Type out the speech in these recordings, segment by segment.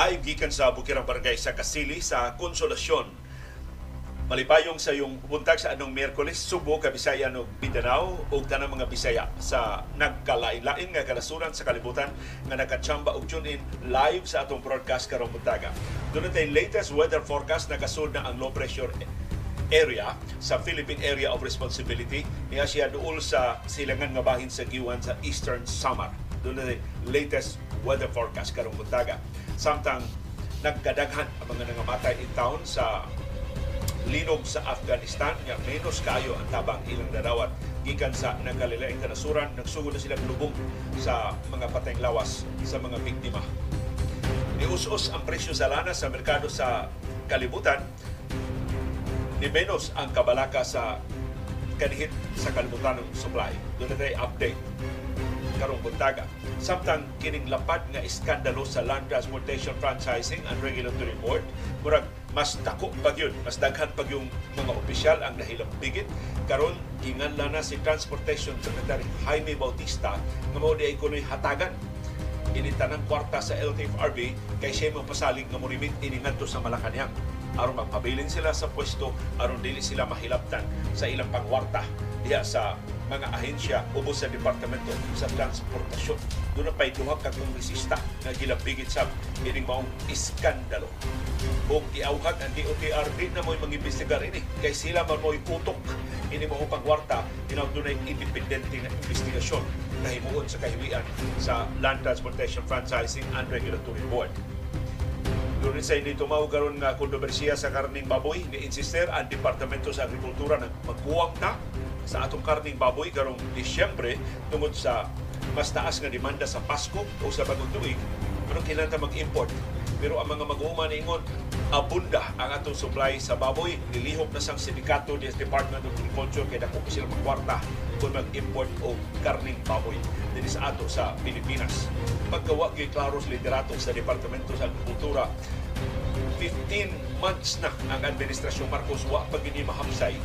live gikan sa Bukirang Barangay sa Kasili sa Konsolasyon. Malipayong sa yung buntag sa anong Miyerkules, Subo, Kabisaya, ug Mindanao ug tanang mga Bisaya sa nagkalain-lain nga kalasuran sa kalibutan nga nakatsamba og tune in live sa atong broadcast karong buntaga. Doon natin latest weather forecast nakasunod na ang low pressure area sa Philippine Area of Responsibility niya siya duol sa silangan nga bahin sa Giwan sa Eastern Samar. Doon na latest weather forecast karong buntaga. Samtang nagkadaghan ang mga nangamatay in town sa linog sa Afghanistan nga menos kayo ang tabang ilang dadawat gikan sa nagkalilaing kanasuran nagsugod na silang lubong sa mga patayng lawas sa mga biktima. Nius-us ang presyo sa lana sa merkado sa kalibutan ni menos ang kabalaka sa kanhit sa kalibutan ng supply. Doon na update karong buntaga. Samtang kining lapad nga iskandalo sa Land Transportation Franchising and Regulatory Board, murag mas dako pag yun, mas daghan pag yung mga opisyal ang dahilang bigit. Karon ginganla na si Transportation Secretary Jaime Bautista nga mao di kuno'y hatagan ini tanang kwarta sa LTFRB kay siya mapasalig nga morimit ini ngadto sa Malacañang aron magpabilin sila sa pwesto aron dili sila mahilabtan sa ilang pangwarta diha sa mga ahensya ubos sa departamento sa transportasyon. Doon na pa'y duha ka nga gilabigit sa ining maong iskandalo. Kung iauhag ang DOTR, di na mo'y mag-imbestigar ini. Kay sila man mo'y utok ini mo pagwarta, tinawag doon independente na investigasyon na himuon sa kahiwian sa Land Transportation Franchising and Regulatory Board. Doon sa hindi tumaw karon nga kontrobersiya sa karning baboy ni insister ang Departamento sa Agrikultura na magkuwang na sa atong karning baboy karong Disyembre tungod sa mas taas nga demanda sa Pasko o sa bagong tuig pero kinahanglan mag-import? Pero ang mga mag-uuma ningon abunda ang atong supply sa baboy. Nilihok na sang sindikato ni Department of Agriculture kay dako sila magkwarta kung mag-import o karning baboy dinhi sa ato sa Pilipinas. Pagkawa gyud klaro sa liderato sa Departamento sa Agrikultura 15 months na ang administrasyon Marcos wa pag mahamsay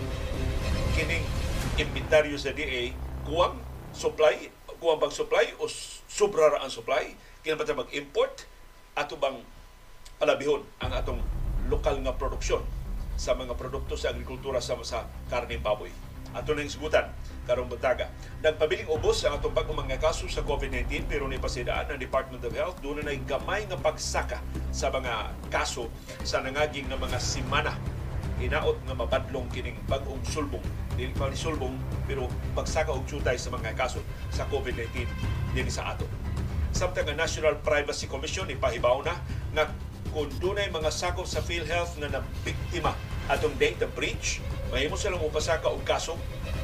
kining inventaryo sa DA kuwang supply kuwang bang supply o sobra ra ang supply. Kailan ba mag-import? Ato bang palabihon ang atong lokal nga produksyon sa mga produkto sa agrikultura sa sa karne baboy? Ato nang sigutan karong buntaga. Nagpabiling ubos ang atong bagong mga kaso sa COVID-19 pero ni pasidaan ng Department of Health doon na gamay nga pagsaka sa mga kaso sa nangaging nga mga simana hinaot nga mabadlong kining bagong sulbong dili pa ni sulbong pero pagsaka og tsutay sa mga kaso sa COVID-19 dinhi sa ato. Samtang ang National Privacy Commission ipahibaw na nga kung dunay mga sakop sa PhilHealth nga nabiktima atong data breach, mahimo silang upasaka og kaso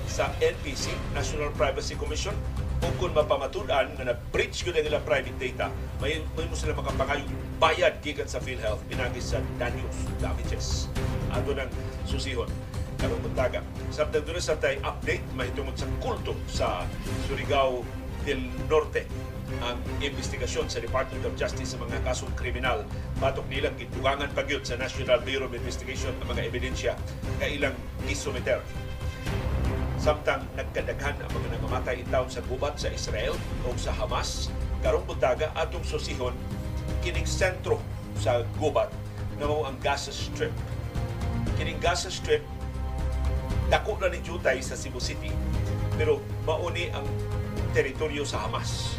sa NPC, National Privacy Commission, o kung mapamatudan na na-breach ko na nila private data, may, may mo sila makapangayong bayad gikan sa PhilHealth pinagis sa Daniels damages. Ato ng susihon karong buntaga. Sabtang doon sa tay update mahitungod sa kulto sa Surigao del Norte ang investigasyon sa Department of Justice sa mga kasong kriminal. Patok nilang gitugangan pagyod sa National Bureau of Investigation ang mga ebidensya kailang gisumiter samtang nagkadaghan ang mga nangamatay in sa gubat sa Israel o sa Hamas karong buntaga atong susihon kining sentro sa gubat na mao ang Gaza Strip. Kining Gaza Strip dako na ni Jutay sa Cebu City pero mauni ang teritoryo sa Hamas.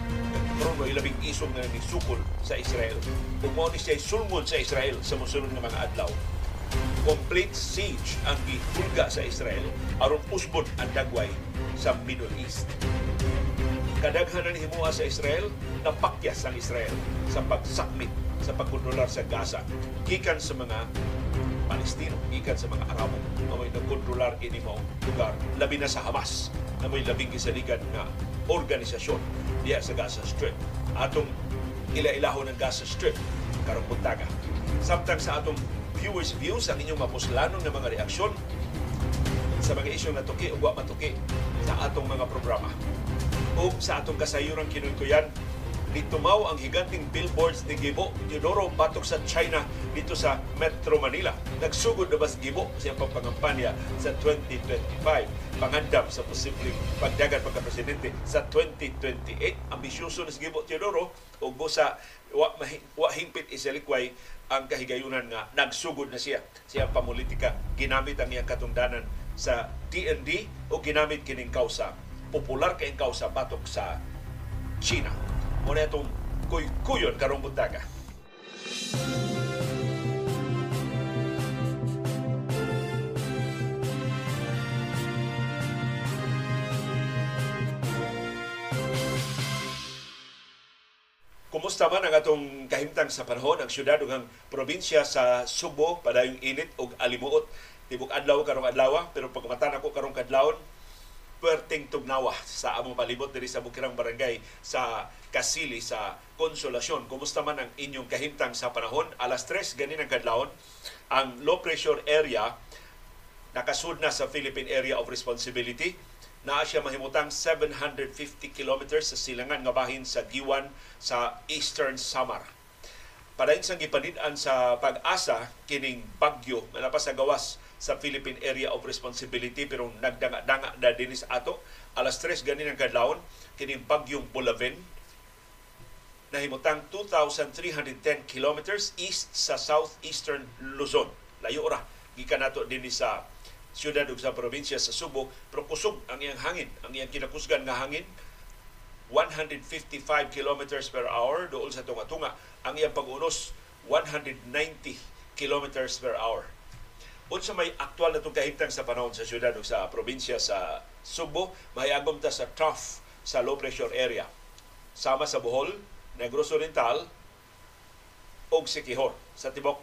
Karon mo ilabing isog nga ni sukol sa Israel. Ug mao ni siya sulmod sa Israel sa mosunod nga mga adlaw complete siege ang gihulga sa Israel aron usbon ang dagway sa Middle East. Kadaghanan himuha sa Israel, napakyas ang Israel sa pagsakmit sa pagkontrolar sa Gaza gikan sa mga Palestino, gikan sa mga Arabo na may nagkontrolar ini mo lugar, labi na sa Hamas na may labing isaligan nga organisasyon diya sa Gaza Strip. Atong ila-ilahon ng Gaza Strip karong buntaga. Samtang sa atong viewers views ang inyong mapuslanon ng mga reaksyon sa mga isyong natuki o wa matuki sa atong mga programa o sa atong kasayuran kinuykuyan nitumaw ang higanting billboards ni Gibo Teodoro batok sa China dito sa Metro Manila. Nagsugod na bas Gibo sa pagpangampanya sa 2025. Pangandam sa posibleng pagdagan pagka-presidente sa 2028. Ambisyoso na si Gibo Teodoro o busa wa, wa hingpit isalikway ang kahigayunan nga nagsugod na siya siya pamulitika ginamit ang iyang katungdanan sa DND o ginamit kining kausa popular kay kausa batok sa China. Muna itong kuy-kuyon karong buntaga. Kumusta man ang atong kahimtang sa panahon ang syudad ug ang probinsya sa Subo padayong init ug alimuot tibok adlaw karong adlaw pero pag mata nako karong kadlawon perting tugnawa sa among palibot diri sa Bukirang Barangay sa Kasili sa Konsolasyon. Kumusta man ang inyong kahimtang sa panahon? Alas 3 ganin ang kadlawon ang low pressure area nakasud na sa Philippine Area of Responsibility naa siya mahimutang 750 kilometers sa silangan nga bahin sa Giwan sa Eastern Samar. Padayon sang gipanid-an sa pag-asa kining bagyo nga napas sa gawas sa Philippine Area of Responsibility pero nagdanga-danga na din sa ato. Alas 3 ganin ang kadlawon kining bagyong Bulaven nahimutang 2,310 kilometers east sa southeastern Luzon. Layo ra gikan nato dinhi sa siyudad ug sa probinsya sa Subo pero ang iyang hangin ang iyang kinakusgan nga hangin 155 kilometers per hour dool sa tunga-tunga. Ang iyang pag-unos 190 kilometers per hour. Unsa may aktual na kahimtang sa panahon sa siyudad ug sa probinsya sa Subo mahayagom ta sa trough sa low pressure area. Sama sa Bohol, Negros Oriental ug Siquijor sa tibok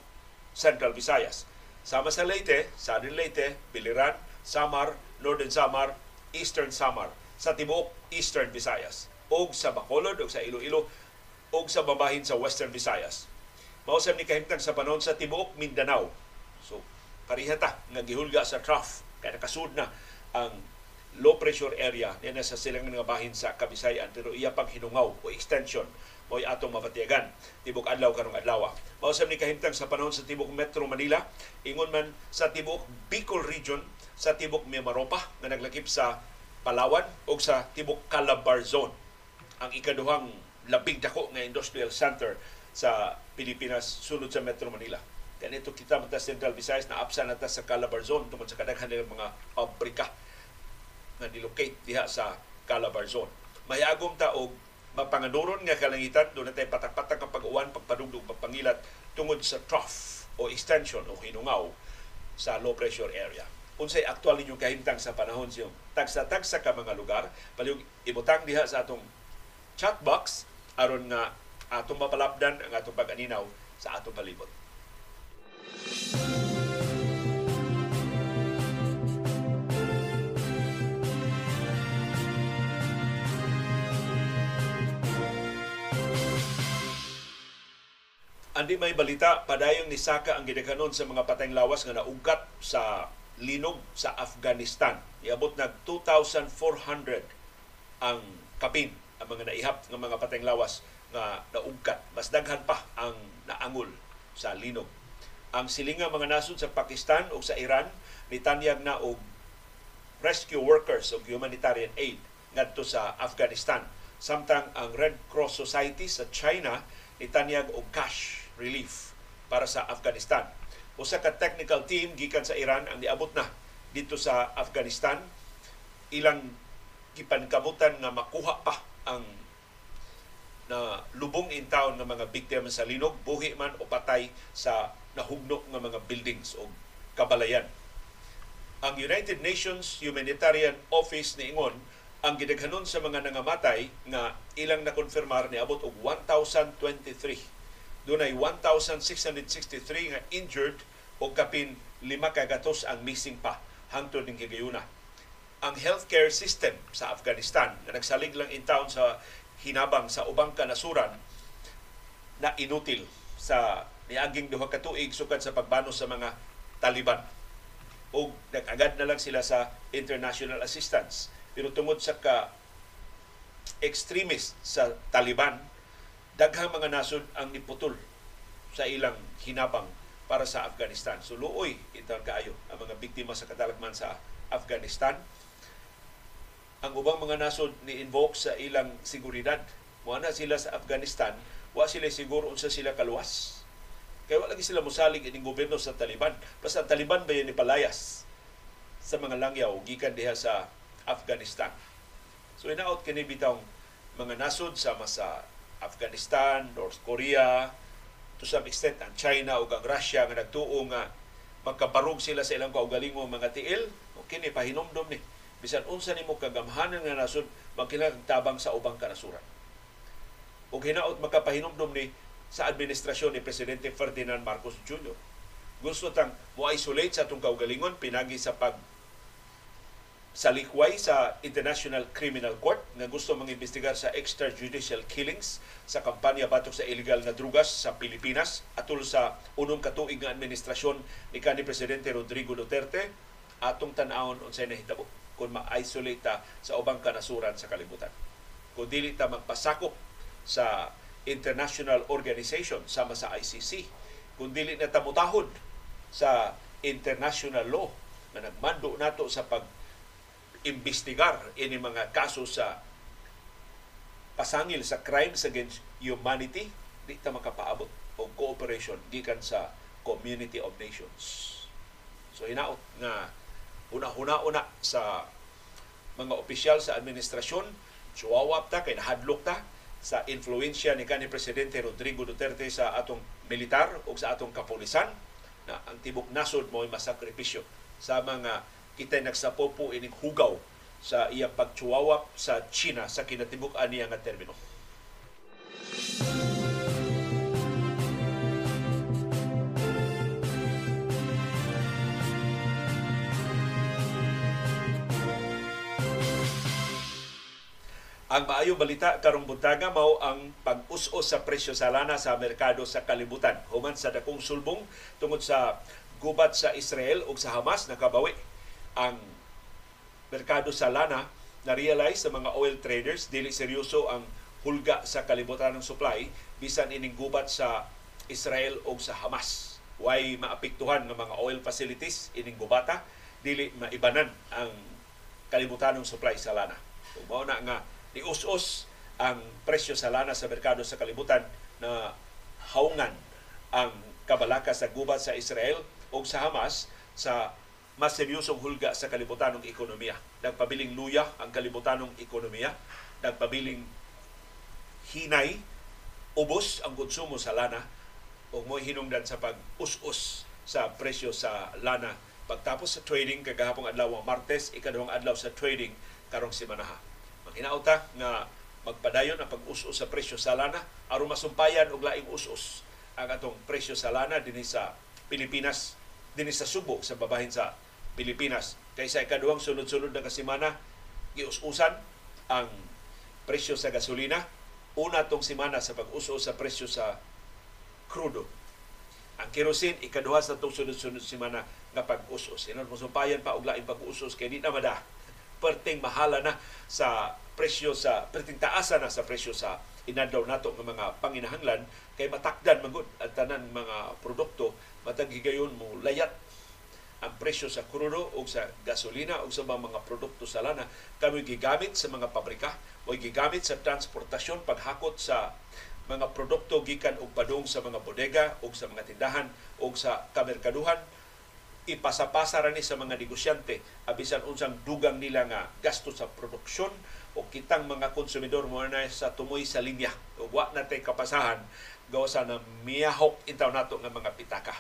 Central Visayas Sama sa Leyte, Southern Leyte, Biliran, Samar, Northern Samar, Eastern Samar, sa tibuok Eastern Visayas, ug sa Bacolod, ug sa Iloilo, ug sa babahin sa Western Visayas. Mausap ni kahimtang sa panon sa tibuok Mindanao. So, parihata nga gihulga sa trough, kaya nakasud na ang low pressure area niya sa silang nga bahin sa Kabisayan pero iya pang hinungaw o extension mo'y atong mapatiyagan tibok adlaw karong adlaw. Mausap ni kahimtang sa panahon sa tibok Metro Manila, ingon man sa tibok Bicol region, sa tibok Mimaropa nga naglakip sa Palawan o sa tibok Calabar zone. Ang ikaduhang labing dako nga industrial center sa Pilipinas sunod sa Metro Manila. Ganito kita mata Central Visayas na apsa na sa Calabar zone tungkol sa kadaghan ng mga pabrika nga nilocate diha sa Calabar zone. Mayagom ta og mapanganuron nga kalangitan doon natin patak-patak ang pag-uwan, pagpadugdog, pagpangilat tungod sa trough o extension o hinungaw sa low pressure area. Unsay aktual ninyong kahimtang sa panahon siyo. Tagsa-tagsa ka mga lugar, palihog ibutang diha sa atong chat box aron nga atong mapalapdan ang atong pag-aninaw sa atong palibot. Andi may balita, padayong ni Saka ang gidekanon sa mga patayng lawas nga naugkat sa linog sa Afghanistan. Iabot nag 2,400 ang kapin ang mga naihap ng mga patayng lawas nga naugkat. Mas daghan pa ang naangol sa linog. Ang silinga mga nasod sa Pakistan o sa Iran nitanyag na og rescue workers o humanitarian aid ngadto sa Afghanistan. Samtang ang Red Cross Society sa China nitanyag og cash relief para sa Afghanistan. Usa ka technical team gikan sa Iran ang niabot na dito sa Afghanistan. Ilang gipankamutan nga makuha pa ang na lubong in town ng mga biktima sa linog, buhi man o patay sa nahugno ng mga buildings o kabalayan. Ang United Nations Humanitarian Office ni Ingon ang gidaghanon sa mga nangamatay nga ilang nakonfirmar ni abot og 1,023. Doon ay 1,663 nga injured o kapin lima kagatos ang missing pa hangtod ning higayuna. Ang healthcare system sa Afghanistan na nagsalig lang in town sa hinabang sa ubang kanasuran na inutil sa niaging duha ka tuig sukad sa pagbano sa mga Taliban. O nag-agad na lang sila sa international assistance. Pero tungod sa ka extremist sa Taliban, daghang mga nasod ang niputol sa ilang hinabang para sa Afghanistan. So luoy itang kaayo ang mga biktima sa katalagman sa Afghanistan. Ang ubang mga nasod ni invoke sa ilang seguridad. Muana sila sa Afghanistan, wa sila siguro unsa sila kaluwas. Kaya wala lagi sila musalig ining gobyerno sa Taliban. Basta ang Taliban ba ni palayas sa mga langyaw gikan diha sa Afghanistan. So inaot kini bitang mga nasod sama sa Afghanistan, North Korea, to some extent ang China ug ang Russia nga nagtuo nga magkabarog sila sa ilang kaugalingong mga tiil, o kini pahinomdom ni bisan unsa nimo kagamhanan nga nasod magkilang tabang sa ubang kanasuran. Ug hinaot makapahinomdom ni sa administrasyon ni Presidente Ferdinand Marcos Jr. Gusto tang mo-isolate sa atong kaugalingon pinagi sa pag sa likway sa International Criminal Court nga gusto mangimbestigar sa extrajudicial killings sa kampanya batok sa illegal na drugas sa Pilipinas atol sa unong katuig nga administrasyon ni kanhi presidente Rodrigo Duterte atong tan-awon unsay nahitabo kung ma-isolate ta sa ubang kanasuran sa kalibutan. Kung dili ta magpasakop sa international organization sama sa ICC, kung dili na ta mutahod sa international law na nagmando nato sa pag imbestigar ini mga kaso sa pasangil sa crimes against humanity di ta makapaabot og cooperation gikan sa community of nations. So hinaot nga una-una-una sa mga opisyal sa administrasyon suwawap ta kay nahadlok ta sa influensya ni kanhi presidente Rodrigo Duterte sa atong militar o sa atong kapulisan na ang tibok nasod mo ay masakripisyo sa mga kita nagsapopo ining hugaw sa iyang pagchuwawap sa China sa kinatibuk-an niya nga termino. Ang maayong balita karong buntaga mao ang pag-us-us sa presyo sa lana sa merkado sa kalibutan human sa dakong sulbong tungod sa gubat sa Israel ug sa Hamas nakabawi ang merkado sa lana na-realize sa mga oil traders dili seryoso ang hulga sa kalibutan ng supply bisan ining gubat sa Israel o sa Hamas. Way maapektuhan ng mga oil facilities ining gubata dili maibanan ang kalibutan ng supply sa lana. Kung mao na nga ni us ang presyo sa lana sa merkado sa kalibutan na haungan ang kabalaka sa gubat sa Israel o sa Hamas sa mas seryosong hulga sa kalibutanong ekonomiya. Nagpabiling luya ang kalibutanong ekonomiya. Nagpabiling hinay, ubos ang konsumo sa lana o mo hinungdan sa pag-us-us sa presyo sa lana pagtapos sa trading kagahapong adlaw ang Martes, ikaduhang adlaw sa trading karong semana. Maghinaota nga magpadayon ang pag-us-us sa presyo sa lana aron masumpayan og laing us-us ang atong presyo sa lana dinhi sa Pilipinas dinhi sa Subo sa babahin sa Pilipinas. Kaysa ikaduhang sunod-sunod na kasimana, gius-usan ang presyo sa gasolina. Una tong simana sa pag-uso sa presyo sa krudo. Ang kerosene, ikaduha sa itong sunod-sunod simana nga pag-usos. Sinon, musumpayan pa og pag-usos kay di na mada. Perting mahala na sa presyo sa, perting taasa na sa presyo sa inadlaw nato ng mga panginahanglan kay matakdan magud ang tanan mga produkto matag higayon mo layat ang presyo sa krudo o sa gasolina o sa mga produkto sa lana. Kami gigamit sa mga pabrika o gigamit sa transportasyon paghakot sa mga produkto gikan og padung sa mga bodega o sa mga tindahan o sa kamerkaduhan. Ipasapasa ra ni sa mga negosyante. Abisan unsang dugang nila nga gasto sa produksyon o kitang mga konsumidor mo na sa tumoy sa linya. O wa na tay kapasahan. Gawa sa na miyahok intaw nato nga mga pitaka.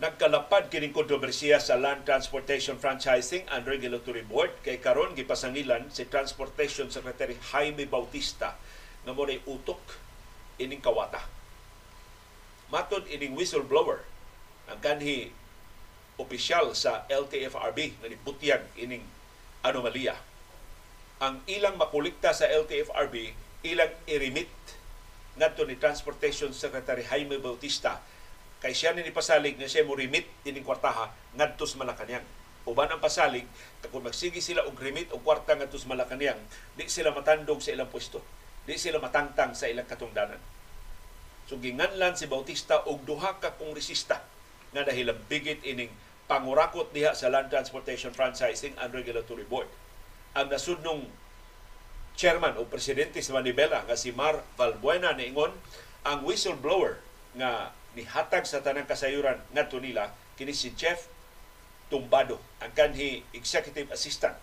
Nagkalapad kining kontrobersiya sa Land Transportation Franchising and Regulatory Board kay karon gipasangilan si Transportation Secretary Jaime Bautista nga mo utok ining kawata. Matod ining whistleblower ang kanhi opisyal sa LTFRB nga nibutyag ining anomalya. Ang ilang makulikta sa LTFRB ilang i-remit ngadto ni Transportation Secretary Jaime Bautista kay siya ni pasalig na siya mo remit ining kwartaha ngadto sa Malacañang. Uban ang pasalig kung magsigi sila og remit og kwarta ngadto sa Malacañang, di sila matandog sa ilang pwesto. Di sila matangtang sa ilang katungdanan. So ginganlan si Bautista og duha ka kongresista nga dahil bigit ining pangurakot diha sa Land Transportation Franchising and Regulatory Board. Ang nasudnong chairman o presidente sa Manibela nga si Mar Valbuena niingon ang whistleblower nga nihatag sa tanang kasayuran ngadto nila kini si Jeff Tumbado ang kanhi executive assistant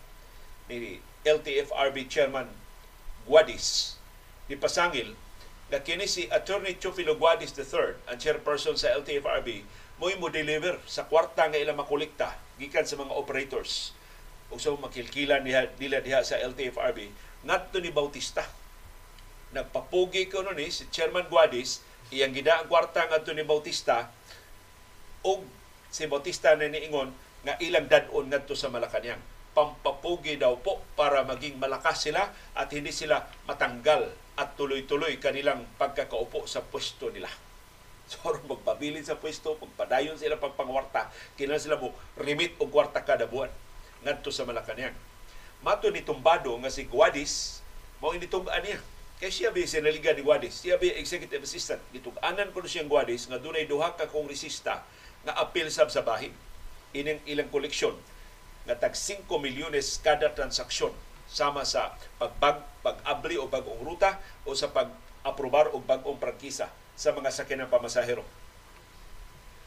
ni LTFRB chairman Guadis. Ni pasangil na kini si Attorney Chufilo Guadis III ang chairperson sa LTFRB mo mo deliver sa kwarta nga ilang makolekta gikan sa mga operators. O sa makilkilan nila, nila diha sa LTFRB ngadto ni Bautista. Nagpapugi ko no ni si Chairman Guadis iyang gida ang kwarta ngadto ni Bautista og si Bautista na niingon nga ilang dadon ngadto sa Malacañang pampapugi daw po para maging malakas sila at hindi sila matanggal at tuloy-tuloy kanilang pagkakaupo sa pwesto nila. So, magpabilin sa pwesto, magpadayon sila pagpangwarta, kailangan sila mo remit o kwarta kada buwan ngadto sa Malacañang. Mato ni Tumbado nga si Guadis, mao initong-an niya. Kaya siya ba sinaligan ni Guadis? Siya ba executive assistant? Gitug-anan ko siyang Guadis nga dunay duha ka kongresista nga apil sab sa bahin. Ining ilang koleksyon nga tag 5 milyones kada transaksyon sama sa pagbag pag-abli o bagong ruta o sa pag-aprobar og bagong prangkisa sa mga sakyanan pamasahero.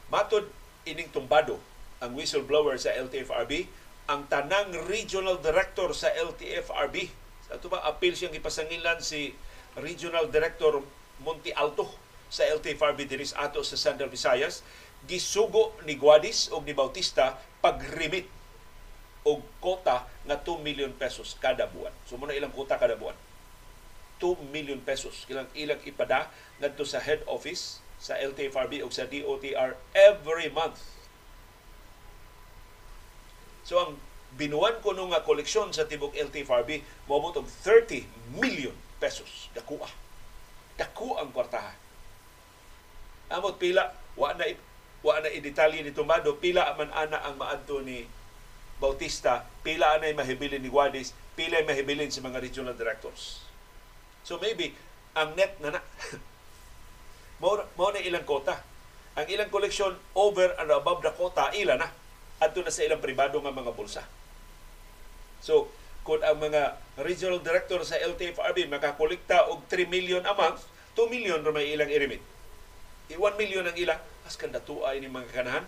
Matod ining tumbado ang whistleblower sa LTFRB, ang tanang regional director sa LTFRB. Sa ito ba, appeal siyang ipasangilan si Regional Director Monte Alto sa LTFRB diris ato sa Central Visayas. Gisugo ni Guadis o ni Bautista pag-remit og kota nga 2 million pesos kada buwan. So muna ilang kota kada buwan. 2 million pesos ilang ilang ipada ngadto sa head office sa LTFRB o sa DOTR every month. So ang binuan ko nung nga koleksyon sa tibok LTFRB moabot og 30 million pesos. Dakuha. Daku ang kwartaha. Amot pila wa na wa na i-detalye ni Tomado pila man ana ang maadto ni Bautista, pila anay mahibilin ni Guadis, pila mahibilin sa mga regional directors. So maybe ang net na na mao na ilang kota. Ang ilang koleksyon over and above the quota ila na adto na sa ilang pribado nga mga bulsa. So kung ang mga regional director sa LTFRB makakolekta og 3 million a month, 2 million ra may ilang i-remit. I 1 million ang ilang as kanda tuay ni mga kanahan.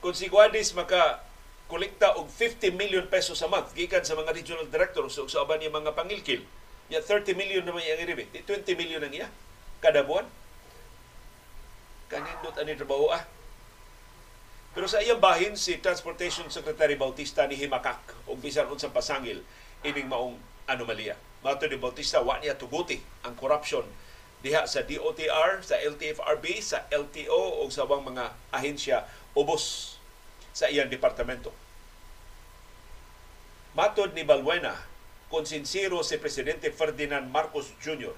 Kung si Guadis maka kolekta og 50 million pesos a month gikan sa mga regional directors ug sa uban mga pangilkil. Ya 30 million naman iyang i-remit. 20 million ang iya kada buwan. Kanindot ani trabaho ah. Pero sa iyang bahin, si Transportation Secretary Bautista ni Himakak o bisan unsang pasangil ining maong anomalya. Mato ni Bautista, wa niya tuguti ang corruption diha sa DOTR, sa LTFRB, sa LTO o sa bang mga ahensya ubos sa iyang departamento. Matod ni Balbuena, konsinsiro si Presidente Ferdinand Marcos Jr.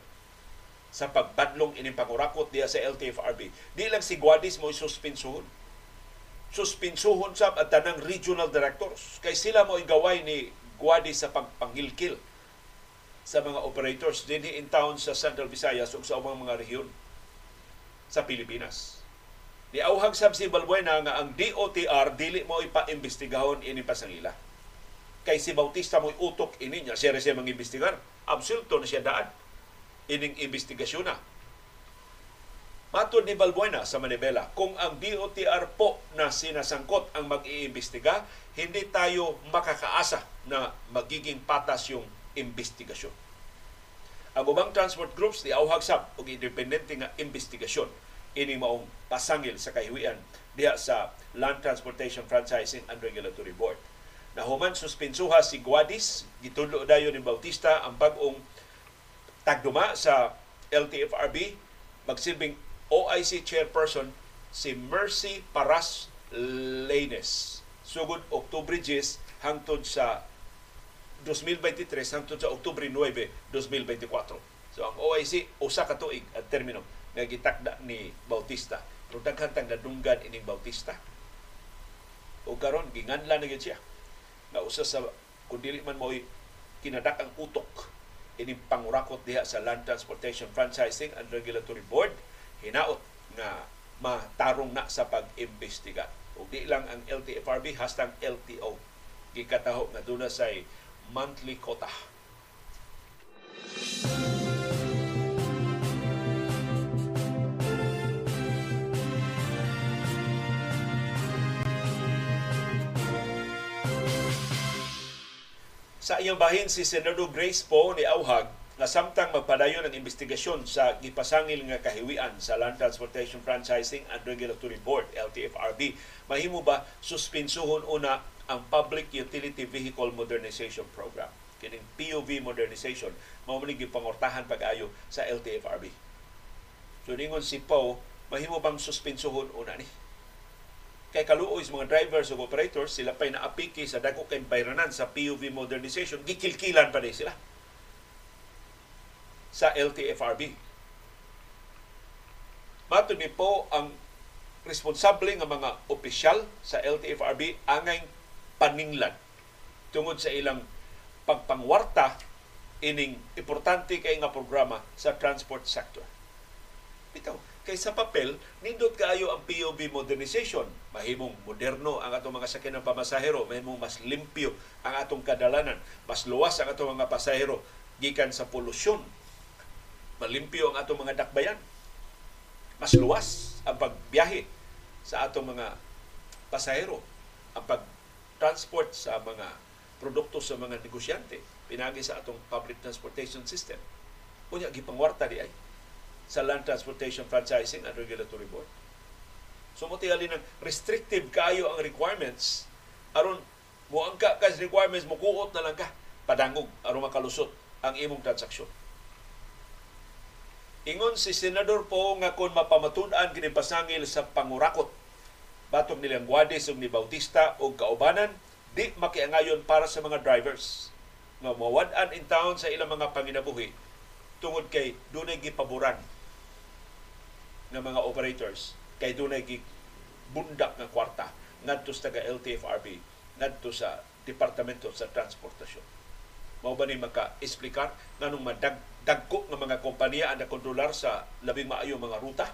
sa pagbadlong ining pangurakot diha sa LTFRB. Di lang si Guadis mo suspinsuhon. Suspinsuhon sab at tanang regional directors. Kay sila mo igaway ni Guadis sa pagpangilkil sa mga operators din in town sa Central Visayas ug sa ubang mga rehiyon sa Pilipinas. Di auhag sab si Balbuena nga ang DOTR dili mo ipa-imbestigahon ini pasangila. Kay si Bautista mo utok ini niya siya siya mangimbestigar. Absoluto na siya daan ining investigasyon na. Matod ni Balbuena sa Manibela, kung ang DOTR po na sinasangkot ang mag-iimbestiga, hindi tayo makakaasa na magiging patas yung investigasyon. Ang ubang transport groups di auhag sab og independente nga investigasyon ini maong pasangil sa kahiwian diha sa Land Transportation Franchising and Regulatory Board. Nahuman suspensuha si Guadis, gitudlo dayon ni Bautista ang bag-ong tagduma sa LTFRB magsilbing OIC chairperson si Mercy Paras Lanes sugod Oktubre 10 hangtod sa 2023 hangtod sa Oktubre 9, 2024. So ang OIC usa ka tuig ang termino nga gitakda ni Bautista. Pero daghan tang nadunggan ining Bautista. O karon ginganla na gyud siya. Nga usa sa kun dili man mo kinadak ang utok ining pangurakot diha sa Land Transportation Franchising and Regulatory Board hinaot nga matarong na sa pag-imbestiga. O di lang ang LTFRB, hastang LTO. Gikataho nga doon say monthly quota. Sa iyang bahin si Senador Grace Po ni Auhag nga samtang magpadayon ang investigasyon sa gipasangil nga kahiwian sa Land Transportation Franchising and Regulatory Board LTFRB mahimo ba suspinsuhon una ang Public Utility Vehicle Modernization Program? Kining PUV modernization mao man gipangortahan pag-ayo sa LTFRB so ningon si Poe mahimo bang suspinsuhon una ni? Kay kaluoy sa mga drivers ug operators sila pay naapiki sa dako kay bayranan sa PUV modernization. Gikilkilan pa sila sa LTFRB. Matod ni po ang responsable nga mga opisyal sa LTFRB angay paninglan tungod sa ilang pagpangwarta ining importante kay nga programa sa transport sector. Ito, kay sa papel, nindot kaayo ang POV modernization. Mahimong moderno ang atong mga sakyanan pamasahero, mahimong mas limpyo ang atong kadalanan, mas luwas ang atong mga pasahero gikan sa polusyon malimpyo ang atong mga dakbayan. Mas luwas ang pagbiyahe sa atong mga pasahero, ang pag-transport sa mga produkto sa mga negosyante, pinagi sa atong public transportation system. Kunya, gipangwarta di ay sa Land Transportation Franchising and Regulatory Board. So mo tingali ng restrictive kayo ang requirements aron mo angka ka requirements mo kuot na lang ka padangog aron makalusot ang imong transaksyon. Ingon si Senador po nga kung mapamatud-an kini pasangil sa pangurakot. Batong nilang Guades ug ni Bautista o kaubanan, di makiangayon para sa mga drivers. Nga mawad-an in town sa ilang mga panginabuhi tungod kay dunay gipaboran ng mga operators. Kay dunay gi bundak nga kwarta ngadto sa taga LTFRB ngadto sa Departamento sa Transportasyon. Mao ba ni maka-explicar nganong madag dagko nga mga kompanya ang nakontrolar sa labing maayo mga ruta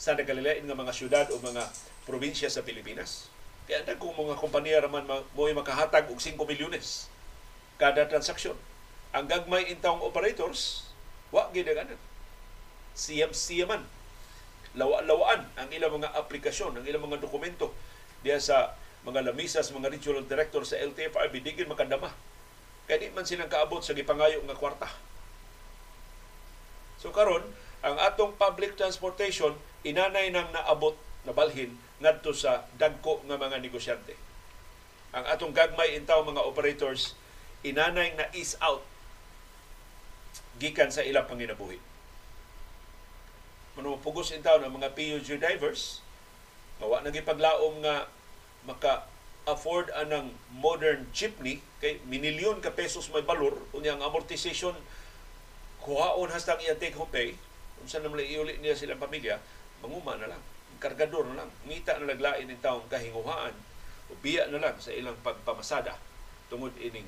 sa nagalilain nga mga syudad o mga probinsya sa Pilipinas. Kaya dagko mga kompanya raman mo makahatag og 5 milyones kada transaksyon. Ang gagmay intawong operators, wa gidaganan. Siyam man lawa-lawaan ang ilang mga aplikasyon, ang ilang mga dokumento diya sa mga lamisas, mga regional director sa LTFRB, digin makadama. Kaya di man silang kaabot sa gipangayo nga kwarta So karon ang atong public transportation inanay nang naabot na balhin ngadto sa dagko nga mga negosyante. Ang atong gagmay intaw mga operators inanay na ease out gikan sa ilang panginabuhi. Mano pugos intaw ng mga PUG drivers, mawa nang ipaglaom nga maka afford anang modern jeepney kay minilyon ka pesos may balor unya ang amortization kuhaon hastang iya take home pay, kung saan naman iuli niya silang pamilya, manguma na lang. Kargador na lang. Ngita na laglain ng taong kahinguhaan o biya na lang sa ilang pagpamasada tungod ining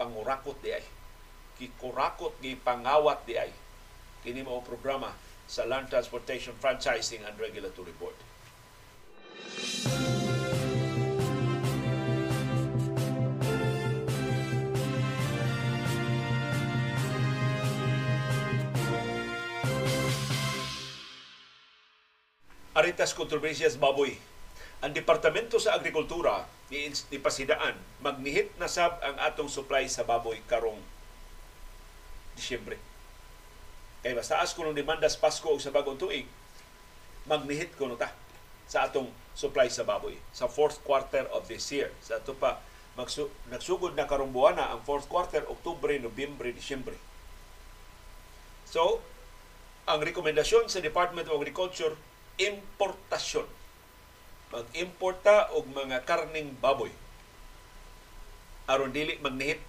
pangurakot di ay. Kikurakot gi pangawat di ay. Kini mao programa sa Land Transportation Franchising and Regulatory Board. Aritas kontrobersyas baboy. Ang Departamento sa Agrikultura ni, Pasidaan magnihit na sab ang atong supply sa baboy karong Disyembre. Kay basta as kuno demanda sa Pasko o sa bagong tuig, magnihit kuno ta sa atong supply sa baboy sa fourth quarter of this year. Sa ato pa magsu- nagsugod na karong buwana ang fourth quarter, Oktubre, Nobyembre, Disyembre. So, ang rekomendasyon sa Department of Agriculture importasyon. Mag-importa og mga karning baboy aron dili magnihit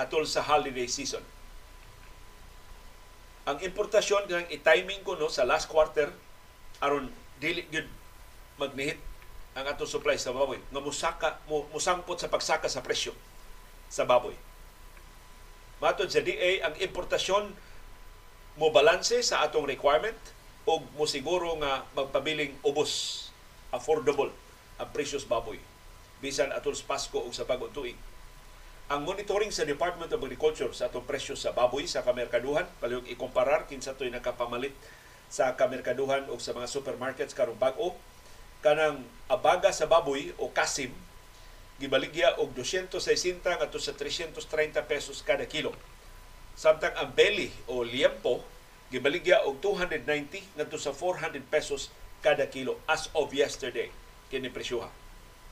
atol sa holiday season. ang importasyon kang i-timing ko no sa last quarter aron dili gyud magnihit ang atong supply sa baboy nga musaka mo, musangpot sa pagsaka sa presyo sa baboy. Matod sa DA ang importasyon mo balanse sa atong requirement o mo siguro nga magpabiling ubos affordable ang presyos baboy bisan atol sa Pasko o sa bagong tuig. Ang monitoring sa Department of Agriculture sa atong presyo sa baboy sa kamerkaduhan, palihog ikomparar kinsa to'y nakapamalit sa kamerkaduhan o sa mga supermarkets karong bag-o, kanang abaga sa baboy o kasim, gibaligya og 260 ngadto sa 330 pesos kada kilo. Samtang ang belly o liempo, gibaligya og 290 ngadto sa 400 pesos kada kilo as of yesterday kini presyoha.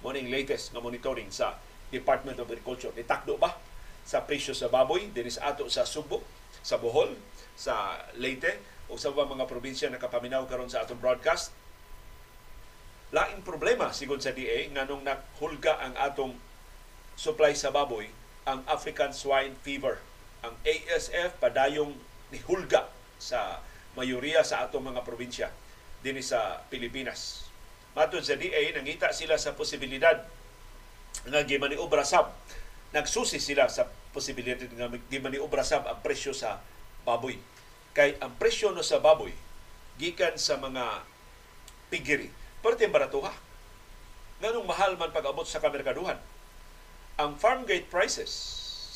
Mo latest nga monitoring sa Department of Agriculture. Nitakdo ba sa presyo sa baboy dinis ato sa Subo, sa Bohol, sa Leyte o sa mga probinsya na kapaminaw karon sa atong broadcast? Laing problema sigon sa DA nganong naghulga ang atong supply sa baboy ang African swine fever. Ang ASF padayong nihulga sa mayoriya sa atong mga probinsya dinhi sa Pilipinas. Matod sa DA, nangita sila sa posibilidad nga gimaniobra sab. Nagsusi sila sa posibilidad nga gimaniobra sab ang presyo sa baboy. Kay ang presyo no sa baboy gikan sa mga pigiri. Parte baratuha. Nganong mahal man pag-abot sa kamerkaduhan. Ang farm gate prices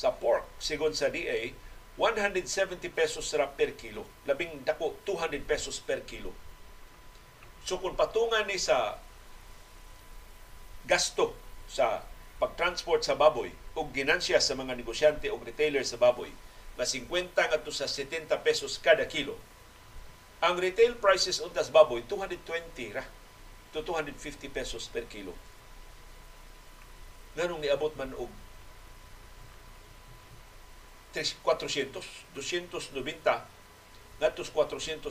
sa pork, sigon sa DA, 170 pesos ra per kilo. Labing dako, 200 pesos per kilo So kung patungan ni sa gasto sa pagtransport sa baboy o ginansya sa mga negosyante o retailer sa baboy na 50 ngadto sa 70 pesos kada kilo. Ang retail prices untas baboy 220 ra to 250 pesos per kilo. Nganong niabot man og 400, 290 ngadto 400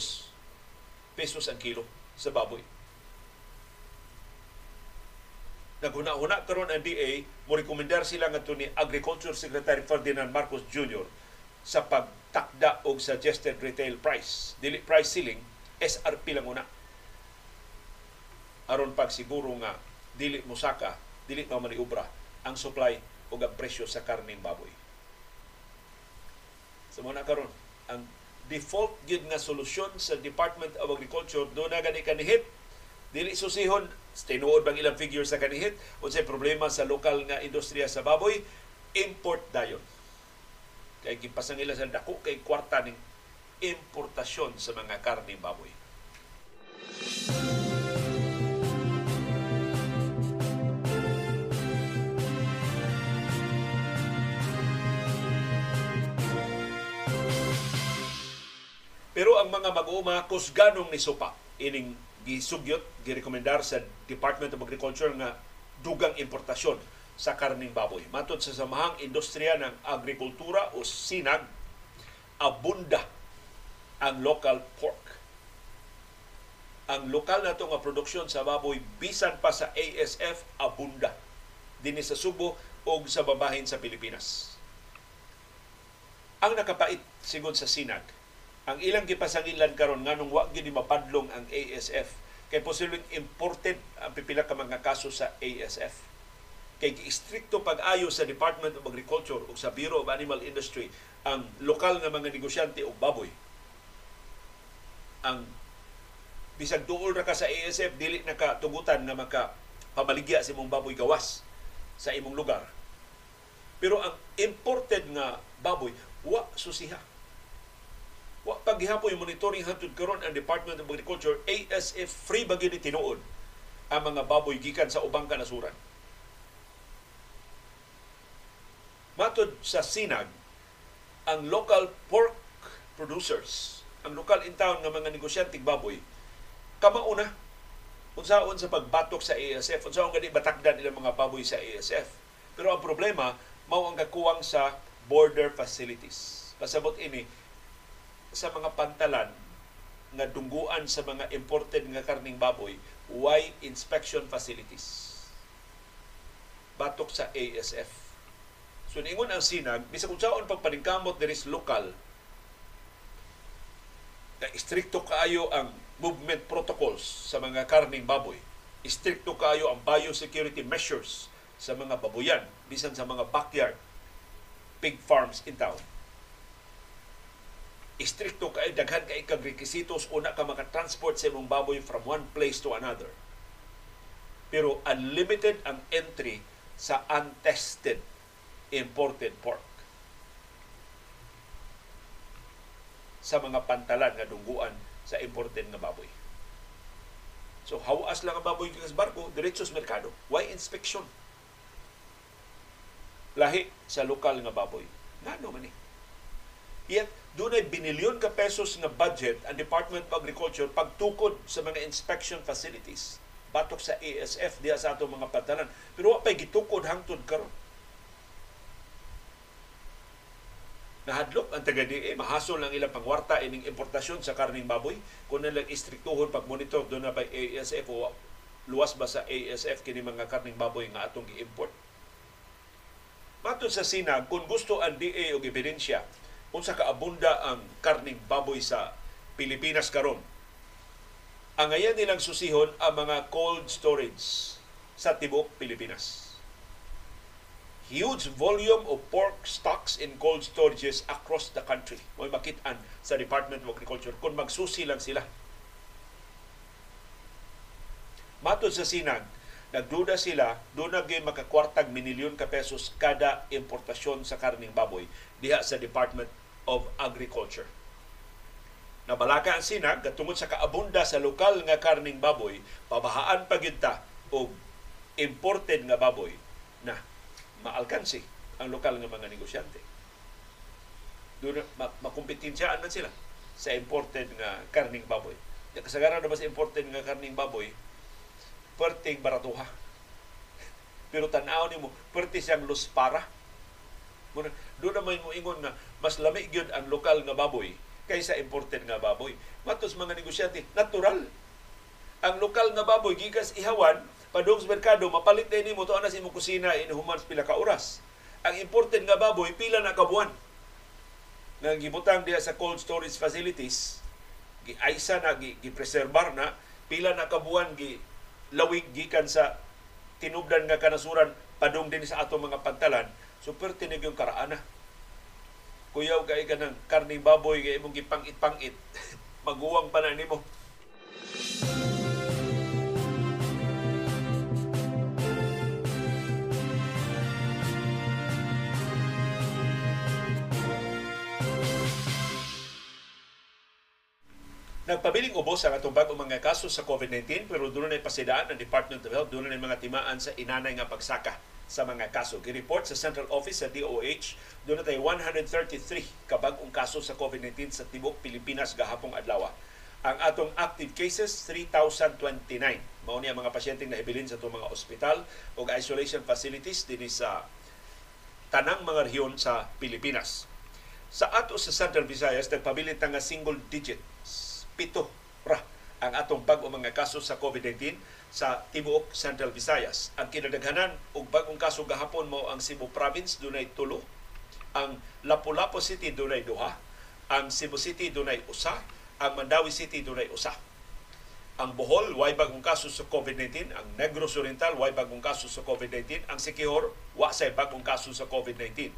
pesos ang kilo sa baboy. Naghuna-huna karon ang DA, mo rekomendar sila nga ni Agriculture Secretary Ferdinand Marcos Jr. sa pagtakda og suggested retail price, dili price ceiling, SRP lang una. Aron pag siguro nga dili musaka, dili pa maniubra ang supply o ang presyo sa karning baboy. So, mga karon. Ang default gyud nga solusyon sa Department of Agriculture do na gani kanihit. Dili susihon tinuod bang ilang figures sa kanihit? Unsay problema sa lokal nga industriya sa baboy? Import dayon. Kay gipasang ila sa dako kay kwarta ning importasyon sa mga karne baboy. Pero ang mga mag-uuma kusganong ni Sopa ining gisugyot girekomendar sa Department of Agriculture nga dugang importasyon sa karning baboy. Matod sa samahang industriya ng agrikultura o sinag, abunda ang local pork. Ang lokal na nga produksyon sa baboy bisan pa sa ASF abunda dinhi sa Subo o sa babahin sa Pilipinas. Ang nakapait sigon sa sinag ang ilang gipasangilan karon nganong wa gyud mapadlong ang ASF kay posibleng imported ang pipila ka mga kaso sa ASF kay istrikto pag-ayo sa Department of Agriculture o sa Bureau of Animal Industry ang lokal nga mga negosyante og baboy. Ang bisag tuol ra ka sa ASF dili nakatugutan nga maka pamaligya sa imong baboy gawas sa imong lugar. Pero ang imported nga baboy wa susiha Wa paghihapon yung monitoring hantud karon ang Department of Agriculture ASF free ba gyud tinuod ang mga baboy gikan sa ubang kanasuran. Matod sa Sinag, ang local pork producers, ang local in town nga mga negosyante baboy, kamauna unsaon sa pagbatok sa ASF, unsaon gani batakdan ilang mga baboy sa ASF. Pero ang problema mao ang kakuwang sa border facilities. Pasabot ini sa mga pantalan nga dungguan sa mga imported nga karning baboy why inspection facilities batok sa ASF so ningon ang sinag bisag kung saon pagpaningkamot diri lokal na istrikto kaayo ang movement protocols sa mga karning baboy. Istrikto kaayo ang biosecurity measures sa mga baboyan, bisan sa mga backyard pig farms in town. Istrikto kay daghan kay kag requisitos una ka maka-transport sa imong baboy from one place to another. Pero unlimited ang entry sa untested imported pork. sa mga pantalan nga dungguan sa imported nga baboy. So, hawas lang ang baboy sa barko, diretso sa merkado. Why inspection? Lahi sa lokal nga baboy. Nga no man eh. Yet, doon ay binilyon ka pesos nga budget ang Department of Agriculture pagtukod sa mga inspection facilities. Batok sa ASF diya sa atong mga pantalan. Pero wa pa'y gitukod hangtod karon nahadlok ang taga DA mahasol ang ilang pangwarta ining importasyon sa karning baboy kung nilang istriktuhon pag monitor do na ba ASF o luwas ba sa ASF kini mga karning baboy nga atong gi-import Matod sa sinag, kung gusto ang DA og ebidensya kung sa kaabunda ang karning baboy sa Pilipinas karon, ang ngayon nilang susihon ang mga cold storage sa tibok Pilipinas huge volume of pork stocks in cold storages across the country. May makitaan sa Department of Agriculture kung magsusi lang sila. Matod sa sinag, nagduda sila, doon na makakwartag minilyon ka pesos kada importasyon sa karning baboy diha sa Department of Agriculture. Nabalaka ang sinag, tungod sa kaabunda sa lokal nga karning baboy, pabahaan pa og imported nga baboy na maalkansi ang lokal nga mga negosyante. Doon makumpetensyahan man sila sa imported nga karning baboy. Kasagaran na ba sa imported nga karning baboy, perting baratuha. Pero tanaw ni mo, perti siyang luspara. Doon naman mo ingon nga, mas lami gyud ang lokal nga baboy kaysa imported nga baboy. Matos mga negosyante, natural. Ang lokal nga baboy, gigas ihawan, padung sa merkado, mapalit din mo to na sa imong kusina in humans pila ka oras. Ang imported nga baboy, pila na kabuan. Nga gibutang diya sa cold storage facilities, giaysa na, gipreserbar na, pila na kabuan, gi lawig gikan sa tinubdan nga kanasuran padung din sa ato mga pantalan, super tinig yung karaana. Kuyaw kay ka ng karning baboy, kay imong gipangit-pangit, maguwang pa na nimo. Nagpabiling ubos ang atong bagong mga kaso sa COVID-19 pero doon na pasidaan ng Department of Health, doon na mga timaan sa inanay nga pagsaka sa mga kaso. Gireport sa Central Office sa DOH, doon na tayo 133 kabagong kaso sa COVID-19 sa tibok Pilipinas gahapong adlaw. Ang atong active cases, 3,029. Mao niya mga pasyenteng nahibilin sa itong mga ospital o isolation facilities din sa tanang mga rehiyon sa Pilipinas. Sa ato sa Central Visayas, nagpabilit nga single digits pito ra ang atong bag-o mga kaso sa COVID-19 sa tibuok Central Visayas. Ang kinadaghanan og bag-ong kaso gahapon mo ang Cebu Province dunay tulo, ang Lapu-Lapu City dunay duha, ang Cebu City dunay usa, ang Mandawi City dunay usa. Ang Bohol, way bagong kaso sa COVID-19. Ang Negros Oriental, way bagong kaso sa COVID-19. Ang Sikihor, wa say bagong kaso sa COVID-19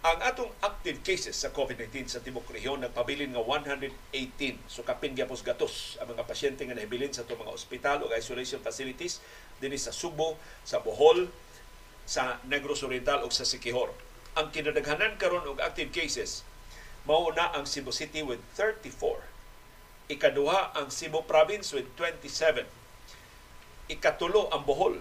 ang atong active cases sa COVID-19 sa Tibok Rehiyon nagpabilin nga 118. So kapin gyapos gatos ang mga pasyente nga nahibilin sa itong mga ospital o isolation facilities dinhi sa Subo, sa Bohol, sa Negros Oriental o sa Siquijor. Ang kinadaghanan karon og active cases mao na ang Cebu City with 34. Ikaduha ang Cebu Province with 27. Ikatulo ang Bohol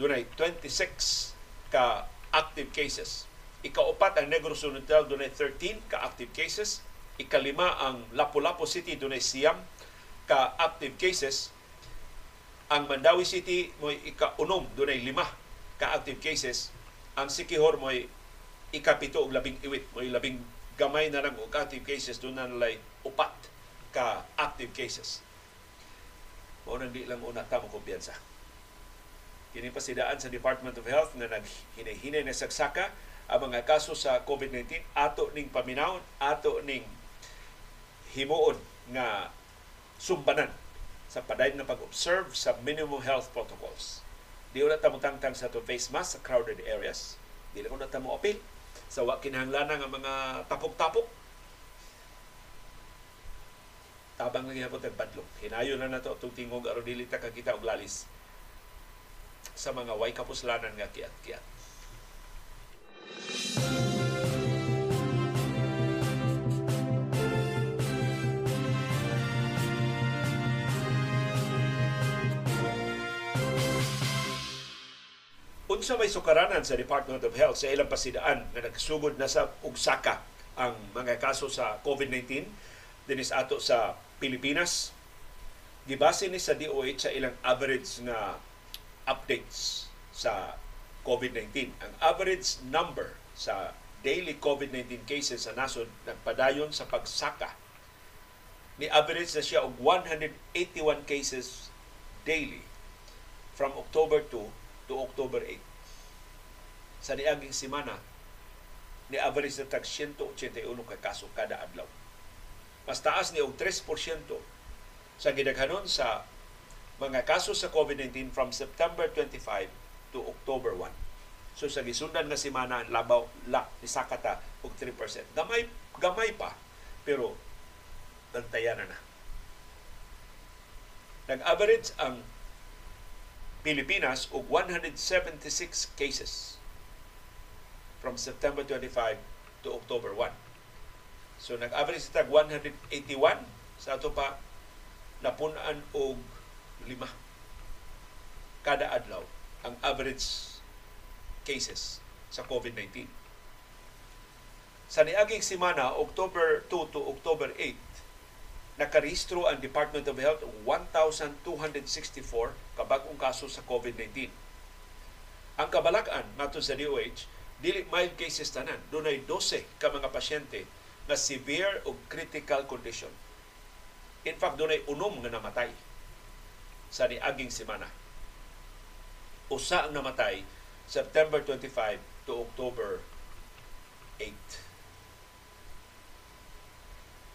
dunay 26 ka active cases Ikaupat ang Negros Oriental dunay 13 ka active cases. Ikalima ang Lapu-Lapu City dunay siyam ka active cases. Ang Mandawi City mo'y ika-unom dunay lima ka active cases. Ang Sikihor mo'y ikapito og labing iwit mo'y labing gamay na lang og active cases doon na nalay upat ka active cases. Mao nang di lang una ta mo kumpiyansa. Kini pasidaan sa Department of Health nga naghinay-hinay na sagsaka ang mga kaso sa COVID-19 ato ning paminawon ato ning himuon nga sumbanan sa padayon nga pag-observe sa minimum health protocols. Di na tamo tangtang sa to face mask sa crowded areas. Di na ko na tamo apil sa wa kinahanglanan nga mga tapok-tapok. Tabang lang yapon tag badlong. Hinayo na nato itong tingog aron dili ta kakita og lalis sa mga way kapuslanan nga kiat-kiat. Unsa may sukaranan sa Department of Health sa ilang pasidaan nga nagsugod na sa ugsaka ang mga kaso sa COVID-19 dinis ato sa Pilipinas. Gibase ni sa DOH sa ilang average nga updates sa COVID-19 ang average number sa daily COVID-19 cases sa nasod nagpadayon sa pagsaka ni average na siya og 181 cases daily from October 2 to October 8. Sa niaging simana, ni average na tag 181 ka kaso kada adlaw. Mas taas ni og 3% sa gidaghanon sa mga kaso sa COVID-19 from September 25 to October 1. So sa gisundan nga semana labaw la ni sakata og 3%. Gamay gamay pa pero bantayan na na. Nag-average ang Pilipinas og 176 cases from September 25 to October 1. So nag-average tag 181 sa ato pa napunan og lima kada adlaw ang average cases sa COVID-19. Sa niaging semana, October 2 to October 8, nakarehistro ang Department of Health 1,264 kabagong kaso sa COVID-19. Ang kabalakan nato sa DOH, dili mild cases tanan. Dunay 12 ka mga pasyente na severe o critical condition. In fact, dunay unom nga namatay sa niaging semana. Usa ang namatay September 25 to October 8.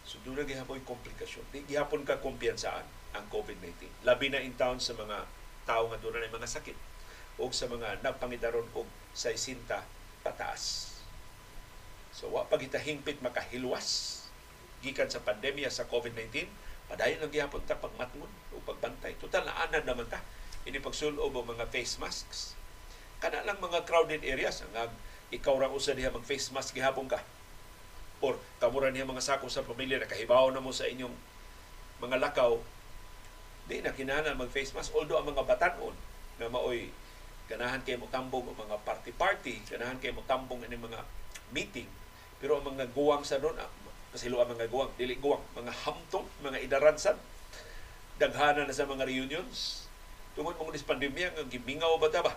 So doon na gihapon komplikasyon. Di gihapon ka kumpiyansaan ang COVID-19. Labi na in town sa mga tao nga doon na mga sakit o sa mga nagpangidaron og sa isinta pataas. So wa pagitahingpit makahilwas gikan sa pandemya sa COVID-19, padayon lang gihapon ta pagmatngon o pagbantay. Total na anad naman ta ini pagsulob og mga face masks. Kana lang mga crowded areas ang ikaw ra usa diha mag face mask gihapon ka or kamura niya mga sako sa pamilya na kahibaw na mo sa inyong mga lakaw, di na kinahanglan mag face mask. Although ang mga batanon na maoy ganahan kay mo tambong ang mga party-party, ganahan kay mo tambong ang mga meeting, pero ang mga guwang sa doon, ah, pasilo ang mga guwang, dili guwang, mga hamtong, mga idaransan, daghana na sa mga reunions. Tungod mo ni pandemya, nga gimingaw ba ta ba?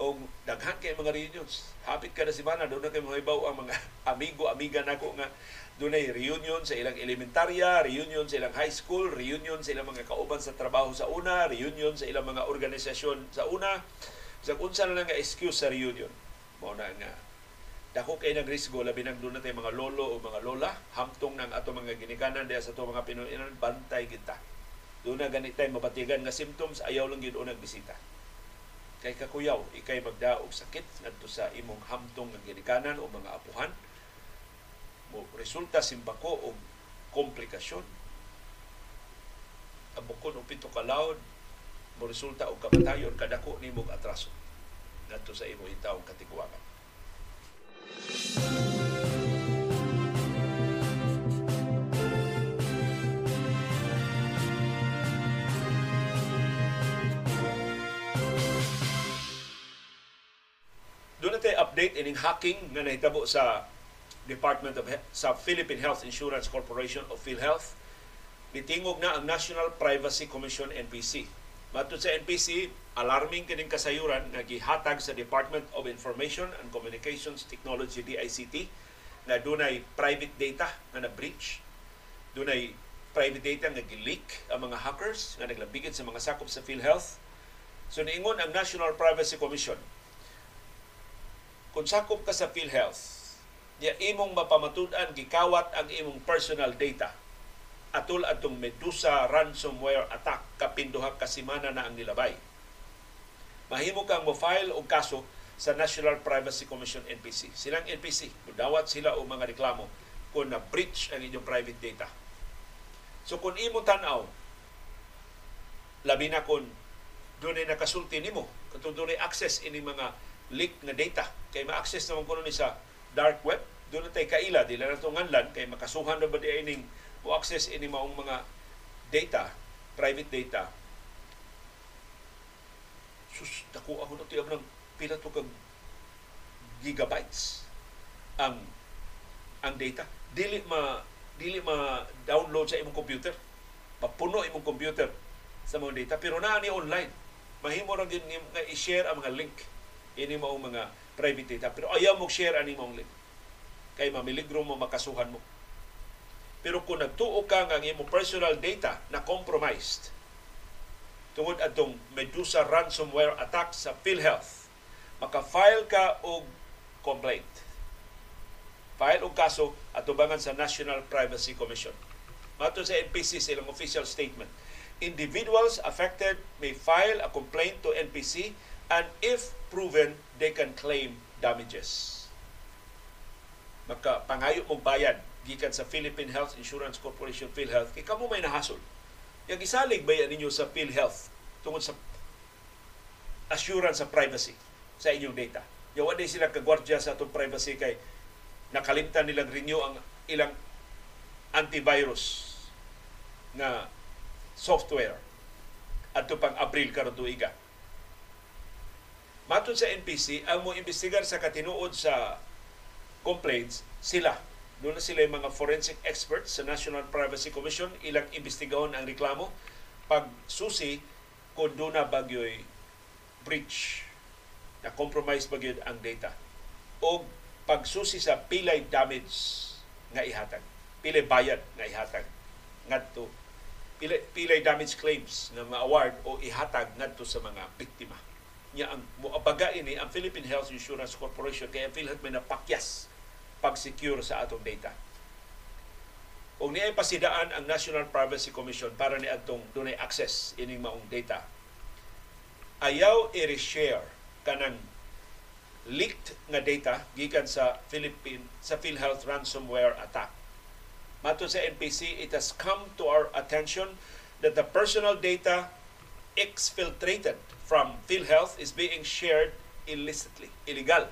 O daghan kay mga reunions. Hapit kada semana doon na kay mga ibaw ang mga amigo, amiga nako nga doon ay reunion sa ilang elementarya, reunion sa ilang high school, reunion sa ilang mga kauban sa trabaho sa una, reunion sa ilang mga organisasyon sa una. Sa unsa na lang nga excuse sa reunion. Mao na nga dako kay nagrisgo labi nang doon natin mga lolo o mga lola hamtong ng ato mga ginikanan diya sa ato mga Pinoy bantay kita. Doon na ganitay mabatigan nga symptoms ayaw lang gyud unang bisita kay kakuyaw ikay magdaog sakit ngadto sa imong hamtong nga ginikanan o mga apuhan. Mo resulta simbako og komplikasyon. Abukon og pito ka mo resulta og kamatayon kadako nimog atraso ngadto sa imong itawong katiguangan. Doon natin update ining hacking nga nahitabo sa Department of He- sa Philippine Health Insurance Corporation of PhilHealth. Nitingog na ang National Privacy Commission NPC. Matod sa NPC, alarming kining kasayuran nga gihatag sa Department of Information and Communications Technology DICT na dunay private data nga na-breach. Dunay private data nga gi-leak ang mga hackers nga naglabigit sa mga sakop sa PhilHealth. So niingon ang National Privacy Commission kung sakop ka sa PhilHealth, diya imong mapamatud-an gikawat ang imong personal data atol atong Medusa ransomware attack kapinduha ka semana na ang nilabay. Mahimo kang mo file og kaso sa National Privacy Commission NPC. Silang NPC, mudawat sila og mga reklamo kung na breach ang inyong private data. So kung imo tan-aw labi na kung doon ay nakasulti nimo katong doon ay access ini mga leak na data. Kay ma-access naman kuno ni sa dark web doon tay kaila. Dila na itong nganlan kay makasuhan na ba di ining mo access ini maong mga data private data. Sus dako ako na tiyab ng pila to kag gigabytes ang ang data. Dili ma dili ma download sa imong computer. Papuno imong computer sa mga data. Pero naa ni online. Mahimo ra gyud nga i-share ang mga link ini mao mga private data pero ayaw mo share ani mong link kay mamiligro mo makasuhan mo pero kung nagtuo ka nga ang imong personal data na compromised tungod atong Medusa ransomware attack sa PhilHealth, maka-file ka og complaint. File og kaso atubangan sa National Privacy Commission. Mato sa NPC sa ilang official statement, individuals affected may file a complaint to NPC and if proven, they can claim damages. Maka pangayo mong bayad gikan sa Philippine Health Insurance Corporation PhilHealth kay kamo may nahasol yung gisalig ba ninyo sa PhilHealth tungod sa assurance sa privacy sa inyong data. Yung wala sila kagwardya sa itong privacy kay nakalimtan nilang renew ang ilang antivirus na software adto pang April karon tuiga. Matod sa NPC, ang mo imbestigar sa katinuod sa complaints sila doon na sila yung mga forensic experts sa National Privacy Commission, ilang imbestigahon ang reklamo. Pag susi, kung doon na bagyo'y breach, na compromise bagyod ang data. O pagsusi sa pilay damage nga ihatag. Pilay bayad nga ihatag. Ngadto pilay, pilay damage claims na ma-award o ihatag ngadto sa mga biktima. Nya ang muabaga ini ang Philippine Health Insurance Corporation kaya PhilHealth may napakyas pag-secure sa atong data. Ug niay pasidaan ang National Privacy Commission para ni adtong dunay access ining maong data. Ayaw i-share kanang leaked nga data gikan sa Philippine sa PhilHealth ransomware attack. Mato sa NPC, it has come to our attention that the personal data exfiltrated from PhilHealth is being shared illicitly, illegal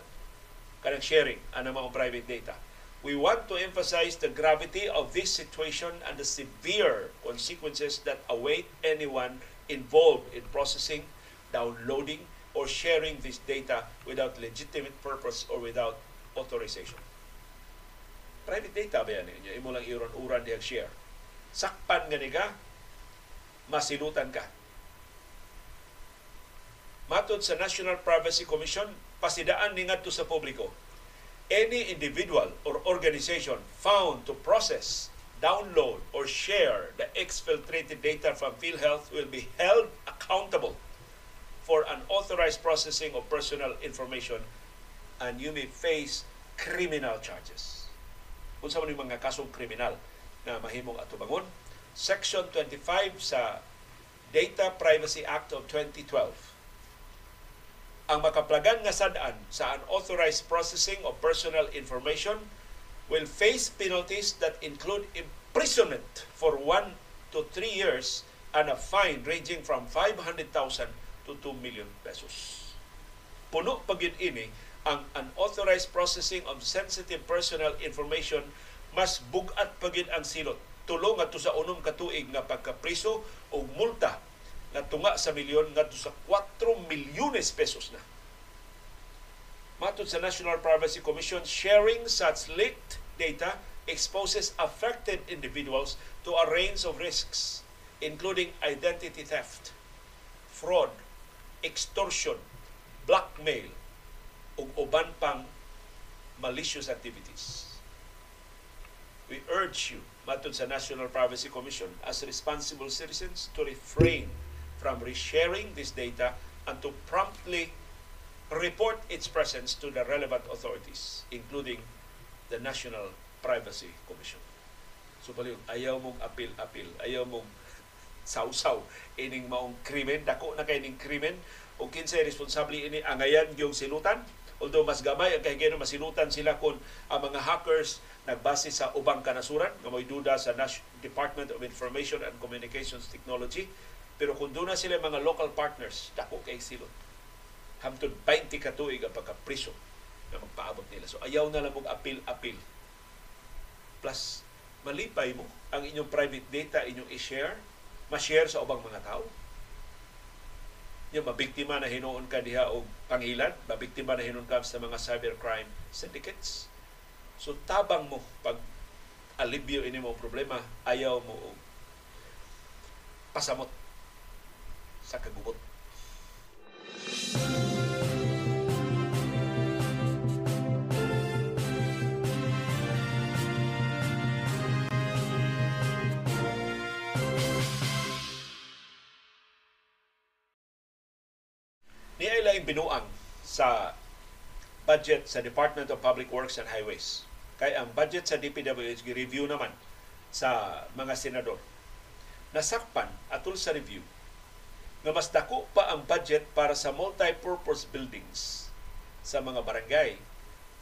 kanang sharing ang mga private data. We want to emphasize the gravity of this situation and the severe consequences that await anyone involved in processing, downloading, or sharing this data without legitimate purpose or without authorization. Private data ba yan? Imo lang iron-uran diyang share. Sakpan nga ka, masilutan ka. Matod sa National Privacy Commission, pasidaan ni ngadto sa publiko. Any individual or organization found to process, download, or share the exfiltrated data from PhilHealth will be held accountable for unauthorized processing of personal information and you may face criminal charges. Kung sa mga kasong kriminal na mahimong atubangon, Section 25 sa Data Privacy Act of 2012 ang makaplagan nga sadaan sa unauthorized processing of personal information will face penalties that include imprisonment for 1 to 3 years and a fine ranging from 500,000 to 2 million pesos. Puno pagin ini ang unauthorized processing of sensitive personal information mas bugat pagin ang silot. Tulo nga sa unom katuig nga pagkapriso o multa na tunga sa milyon ngadto sa 4 milyones pesos na. Matod sa National Privacy Commission, sharing such leaked data exposes affected individuals to a range of risks, including identity theft, fraud, extortion, blackmail, ug uban pang malicious activities. We urge you, matod sa National Privacy Commission, as responsible citizens to refrain from resharing this data and to promptly report its presence to the relevant authorities, including the National Privacy Commission. So paliw, ayaw mong apil-apil, ayaw mong sausaw ining maong krimen, dako na kay ning krimen o kinsay responsable ini angayan yung silutan although mas gamay ang kahigaynon masilutan sila kung ang mga hackers nagbase sa ubang kanasuran nga duda sa Nash- Department of Information and Communications Technology pero kung doon na sila mga local partners dako kay silot. Hamtod 20 ka tuig ang pagkapriso na magpaabot nila. So ayaw na lang mong apil-apil plus malipay mo ang inyong private data inyong i-share ma-share sa ubang mga tao. Yung mabiktima na hinuon ka diha og pangilan, mabiktima na hinuon ka sa mga cybercrime syndicates. So tabang mo pag alibyo ini mo problema, ayaw mo pasamot sa kagubot. Ni ay laing binuang sa budget sa Department of Public Works and Highways. Kay ang budget sa DPWH gi-review naman sa mga senador. Nasakpan atol sa review nga mas dako pa ang budget para sa multi-purpose buildings sa mga barangay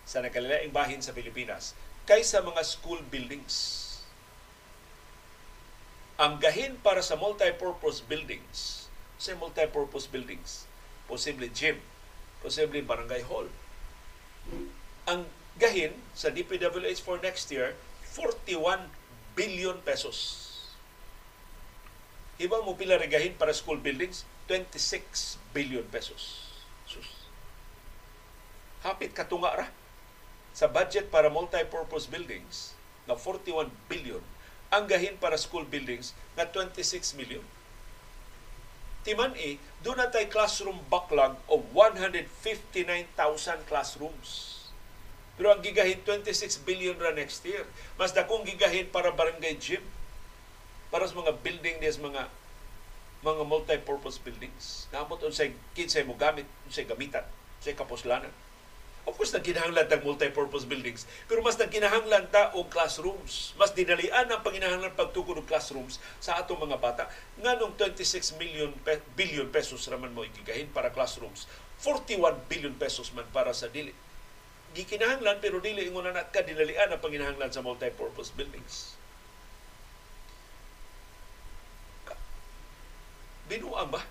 sa nakalilaing bahin sa Pilipinas kaysa mga school buildings. Ang gahin para sa multi-purpose buildings, sa multi-purpose buildings, posible gym, posible barangay hall. Ang gahin sa DPWH for next year, 41 billion pesos. Iba mo pila regahin para school buildings, 26 billion pesos. Sus. Hapit katunga ra sa budget para multi-purpose buildings na 41 billion ang gahin para school buildings na 26 million timan eh, doon na tayo classroom backlog of 159,000 classrooms. Pero ang gigahin 26 billion ra next year. Mas dakong gigahin para barangay gym. Para sa mga building des mga mga multi-purpose buildings. Naamot unsay kinsay mo gamit, unsay gamitan, unsay kapuslanan. Of course, nagkinahanglan tag multi-purpose buildings. Pero mas nagkinahanglan ta og classrooms. Mas dinalian ang panginahanglan pagtukod og classrooms sa atong mga bata. Nga nung 26 million pe- billion pesos raman mo igigahin para classrooms. 41 billion pesos man para sa dili. Gikinahanglan pero dili ingon na ka dinalian ang panginahanglan sa multi-purpose buildings. Binuang ba?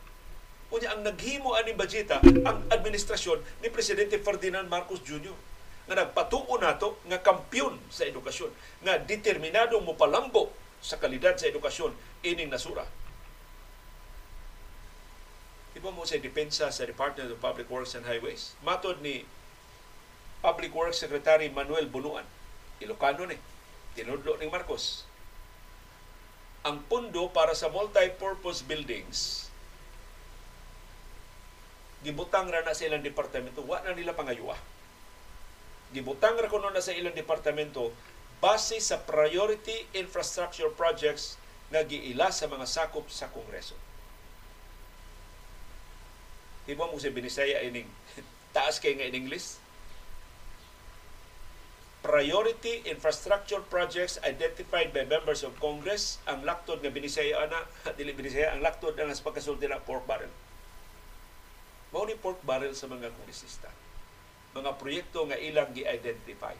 Unya ang naghimo ani budgeta ang administrasyon ni presidente Ferdinand Marcos Jr. nga nagpatuo nato nga kampyon sa edukasyon, nga determinado mo palambo sa kalidad sa edukasyon ining nasura. Iba mo sa depensa sa Department of Public Works and Highways. Matod ni Public Works Secretary Manuel Bunuan, Ilocano ni, tinudlo ni Marcos. Ang pundo para sa multi-purpose buildings gibutang ra na sa ilang departamento, wa na nila pangayuwa. Gibutang ra kuno na sa ilang departamento base sa priority infrastructure projects nga giila sa mga sakop sa Kongreso. Iba mo sa Binisaya ining taas kay nga in English. Priority infrastructure projects identified by members of Congress ang laktod nga Binisaya ana dili Binisaya ang laktod nga sa pagkasulti na pork barrel mao ni pork barrel sa mga kongresista. Mga proyekto nga ilang gi-identify.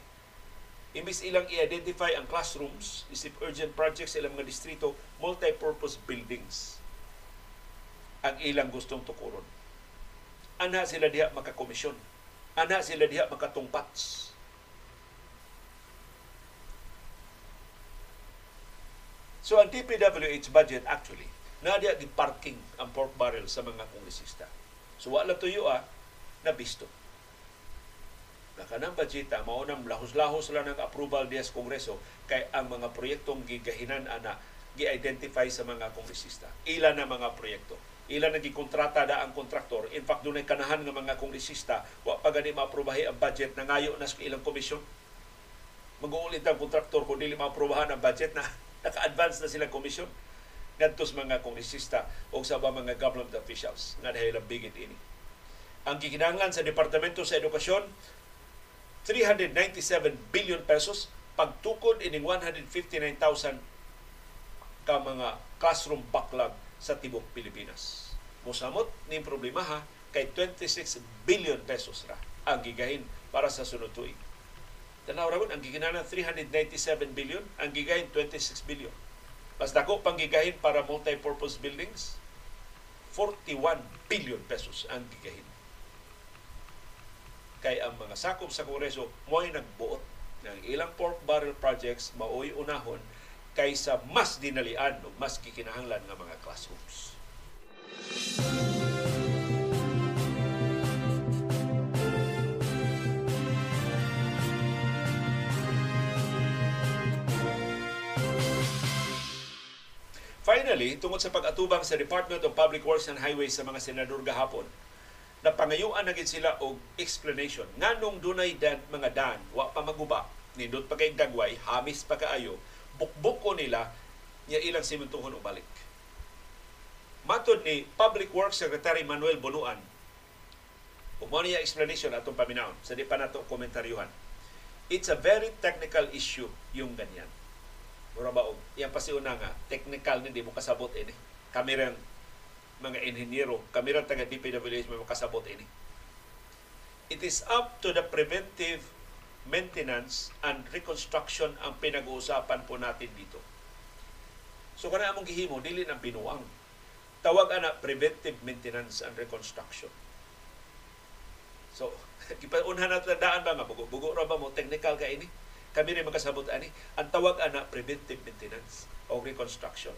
Imbis ilang i-identify ang classrooms, isip urgent projects sa ilang mga distrito, multi-purpose buildings ang ilang gustong tukuron. Ana sila diha makakomisyon. Ana sila diha makatungpats. So ang DPWH budget actually, na diha gi-parking ang pork barrel sa mga kongresista. So wala tuyo ah, na bisto. Na kanang budgeta mao nang lahos-lahos lang ng approval diya sa Kongreso kay ang mga proyektong gigahinan ana gi-identify sa mga kongresista. Ila na mga proyekto. Ila na gikontrata da ang kontraktor. In fact, dunay kanahan nga mga kongresista wa pa gani maaprobahi ang budget na ngayo na sa ilang komisyon. Mag-uulit ang kontraktor kung dili maaprobahan ang budget na naka-advance na silang komisyon ngadto sa mga kongresista o sa mga government officials nga dahil bigit ini. Ang gikinahanglan sa Departamento sa Edukasyon 397 billion pesos pagtukod ining 159,000 ka mga classroom backlog sa tibok Pilipinas. Musamot ning problema ha kay 26 billion pesos ra ang gigahin para sa sunod tuig. Tanaw ra ang giginanan 397 billion, ang gigahin 26 billion. Mas dako pang gigahin para multi-purpose buildings, 41 billion pesos ang gigahin. Kay ang mga sakop sa Kongreso mo'y nagbuot ng ilang pork barrel projects maoy unahon kaysa mas dinalian o mas kikinahanglan ng mga classrooms. Finally, tungod sa pag-atubang sa Department of Public Works and Highways sa mga senador gahapon, napangayuan na gid sila og explanation nganong dunay dan mga dan wa pa maguba nindot pa kay dagway hamis pa kaayo bukbuk ko nila niya ilang simentuhon o balik. Matod ni Public Works Secretary Manuel Bonuan, Umano niya explanation atong paminawon sa di pa nato komentaryuhan. It's a very technical issue yung ganyan. Mura ba og iyang pasiuna nga technical ni di mo kasabot ini. Kami rin mga inhinyero, kami rin taga DPWH mo kasabot ini. It is up to the preventive maintenance and reconstruction ang pinag-uusapan po natin dito. So kana among gihimo dili nang binuang. Tawag ana preventive maintenance and reconstruction. So, gipaunhan natin daan ba nga bugo-bugo ra ba mo technical ka ini? Kami rin makasabot ani. Ang tawag ana preventive maintenance o reconstruction.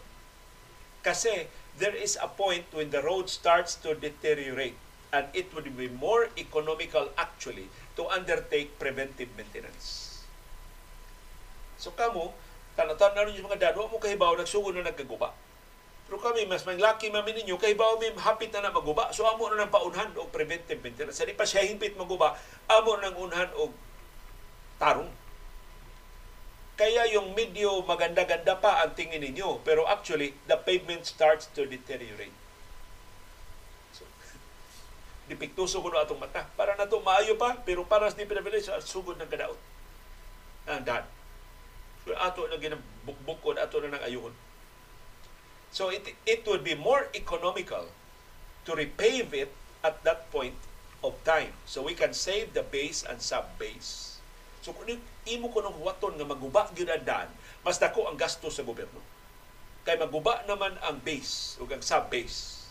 Kasi there is a point when the road starts to deteriorate and it would be more economical actually to undertake preventive maintenance. So kamo, tanatan na yung mga dano mo kahibaw, nagsugod na nagkaguba. Pero kami, mas may laki mami ninyo, kahibaw mi hapit na na maguba. So amo na ng paunhan o preventive maintenance. Sa di pa siya himpit maguba, amo nang unhan o tarong. Kaya yung medyo maganda-ganda pa ang tingin ninyo. Pero actually, the pavement starts to deteriorate dipiktuso ko na atong mata. Para na to maayo pa, pero para sa sa sugod ng kadaot. Ang daan. So, ato na ginabukbukon, ato na nang ayuhon. So, it, it would be more economical to repave it at that point of time. So, we can save the base and sub-base. So, kung imo ko ng huwaton nga maguba gyud ang daan, mas dako ang gasto sa gobyerno. Kay maguba naman ang base o ang sub-base.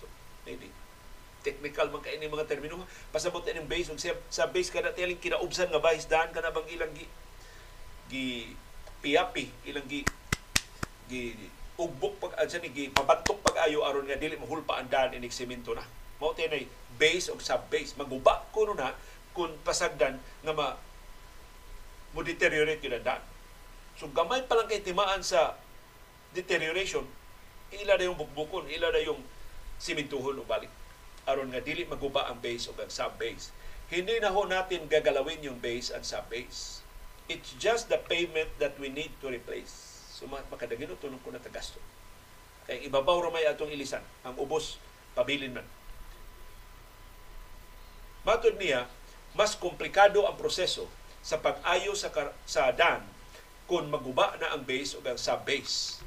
So, maybe technical man kay mga termino pasabot ning base ug sa base kada tiling kinaubsan nga base daan kana bang ilang gi gi piapi ilang gi gi ugbok pag adsa ni gi pabantok pag ayo aron nga dili mahulpa ang daan inig semento na mao tinay base ug sub base maguba kuno na kung pasagdan nga ma mo deteriorate yun ang daan so gamay pa lang kay timaan sa deterioration ila na yung bukbukon ila na yung simintuhon o balik aron nga dili maguba ang base o ang sub-base. Hindi na ho natin gagalawin yung base and sub-base. It's just the pavement that we need to replace. So makadagino tunong ko na tagasto. Kaya ibabaw ramay atong ilisan. Ang ubos, pabilin man. Matod niya, mas komplikado ang proseso sa pag-ayo sa, sa dam kung maguba na ang base o ang sub-base.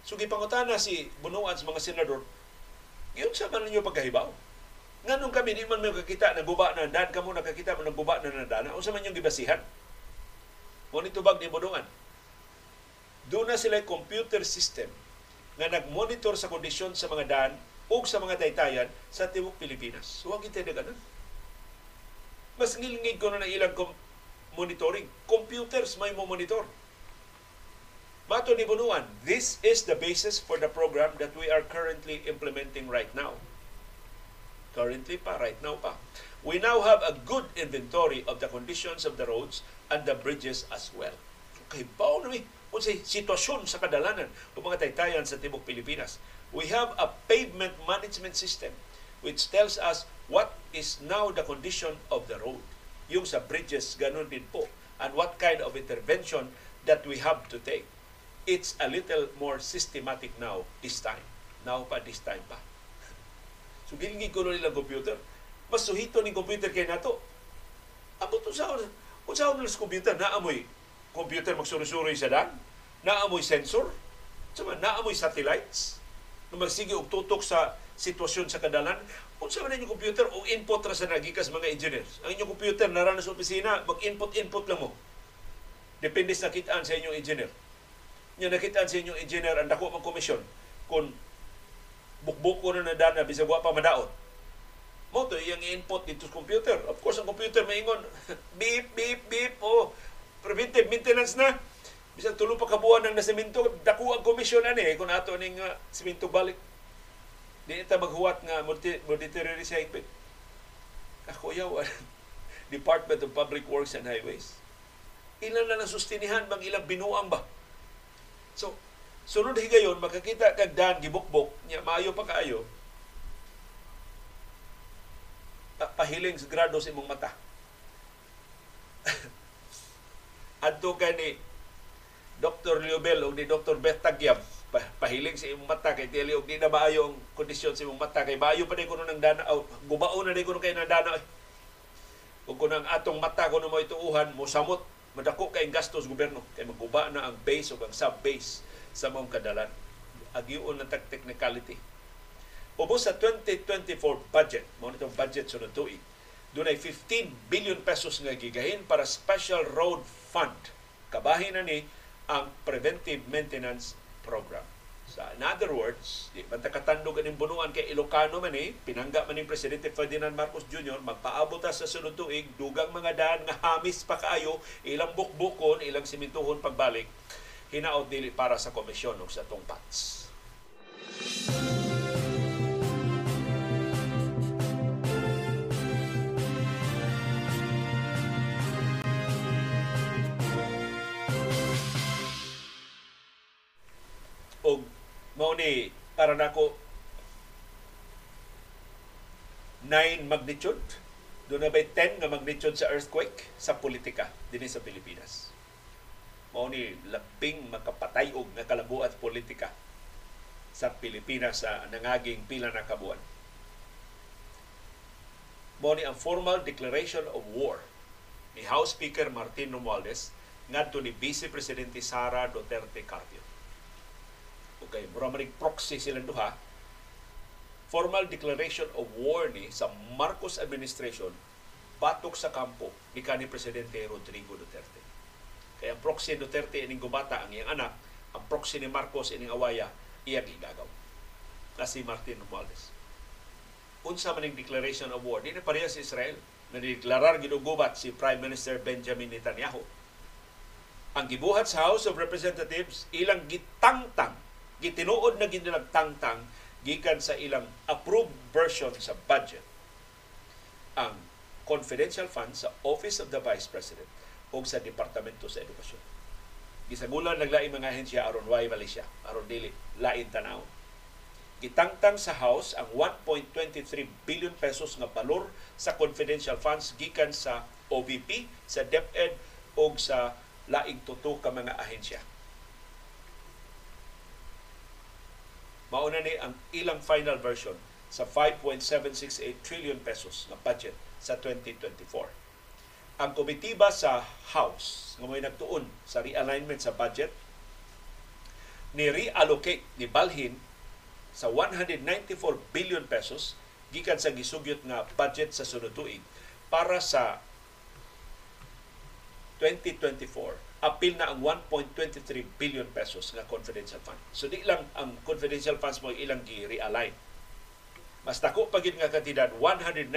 So gipangutana si Bunuan sa mga senador, yun sa man ninyo pagkahibaw. Nganong kami di man may kakita na guba na dan kamo nakakita mo guba na nadana unsa man yung gibasihan. Mo tubag ni bodongan. Doon na sila computer system nga nagmonitor sa kondisyon sa mga daan o sa mga taytayan sa tibuok Pilipinas. Huwag so, ito ganun. Mas ngilingig ko na ng ilang monitoring. Computers may mo monitor. Mato ni Bunuan, this is the basis for the program that we are currently implementing right now. Currently pa, right now pa. We now have a good inventory of the conditions of the roads and the bridges as well. Okay, bao na kung sa sitwasyon sa kadalanan o mga taytayan sa Tibok Pilipinas. We have a pavement management system which tells us what is now the condition of the road. Yung sa bridges, ganun din po. And what kind of intervention that we have to take it's a little more systematic now this time. Now pa, this time pa. So, gilingig ko nilang computer. Mas suhito ni computer kay nato. Amo to sa Kung sa sa computer, naamoy computer magsuri-suri sa dan, naamoy sensor, sama naamoy satellites, na magsige og tutok sa sitwasyon sa kadalan. Unsa man inyong computer o input ra sa nagikas mga engineers. Ang inyong computer nara na sa opisina, mag-input-input lang mo. Depende sa nakitaan sa inyong engineer. Nya nakitaan sa inyong engineer ang dako mang komisyon kung bukbuk ko na nadana bisag wa pa madaot. Mo to yung input dito sa computer. Of course, ang computer maingon beep beep beep oh preventive maintenance na. Bisag tulo pa kabuan ng nasemento, dako ang komisyon ani kung ato ning uh, semento balik. Di ita maghuwat nga monetary recycling. Kakuyaw Department of Public Works and Highways. Ilan na nasustinihan bang ilang binuang ba? So, sunod higayon, makakita kag dan gibukbok, nya maayo pa kaayo, pahiling sa grado sa imong mata. Adto ka ni Dr. Liobel o ni Dr. Beth Tagyam, pahiling sa imong mata kay dili og di na maayo ang kondisyon sa imong mata kay maayo pa ni kuno nang dana oh, gubao na ni kuno kay nang dana ug kuno ang atong mata kuno mo ituuhan mo samot madako kay gastos gobyerno kay maguba na ang base ug ang sub base sa mong kadalan agiun na tag technicality ubos sa 2024 budget mo nitong budget sunod tuig dunay 15 billion pesos nga gigahin para special road fund kabahin na ni ang preventive maintenance program. So, in other words, di man katandog aning bunuan kay Ilocano man eh, pinangga man ni Presidente Ferdinand Marcos Jr., magpaabot sa sunod tuig, dugang mga daan nga hamis pa kaayo, ilang bukbukon, ilang simintuhon pagbalik, hinaot dili para sa komisyon o sa tungpats. og mao ni para nako 9 magnitude doon na ba 10 nga magnitude sa earthquake sa politika dinhi sa Pilipinas. Mao ni labing makapatay og nga kalabuat politika sa Pilipinas sa nangaging pila na kabuan. Mao ni ang formal declaration of war ni House Speaker Martin Romualdez ngadto ni Vice Presidente Sara Duterte Carpio okay, mura manig proxy silang duha, formal declaration of war ni sa Marcos administration batok sa kampo ni kanhi presidente Rodrigo Duterte. Kaya ang proxy Duterte ining gubata ang iyang anak, ang proxy ni Marcos ining awaya iyang igagaw. Na si Martin Romualdez. Unsa man declaration of war, di na pareha sa Israel na deklarar ginugubat si Prime Minister Benjamin Netanyahu. Ang gibuhat sa House of Representatives ilang gitangtang gitinuod na gid nagtangtang gikan sa ilang approved version sa budget ang confidential funds sa Office of the Vice President o sa Departamento sa Edukasyon. Gisagulan naglaing mga ahensya aron way Malaysia, aron dili lain tanaw. Gitangtang sa House ang 1.23 billion pesos nga balor sa confidential funds gikan sa OVP, sa DepEd o sa laing tuto ka mga ahensya Mauna ni ang ilang final version sa 5.768 trillion pesos na budget sa 2024. Ang komitiba sa House nga may nagtuon sa realignment sa budget ni reallocate ni balhin sa 194 billion pesos gikan sa gisugyot nga budget sa sunod tuig para sa 2024 apil na ang 1.23 billion pesos nga confidential fund. So di lang ang confidential funds mo ilang gi-realign. Mas dako pa gid nga kantidad 194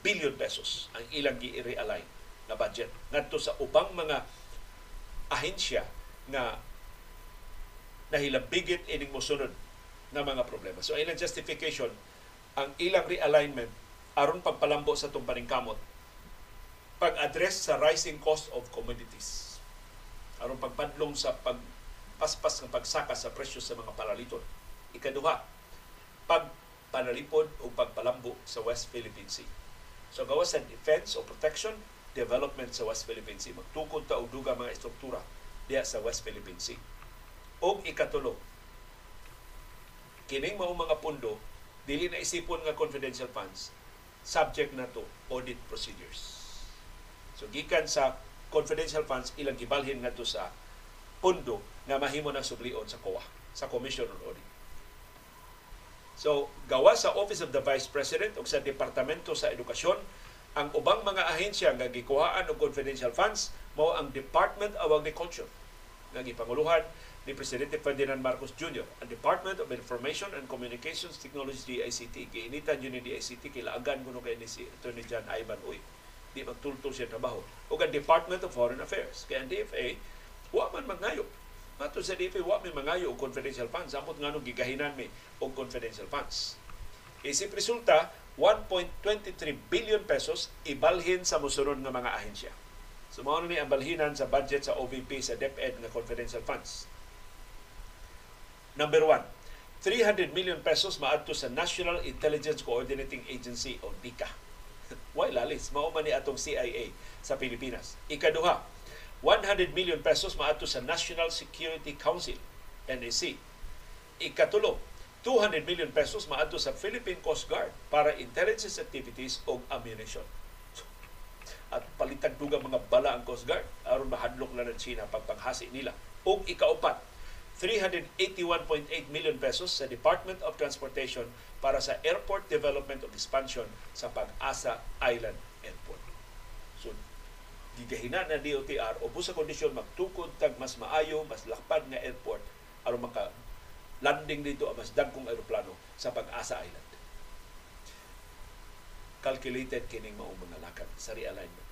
billion pesos ang ilang gi-realign na budget ngadto sa ubang mga ahensya nga nahilabigit ining mosunod na mga problema. So ilang justification ang ilang realignment aron pagpalambo sa itong paningkamot pag-address sa rising cost of commodities aron pagpadlong sa pagpaspas ng pagsaka sa presyo sa mga palaliton. Ikaduha, pagpanalipod o pagpalambo sa West Philippine Sea. So gawas sa defense o protection, development sa West Philippine Sea. Magtukod ta og duga mga estruktura diya sa West Philippine Sea. O ikatulo, kining mao mga pundo dili na isipon nga confidential funds subject na to audit procedures. So gikan sa confidential funds ilang gibalhin ngadto sa pundo nga mahimo na sublion sa COA, sa Commission on Audit. So, gawa sa Office of the Vice President o sa Departamento sa Edukasyon, ang ubang mga ahensya nga gikuhaan og confidential funds mao ang Department of Agriculture nga gipanguluhan ni Presidente Ferdinand Marcos Jr. Ang Department of Information and Communications Technology DICT giinitan yun ni DICT kilaagan kuno kay ni si Attorney John Ivan Uy di magtultol siya trabaho ug ang Department of Foreign Affairs kay ang DFA wa man mangayo Mato sa DFA, wa may mangayo og confidential funds. Amot nga nung gigahinan mi og confidential funds. Isip resulta, 1.23 billion pesos ibalhin sa musunod nga mga ahensya. So mao ni ang balhinan sa budget sa OVP sa DepEd nga confidential funds. Number one, 300 million pesos maadto sa National Intelligence Coordinating Agency o NICA. Why lalis? Mao man ni atong CIA sa Pilipinas. Ikaduha, 100 million pesos maadto sa National Security Council, NSC. Ikatulo, 200 million pesos maadto sa Philippine Coast Guard para intelligence activities o ammunition. At palitag dugang mga bala ang Coast Guard aron mahadlok na ng China pagpanghasi nila. O ikaupat, 381.8 million pesos sa Department of Transportation para sa airport development o expansion sa Pag-asa Island Airport. So, gigahina na DOTR o sa kondisyon magtukod tag mas maayo, mas lakpad nga airport aron maka landing dito ang mas dagkong aeroplano sa Pag-asa Island. Calculated kining maong mga lakad sa realignment.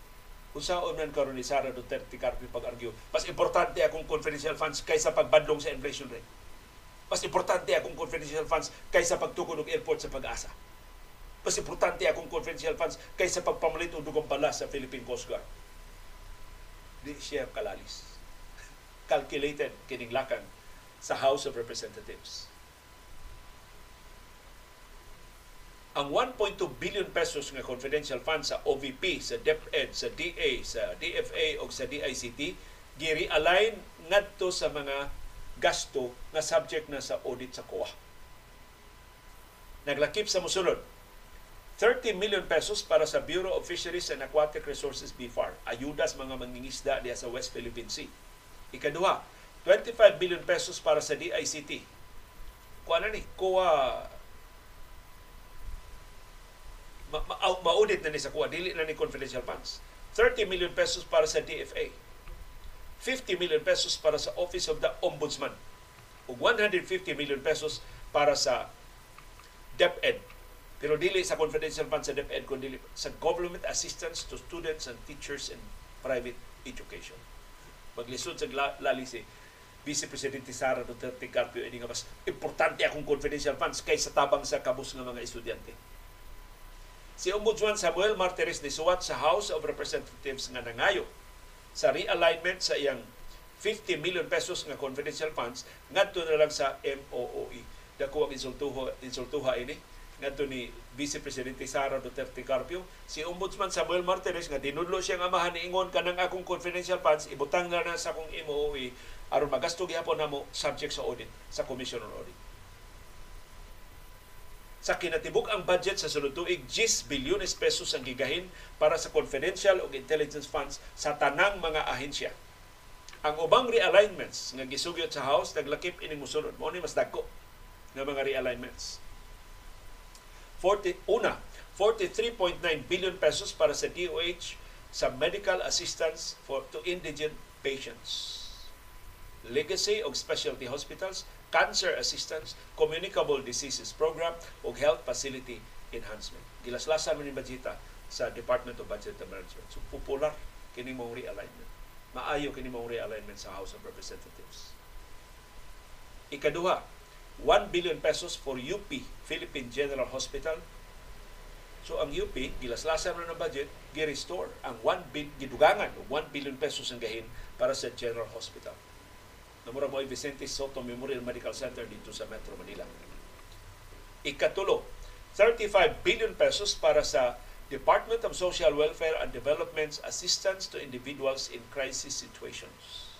Kung saan man karon ni Sara Duterte Carpio pag-argue, mas importante akong confidential funds kaysa pagbadlong sa inflation rate. Mas importante akong confidential funds kaysa pagtukod og airport sa pag-asa. Mas importante akong confidential funds kaysa pagpamalit og dugong bala sa Philippine Coast Guard. Di siya kalalis. Calculated kining lakang sa House of Representatives. Ang 1.2 billion pesos nga confidential fund sa OVP, sa DepEd, sa DA, sa DFA o sa DICT, giri-align ngadto sa mga gasto nga subject na sa audit sa COA. Naglakip sa musunod, 30 million pesos para sa Bureau of Fisheries and Aquatic Resources BFAR, ayuda sa mga mangingisda diya sa West Philippine Sea. Ikaduha, 25 billion pesos para sa DICT. Kuha na ni, kuha ma- ma- maudit na ni sa kuha, dili na ni confidential funds. 30 million pesos para sa DFA. 50 million pesos para sa Office of the Ombudsman. ug 150 million pesos para sa DepEd. Pero dili sa confidential fund sa DepEd, kundi sa government assistance to students and teachers in private education. Maglisod sa lali si Vice Presidente Sara Duterte Carpio ini nga mas importante akong confidential funds kaysa tabang sa kabus ng mga estudyante. Si Ombudsman Samuel Martires ni suwat sa House of Representatives nga nangayo sa realignment sa iyang 50 million pesos nga confidential funds ngadto na lang sa MOOE. Dako ang insultuha, insultuha ini ngadto ni Vice Presidente Sara Duterte Carpio si Ombudsman Samuel Martires nga dinudlo siya nga amahan niingon kanang akong confidential funds ibutang na na sa akong MOOE aron magasto gyapon namo subject sa audit sa Commission on Audit. Sa kinatibuk ang budget sa sunod tuig, 10 bilyones pesos ang gigahin para sa confidential o intelligence funds sa tanang mga ahensya. Ang ubang realignments nga gisugyot sa House naglakip ining musunod. Mao ni mas dagko nga mga realignments. 40 una, 43.9 billion pesos para sa DOH sa medical assistance for to indigent patients. Legacy of specialty hospitals, cancer assistance, communicable diseases program ug health facility enhancement. Gilaslasan man ni budgeta sa Department of Budget and Management. So popular kini mong realignment maayo kini mong realignment sa House of Representatives. Ikaduha, 1 billion pesos for UP, Philippine General Hospital. So ang UP, gilaslasan na ng budget, gi-restore ang 1 billion, gidugangan, 1 billion pesos ang gahin para sa General Hospital. Namura mo Vicente Soto Memorial Medical Center dito sa Metro Manila. Ikatulo, 35 billion pesos para sa Department of Social Welfare and Development's assistance to individuals in crisis situations.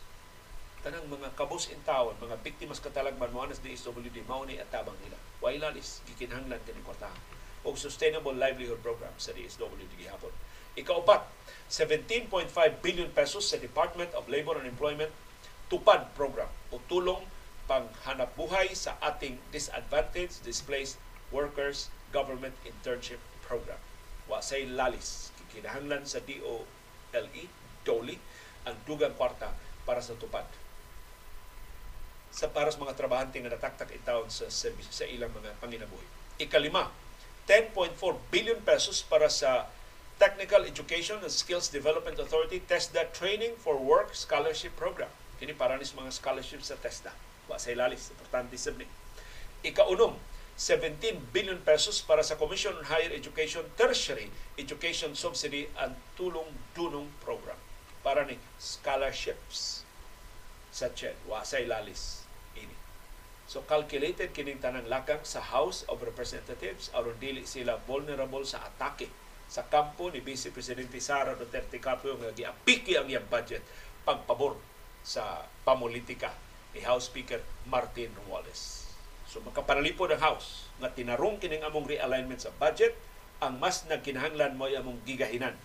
Tanang mga kabus in town, mga biktimas katalagman mo anas DSWD, mao ni atabang nila. Wailalis, gikinhanglan kani kwartahan. O Sustainable Livelihood Program sa DSWD gihapon. Ikaupat, 17.5 billion pesos sa Department of Labor and Employment tupad program o tulong panghanap buhay sa ating disadvantaged displaced workers government internship program. Wa say lalis kinahanglan sa DOLE, DOLE ang dugang kwarta para sa tupad sa para sa mga trabahante nga nataktak in sa sa ilang mga panginabuhi. Ikalima, 10.4 billion pesos para sa Technical Education and Skills Development Authority TESDA Training for Work Scholarship Program. Kini para ni mga scholarships sa TESDA. Wa sa ilalis, importante sa ni. Ikaunom, 17 billion pesos para sa Commission on Higher Education Tertiary Education Subsidy and Tulong Dunong Program para ni scholarships sa CHED. Wa sa ilalis ini. So calculated kining tanang lakang sa House of Representatives aron dili sila vulnerable sa atake sa kampo ni Vice Presidente Sara Duterte Carpio nga giapiki ang iyang budget pagpabor sa pamulitika ni House Speaker Martin Romualdez. So makapanalipod ang House nga tinarong kining among realignment sa budget ang mas nagkinahanglan mo among gigahinan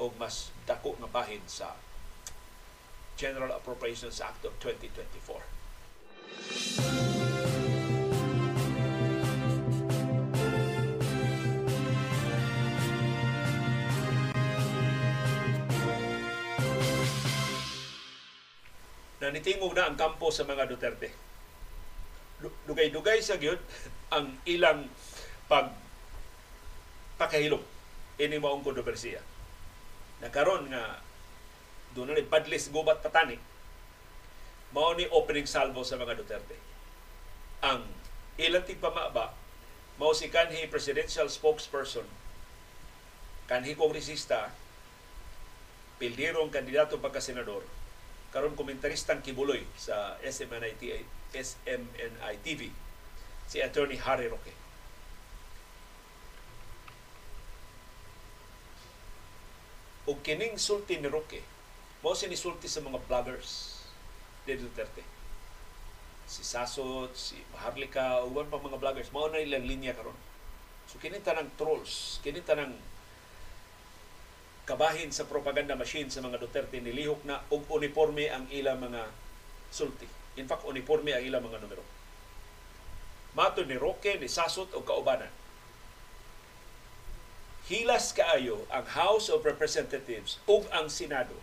o mas dako nga bahin sa General Appropriations Act of 2024. Na nitingog na ang kampo sa mga Duterte. Dugay-dugay sa gyud ang ilang pag pakahilom ini maong kontrobersiya. Nakaron nga doon na badlis gubat patani mao ni opening salvo sa mga Duterte. Ang ilang tigpamaba mao si kanhi presidential spokesperson kanhi kongresista pildirong kandidato pagka senador karon komentaristang kibuloy sa SMNI SMNI TV si Attorney Harry Roque. O kining sulti ni Roque, mao sinisulti sa mga vloggers ni Duterte. Si Sasot, si Maharlika, uban pa mga vloggers, mao na ilang linya karon. So kini tanang trolls, kini tanang kabahin sa propaganda machine sa mga Duterte nilihok na og uniforme ang ilang mga sulti. In fact, uniforme ang ilang mga numero. Mato ni Roque, ni Sasot o kaubanan. Hilas kaayo ang House of Representatives ug ang Senado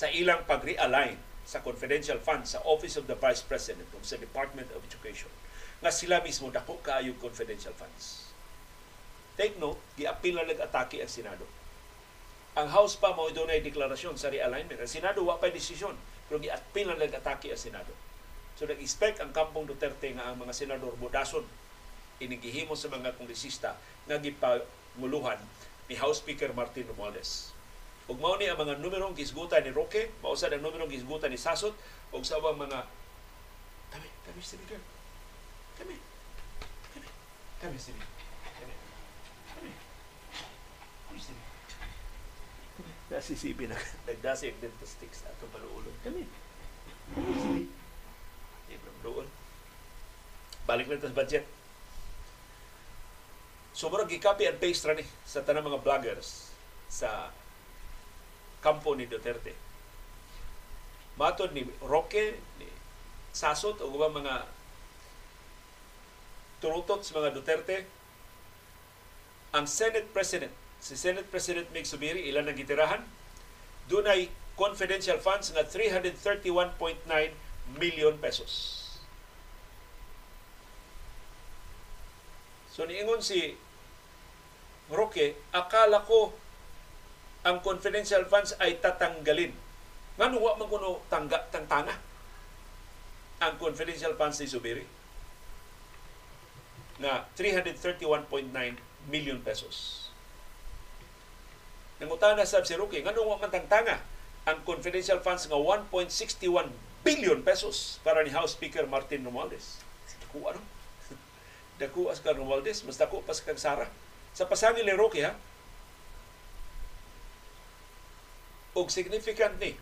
sa ilang pag-realign sa confidential funds sa Office of the Vice President ug sa Department of Education nga sila mismo dako kaayo confidential funds. Take note, giapil na nag-atake ang Senado ang House pa mo doon ay deklarasyon sa realignment. Ang Senado wa pa desisyon, pero giatpil na nag-atake ang Senado. So nag-expect ang kampong Duterte nga ang mga senador budason inigihimo sa mga kongresista nga gipanguluhan ni House Speaker Martin Romualdez. Ug mao ni ang mga numerong gisgutan ni Roque, mao sa ang numerong gisgutan ni Sasot ug sa mga kami, kami Speaker. Kami. Kami. Kami Speaker. Kami. Kami. Kami Speaker. Nasisibi na nagdasig din to sticks na itong paluulog. Kami. Ibram doon. Balik na sa budget. Sobrang gi-copy and paste ra ni sa tanang mga vloggers sa kampo ni Duterte. Matod ni Roque, ni Sasot, o mga turutot sa mga Duterte, ang Senate President si Senate President Mig Subiri, ilan ang gitirahan? Doon ay confidential funds nga 331.9 million pesos. So niingon si Roque, akala ko ang confidential funds ay tatanggalin. Nga wa man kuno tangga tangtanga ang confidential funds ni Subiri na 331.9 million pesos. Nangutana sab si Ruki, nganong wa man tangtanga ang confidential funds nga 1.61 billion pesos para ni House Speaker Martin Romualdez. Dako ano? Dako as ka Romualdez, mas dako pas kag Sara. Sa pasangil ni Roque ha. Og significant ni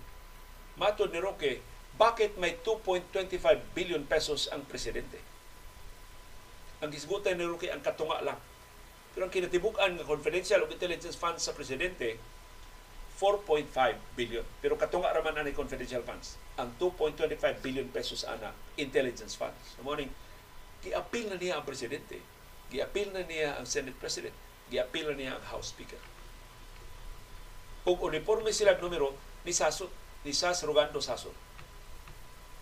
matod ni Roque, bakit may 2.25 billion pesos ang presidente? Ang gisgutan ni Roque ang katunga lang Pero ang kinatibukan nga confidential ug intelligence funds sa presidente 4.5 billion. Pero katunga raman ani confidential funds. Ang 2.25 billion pesos ana intelligence funds. Mo ning giapil na niya ang presidente. Giapil na niya ang Senate President. Giapil na niya ang House Speaker. Ug uniforme sila numero ni Sasot, ni Sas Rugando Sasot.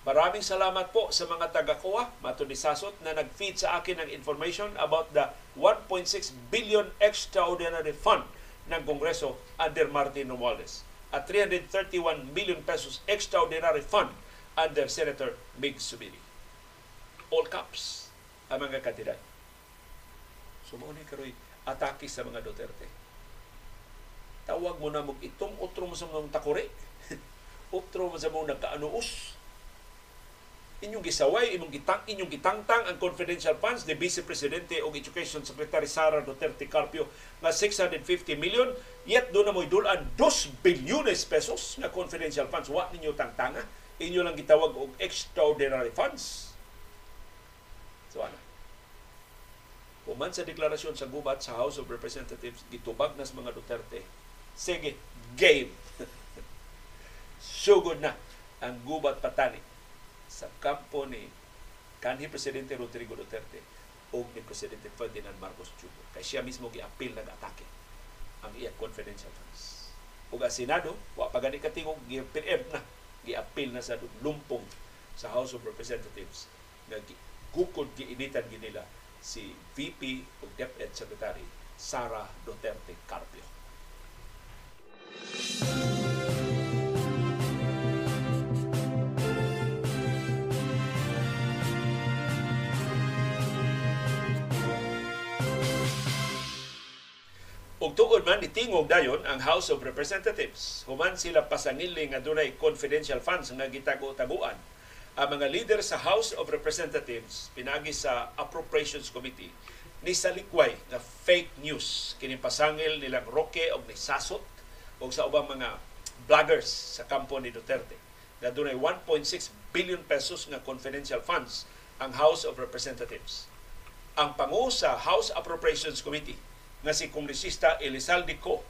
Maraming salamat po sa mga taga-kuha, mato ni Sasot, na nag-feed sa akin ng information about the 1.6 billion extraordinary fund ng Kongreso under Martin Romualdez at 331 million pesos extraordinary fund under Senator Mig Subiri. All caps ang mga kandidat. So mo ni karoy atake sa mga Duterte. Tawag mo na mo itong utro mo sa mga takore. utro mo sa mga nagkaanuos inyong gisaway, inyong gitang, inyong gitangtang ang confidential funds ni Vice Presidente o Education Secretary Sara Duterte Carpio nga 650 million, yet doon na mo'y dulan 2 bilyones pesos na confidential funds. Wa ninyo tangtanga. Inyo lang gitawag og extraordinary funds. So ano? Human sa deklarasyon sa gubat sa House of Representatives, gitubag na sa mga Duterte. Sige, game. Sugod na ang gubat patani sa kampo ni kanhi Presidente Rodrigo Duterte o ni Presidente Ferdinand Marcos Jr. Kaya siya mismo gi-appeal nag-atake ang iya confidential funds. Ug ang Senado, wa pa gani katingog gi-preempt na gi-appeal na sa lumpong sa House of Representatives nga gukod giinitan ginila si VP o DepEd Secretary Sara Duterte Carpio. Ug tuod man nitingog dayon ang House of Representatives. Human sila pasangili nga dunay confidential funds nga gitago-taguan. Ang mga leader sa House of Representatives pinagi sa Appropriations Committee ni salikway nga fake news kini pasangil nilang Roque og ni Sasot og sa ubang mga bloggers sa kampo ni Duterte nga dunay 1.6 billion pesos nga confidential funds ang House of Representatives. Ang pangu sa House Appropriations Committee nga si Kongresista Elizalde Co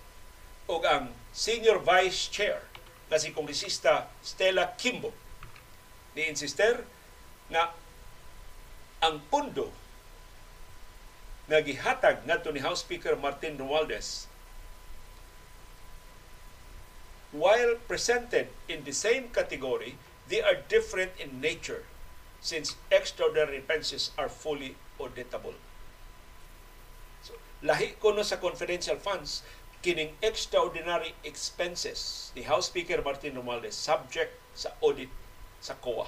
o ang Senior Vice Chair nga si Kongresista Stella Kimbo. Ni insister nga ang pundo nga gihatag ngadto ni House Speaker Martin Romualdez while presented in the same category they are different in nature since extraordinary expenses are fully auditable lahi ko no sa confidential funds kining extraordinary expenses ni House Speaker Martin Romualdez subject sa audit sa COA.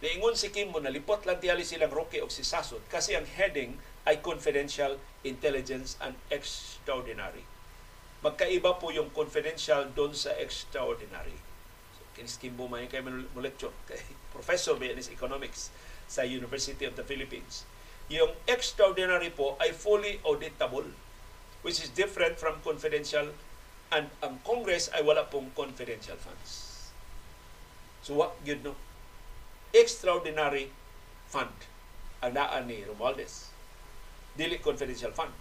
Niingon si Kim mo nalipot lang tiyali silang Roque o si Sasot kasi ang heading ay confidential, intelligence, and extraordinary. Magkaiba po yung confidential doon sa extraordinary. So, kinis Kimbo may kay mo lecture kay Professor Bianis Economics sa University of the Philippines yung extraordinary po ay fully auditable which is different from confidential and ang Congress ay wala pong confidential funds. So what yun no? Extraordinary fund ang naan ni Romualdez. Dili confidential fund.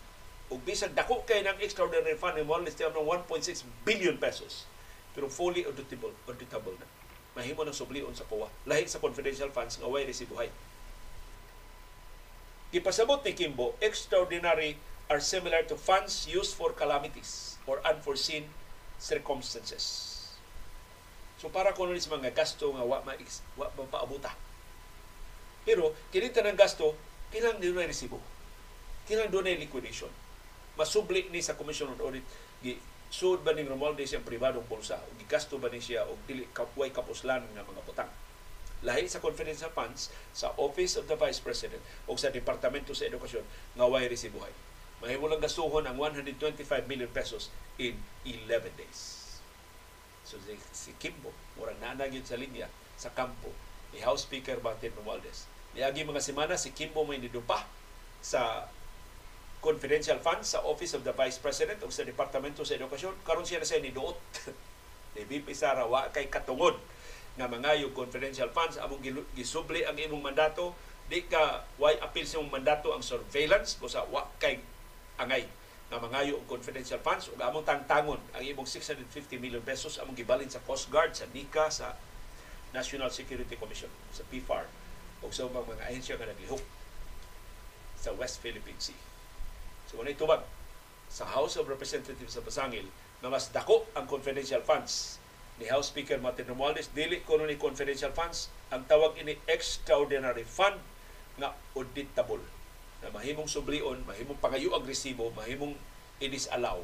Ug bisag dako kay ng extraordinary fund ni Romualdez tiyan ng 1.6 billion pesos. Pero fully auditable, auditable na. Mahimo ng sublion sa kuwa. Lahi sa confidential funds nga way resibuhay. Gipasabot ni Kimbo, extraordinary are similar to funds used for calamities or unforeseen circumstances. So para kuno sa mga gasto nga wa ma wa mapaabuta. Pero kini tanang gasto kilang di na resibo. Kilang do na liquidation. Masubli ni sa Commission on Audit gi sud ba ning Romualdez siyang pribadong bulsa o gigasto ba ni siya og dili kapway kapuslan nga mga butang lahi sa confidential funds sa Office of the Vice President o sa Departamento sa Edukasyon nga way resibuhay. Mahimo lang gastuhon ang 125 million pesos in 11 days. So si, si Kimbo, murang nanag yun sa linya sa kampo ni House Speaker Martin Romualdez. Niagi mga semana si Kimbo may nidupa sa confidential funds sa Office of the Vice President o sa Departamento sa Edukasyon. Karon siya na siya niduot. ni VP Sara, wa kay katungod nga mga yung confidential funds among gisubli ang imong mandato di ka why appeal sa imong mandato ang surveillance busa wa kay angay nga mangayo og confidential funds ug among tangtangon ang imong 650 million pesos among gibalin sa Coast Guard sa NICA sa National Security Commission sa PFAR ug sa ubang mga ahensya nga naglihok sa West Philippine Sea. So unay tubag sa House of Representatives sa Pasangil na mas dako ang confidential funds ni House Speaker Martin Romualdez dili kuno ni confidential funds ang tawag ini extraordinary fund nga auditable na mahimong sublion, mahimong pangayo agresibo, mahimong i-disallow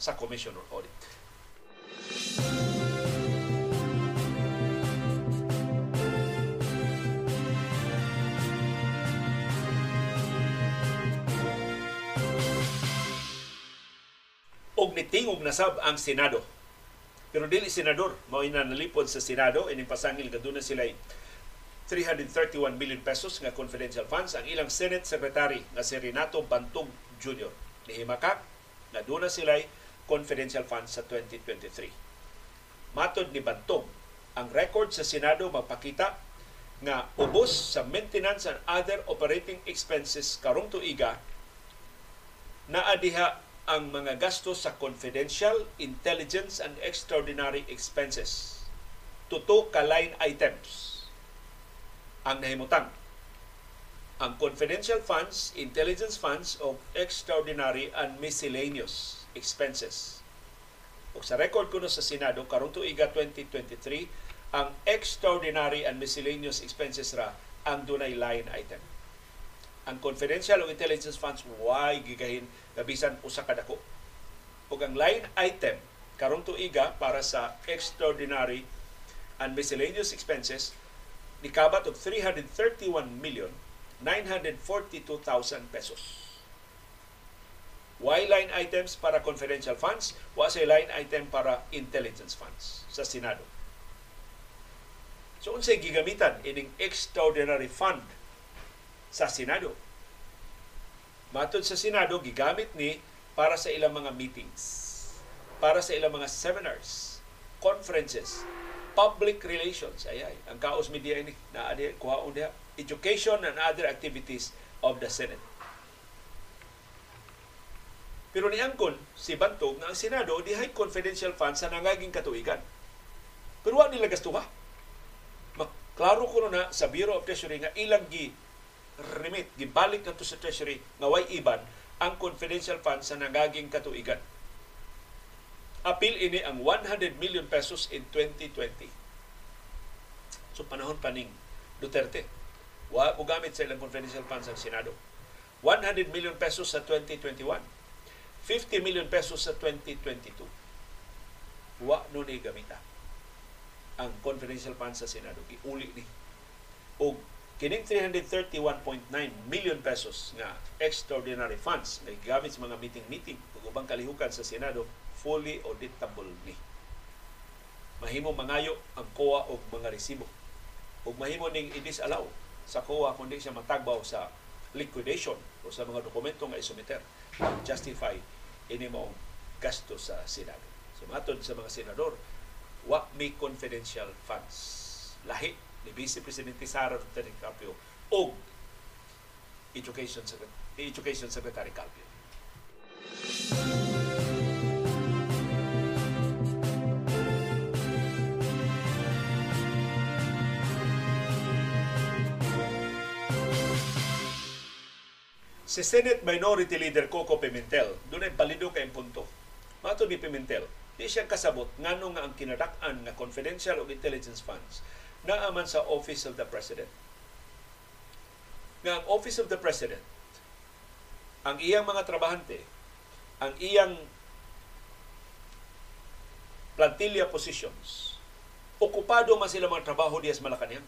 sa Commission on Audit. og nitingog na sab ang Senado. Pero dili senador, mao ina nalipod sa Senado ining pasangil kaduna sila 331 million pesos nga confidential funds ang ilang Senate Secretary nga si Renato Bantog Jr. Nihimakak na doon na sila confidential funds sa 2023. Matod ni Bantog, ang record sa Senado magpakita nga ubos sa maintenance and other operating expenses karong tuiga naa diha ang mga gastos sa confidential, intelligence, and extraordinary expenses. Tuto ka line items ang nahimutang. Ang confidential funds, intelligence funds, o extraordinary and miscellaneous expenses. O sa record ko sa Senado, karong tuiga 2023, ang extraordinary and miscellaneous expenses ra ang dunay line item. Ang confidential o intelligence funds why gigahin gabisan usa ka dako. Ug ang line item karong tuiga para sa extraordinary and miscellaneous expenses nikabat og 331 million 942,000 pesos. Why line items para confidential funds? Wa say line item para intelligence funds sa Senado. So unsay gigamitan ining extraordinary fund sa Senado? Matod sa Senado, gigamit ni para sa ilang mga meetings, para sa ilang mga seminars, conferences, public relations. Ay, ay. Ang kaos media ini na adi kuhaon diha. Education and other activities of the Senate. Pero ni Angkon, si Bantog, na ang Senado, di hay confidential funds sa nangaging katuigan. Pero wa nila gastuha. Klaro ko na sa Bureau of Treasury nga ilang gi remit, gibalik kanto sa Treasury nga way iban ang confidential funds sa nangaging katuigan apil ini ang 100 million pesos in 2020. So panahon pa ning Duterte. Wa mo gamit sa ilang confidential funds ang Senado. 100 million pesos sa 2021. 50 million pesos sa 2022. Wa no ni gamita ang confidential funds sa Senado. Iuli ni. O kining 331.9 million pesos nga extraordinary funds na gamit sa mga meeting-meeting ug ubang kalihukan sa Senado fully auditable ni. Mahimo mangayo ang COA og mga resibo. Ug mahimo ning i-disallow sa COA kundi siya matagbaw sa liquidation o sa mga dokumento nga isumiter justify ini mo gasto sa Senado. So matod sa mga senador, wa may confidential funds. Lahi ni Vice Presidente Sara Duterte Carpio o Education Education Secretary Carpio. Si Senate Minority Leader Coco Pimentel, doon ay palido kay punto. Mato ni Pimentel, di siya kasabot ngano nga ang kinadak-an nga confidential o intelligence funds naaman sa Office of the President. Nga ang Office of the President, ang iyang mga trabahante, ang iyang plantilla positions, okupado man sila mga trabaho diya sa Malacanang.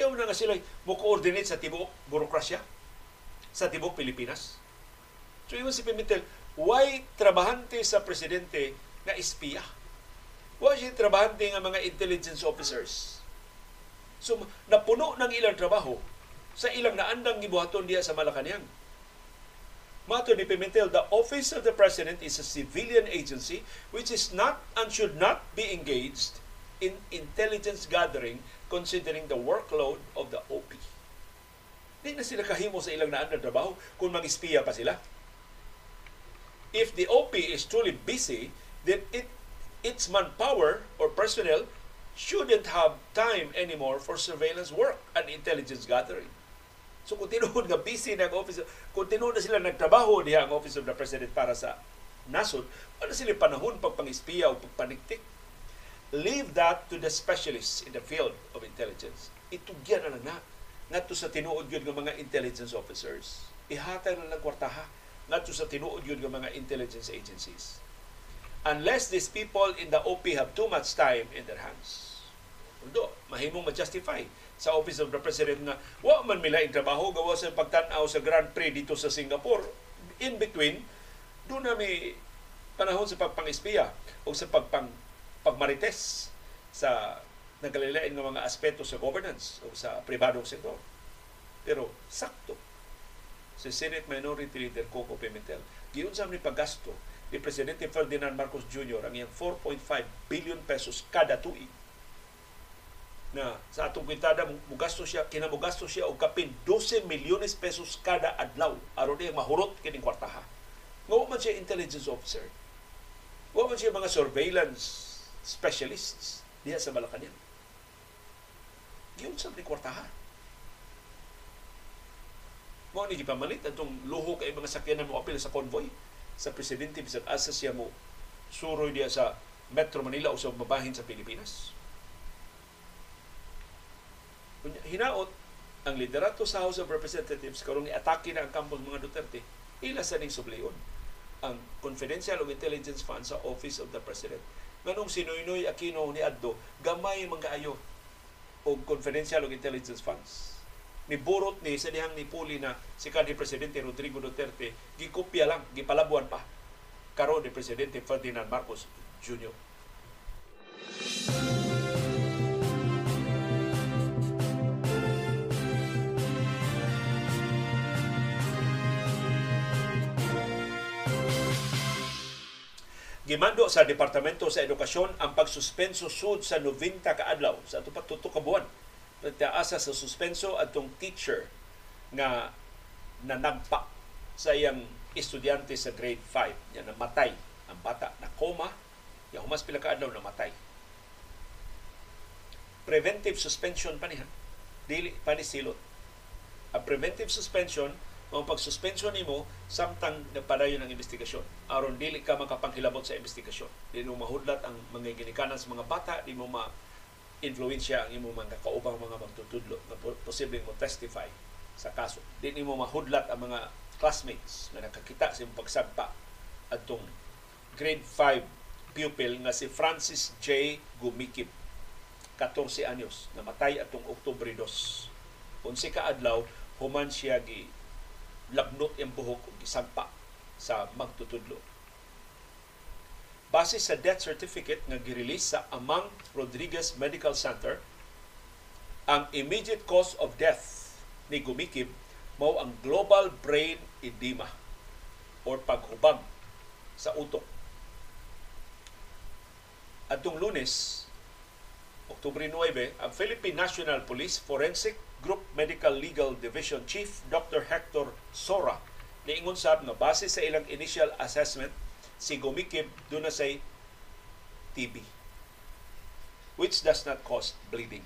Iyaw na nga sila mo-coordinate sa tibuok burokrasya sa tibok Pilipinas. So ingon si Pimentel, why trabahante sa presidente nga espiya? Why siya trabahante nga mga intelligence officers? So napuno ng ilang trabaho sa ilang naandang gibuhaton diya sa Malacanang. Mato ni Pimentel, the office of the president is a civilian agency which is not and should not be engaged in intelligence gathering considering the workload of the OP. Di na sila kahimo sa ilang naan na trabaho kung mag-espiya pa sila. If the OP is truly busy, then it its manpower or personnel shouldn't have time anymore for surveillance work and intelligence gathering. So kung tinuod nga busy ang office, kung tinuod na sila nagtrabaho diha ang Office of the President para sa nasod, wala sila panahon pagpang-espiya o pagpaniktik. Leave that to the specialists in the field of intelligence. Itugyan na lang na. Ngadto sa tinuod yun ng mga intelligence officers. Ihatay na lang kwartaha. Ngadto sa tinuod yun ng mga intelligence agencies. Unless these people in the OP have too much time in their hands. Although, mahimong ma-justify sa Office of the President nga wa man mila ang trabaho gawa sa pagtan-aw sa Grand Prix dito sa Singapore. In between, doon na may panahon sa pagpang-espiya o sa pagpang pagmarites sa nagkalilain ng mga aspeto sa governance o sa pribadong sektor. Pero sakto si Senate Minority Leader Coco Pimentel, giyon sa ni paggasto ni Presidente Ferdinand Marcos Jr. ang iyang 4.5 billion pesos kada tuig na sa atong kwintada mugasto siya kinamugasto siya og kapin 12 milyones pesos kada adlaw aron diha mahurot kining kwartaha. Nga man siya intelligence officer. Wa man siya mga surveillance specialists diha sa Malacañang. Yun sa ni kwartaha. Mo ni gipamalit atong luho kay mga sakyanan mo apil sa convoy sa presidente bisag asa siya mo suroy diya sa Metro Manila o sa mabahin sa Pilipinas. Hinaot ang liderato sa House of Representatives karong atake na ang kampo mga Duterte ila sa ning subliyon. Ang confidential o intelligence fund sa Office of the President. Nganong sinuinoy Aquino ni Addo gamay mga ayo og confidential og intelligence funds ni burot ni sa dihang ni puli na si kanhi presidente Rodrigo Duterte gikopya lang gipalabuan pa karon ni presidente Ferdinand Marcos Jr. Gimando sa Departamento sa Edukasyon ang pagsuspenso sud sa 90 ka adlaw sa ato patuto ka buwan. Nagtaasa sa suspenso atong teacher nga nanagpa sa iyang estudyante sa grade 5 nga namatay ang bata na koma ya humas pila ka adlaw namatay. Preventive suspension pa niya. Dili pa ni silot. Ang preventive suspension ang pagsuspension nimo samtang nagpadayon ang investigasyon aron dili ka makapanghilabot sa investigasyon di mo mahudlat ang mga ginikanan sa mga bata di mo ma influensya ang imong mga kaubang mga magtutudlo na posibleng mo testify sa kaso di mo mahudlat ang mga classmates na nakakita sa imong pagsagpa atong grade 5 pupil nga si Francis J. Gumikip 14 anyos namatay atong Oktubre 2 unsi ka adlaw human siya gi lagnot ang buhok ug gisampa sa magtutudlo. Base sa death certificate nga girelease sa Amang Rodriguez Medical Center, ang immediate cause of death ni Gumikib mao ang global brain edema or paghubag sa utok. Atong lunes, Oktubre 9, ang Philippine National Police Forensic Group Medical Legal Division Chief Dr. Hector Sora niingon sab nga base sa ilang initial assessment si Gumikib doon na say TB which does not cause bleeding.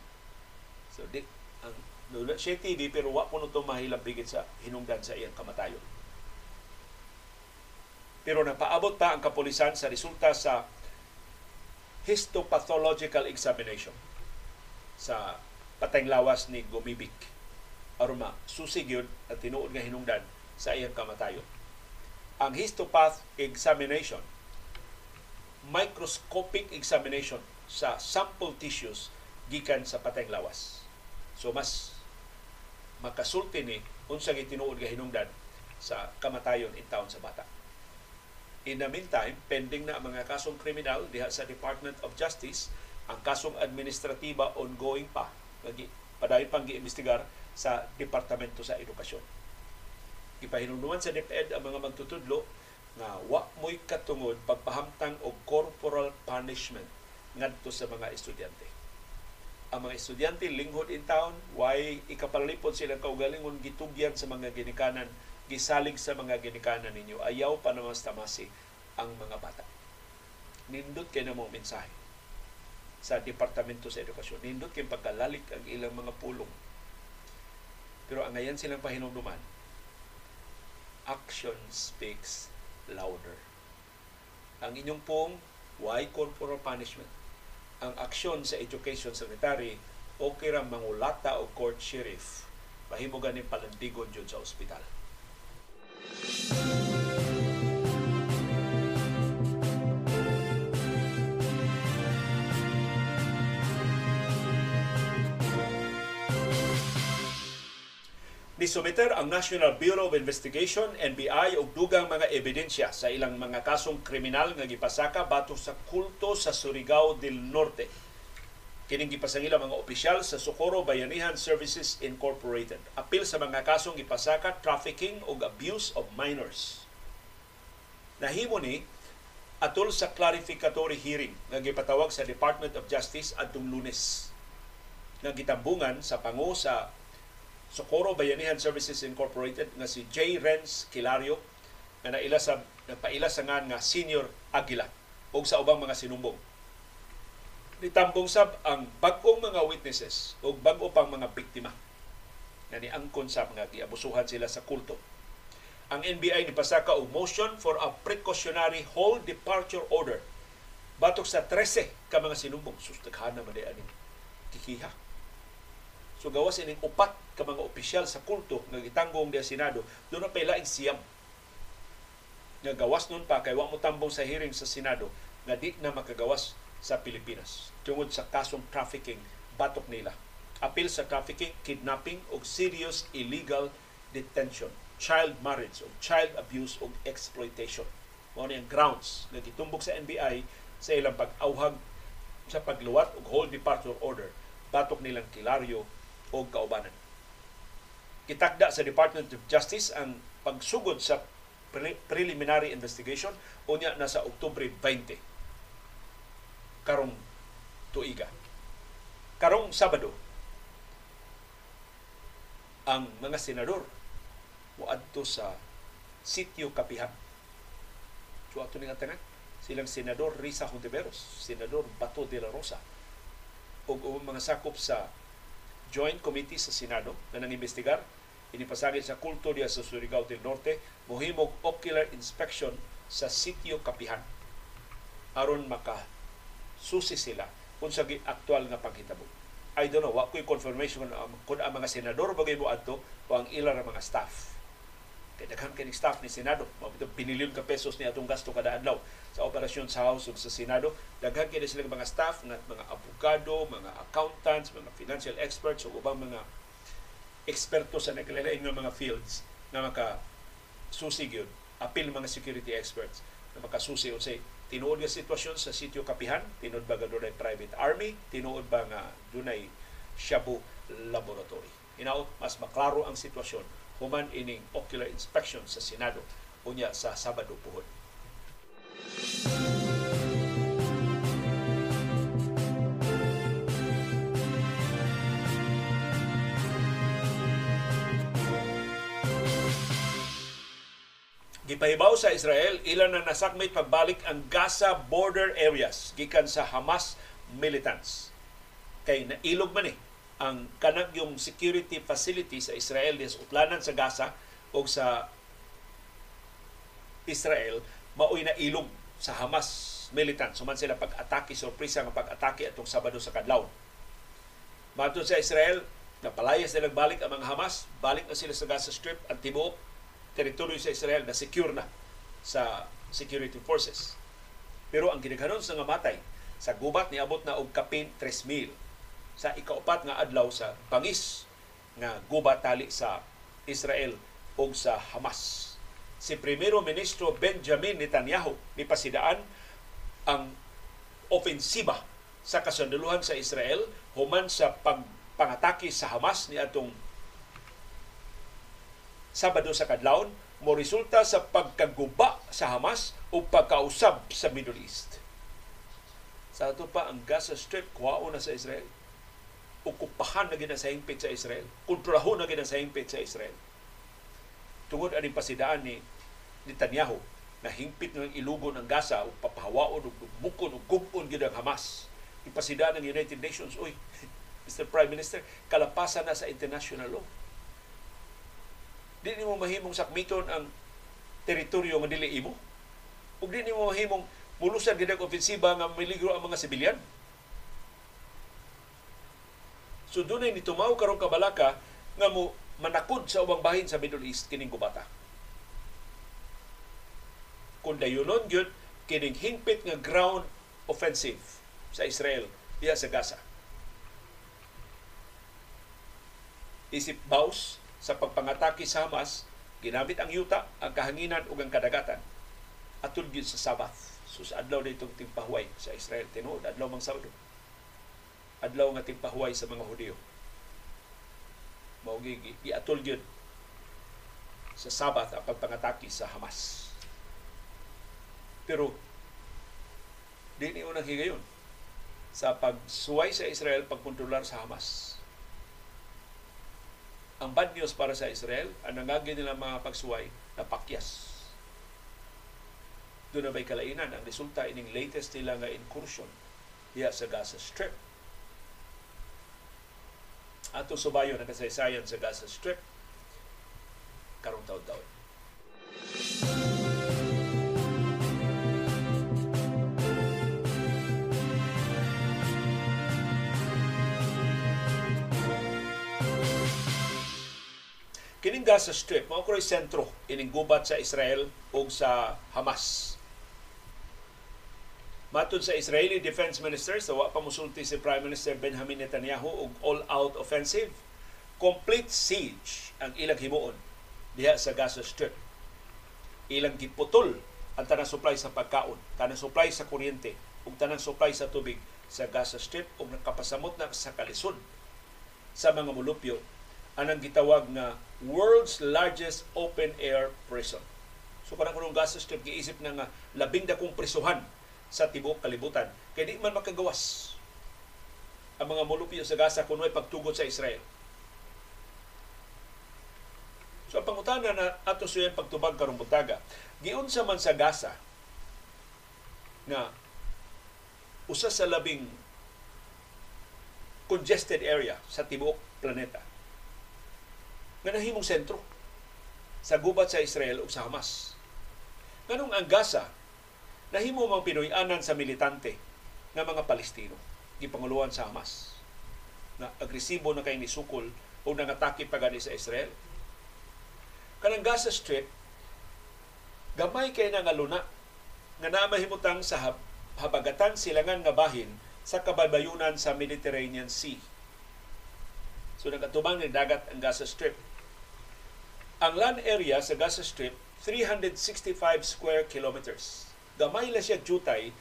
So di ang doon siya TB pero wa kuno to mahilabigit sa hinungdan sa iyang kamatayon. Pero napaabot pa ang kapulisan sa resulta sa histopathological examination sa patayng lawas ni Gumibik aron ma at tinuod nga hinungdan sa iyang kamatayon. Ang histopath examination, microscopic examination sa sample tissues gikan sa patayng lawas. So mas makasulti ni unsa gitinuod nga hinungdan sa kamatayon in taon sa bata. In the meantime, pending na mga kasong kriminal diha sa Department of Justice, ang kasong administratiba ongoing pa padayon pang giimbestigar sa Departamento sa Edukasyon. Ipahinungnuman sa DepEd ang mga magtutudlo nga wa mo'y katungod pagpahamtang og corporal punishment ngadto sa mga estudyante. ang mga estudyante linghod in town, why ikapalipod silang kaugalingon gitugyan sa mga ginikanan, gisalig sa mga ginikanan ninyo. Ayaw pa naman tamasi ang mga bata. Nindot kay na mo mensahe sa Departamento sa Edukasyon. Nindot kay pagkalalik ang ilang mga pulong. Pero ang ngayon silang pahinumduman, action speaks louder. Ang inyong pong why corporal punishment ang aksyon sa education secretary o kira mangulata o court sheriff mahimo ganing palandigon jud sa ospital. Nisumiter ang National Bureau of Investigation, NBI, og dugang mga ebidensya sa ilang mga kasong kriminal nga gipasaka batok sa kulto sa Surigao del Norte. Kining gipasangila mga opisyal sa Socorro Bayanihan Services Incorporated. Apil sa mga kasong gipasaka trafficking o abuse of minors. Nahimo ni atol sa clarificatory hearing nga gipatawag sa Department of Justice adtong Lunes nga gitambungan sa pangu sa Socorro Bayanihan Services Incorporated nga si J. Renz Kilario nga naila sa napaila sa nga nga Senior Aguila o sa ubang mga sinumbong. Nitambong sab ang bag-ong mga witnesses o bag-o pang mga biktima na niangkon sa mga giabusuhan sila sa kulto. Ang NBI ni pasaka og motion for a precautionary whole departure order batok sa 13 ka mga sinumbong sustaghan man ani kikiha So gawas ining upat ka mga opisyal sa kulto nga gitanggong sa Senado, doon na pala siyam nga gawas nun pa kay wa mo tambong sa hearing sa Senado nga di na makagawas sa Pilipinas tungod sa kasong trafficking batok nila. Apil sa trafficking, kidnapping o serious illegal detention, child marriage o child abuse o exploitation. Mao ang grounds nga gitumbok sa NBI sa ilang pag-awhag sa pagluwat og whole departure order batok nilang kilaryo o kaubanan. Kitakda sa Department of Justice ang pagsugod sa pre- preliminary investigation unya na sa Oktubre 20 karong tuiga. Karong Sabado ang mga senador moadto sa sitio Kapihan. So ato ning tanan silang senador Risa Hontiveros, senador Bato de la Rosa ug mga sakop sa Joint Committee sa Senado na nangimbestigar inipasagin sa kulto diya sa Surigao del Norte mohimog ocular inspection sa sitio Kapihan. Aron maka susi sila kung sa aktual nga paghitabo. I don't know, wa ko'y confirmation kung ang mga senador bagay mo adto o ang ilang mga staff Kay daghan kay staff ni Senado, mabito pinilyon ka pesos ni atong gasto kada adlaw sa operasyon sa House ug sa Senado. Daghan kay sila mga staff nga mga abogado, mga accountants, mga financial experts ug ubang mga eksperto sa nagkalain nga mga fields na maka susi gyud apil mga security experts na makasusi unsay tinuod nga sitwasyon sa sitio Kapihan, tinuod ba dunay private army, tinuod ba nga dunay shabu laboratory. Inaot mas maklaro ang sitwasyon human ining ocular inspection sa Senado unya sa Sabado puhon. Gipahibaw sa Israel, ilan na nasakmit pagbalik ang Gaza border areas gikan sa Hamas militants. Kay nailog man eh ang kanag yung security facility sa Israel sa utlanan sa Gaza o sa Israel maoy na ilog sa Hamas militant suman sila pag-atake sorpresa nga pag-atake atong Sabado sa kadlaw. Matod sa Israel, napalayas nila balik ang mga Hamas, balik na sila sa Gaza Strip, ang tibuok teritoryo sa Israel na secure na sa security forces. Pero ang ginikanon sa nga matay, sa gubat ni abot na og kapin 3,000 sa ikaupat nga adlaw sa pangis nga guba tali sa Israel o sa Hamas. Si Primero Ministro Benjamin Netanyahu ni pasidaan ang ofensiba sa kasundaluhan sa Israel human sa pagpangatake sa Hamas ni atong Sabado sa kadlawon mo resulta sa pagkaguba sa Hamas o pagkausab sa Middle East. Sa ato pa ang Gaza Strip kuwao na sa Israel okupahan na gina sa Israel. Kontrolahon na gina sa Israel. Tungod ani pasidaan ni Netanyahu na hingpit ng ilugon ang Gaza o papahawaon o bukon o gubon gid ang Hamas. Ipasidaan ng United Nations, uy, Mr. Prime Minister, kalapasan na sa international law. Di ni mo mahimong sakmiton ang teritoryo nga dili imo. Ug di ni mo mahimong mulusan gid ang ofensiba nga miligro ang mga sibilyan. So dunay ni tumaw karong kabalaka nga mo manakod sa ubang bahin sa Middle East kining kubata. Kung dayunon gyud kining hingpit nga ground offensive sa Israel diha sa Gaza. Isip baus sa pagpangatake sa Hamas, ginamit ang yuta, ang kahanginan ug ang kadagatan atud gyud sa Sabath. So sa adlaw na itong timpahuay sa Israel tinuod adlaw mang Sabado adlaw nga tigpahuway sa mga Hudyo. Mao giatol gyud sa Sabat ang pagpangataki sa Hamas. Pero di ni unang higayon sa pagsuway sa Israel pagkontrolar sa Hamas. Ang bad news para sa Israel, ang nangagi nila mga pagsuway, napakyas. Doon na may kalainan ang resulta ining latest nila nga incursion diya sa Gaza Strip ato subayon ang kasaysayan sa Gaza Strip karong taon-taon. Kining Gaza Strip, mao ko'y sentro ining gubat sa Israel ug sa Hamas. Matod sa Israeli Defense Minister, sa wa pa musulti si Prime Minister Benjamin Netanyahu og all-out offensive, complete siege ang ilang himuon diha sa Gaza Strip. Ilang giputol ang tanang supply sa pagkaon, tanang supply sa kuryente, ug tanang supply sa tubig sa Gaza Strip ug nakapasamot na sa kalisod sa mga mulupyo anang gitawag na world's largest open air prison. So kanang Gaza Strip giisip na nga labing dakong prisuhan sa tibuok kalibutan. Kaya di man makagawas ang mga mulupyo sa Gaza kung may pagtugot sa Israel. So ang pangutana na ato siya pagtubag karong butaga, giunsa man sa Gaza na usa sa labing congested area sa tibuok planeta nga nahimong sentro sa gubat sa Israel ug sa Hamas. Nganong ang Gaza nahimo mang Pinoy-anan sa militante nga mga Palestino gipanguluan sa Hamas na agresibo na kay nisukol o nangatake pa sa Israel. Kanang Gaza Strip, gamay kay na nga luna nga namahimutang sa hab- habagatan silangan nga bahin sa kabaybayunan sa Mediterranean Sea. So nagatubang ni dagat ang Gaza Strip. Ang land area sa Gaza Strip 365 square kilometers gamay la siya jutay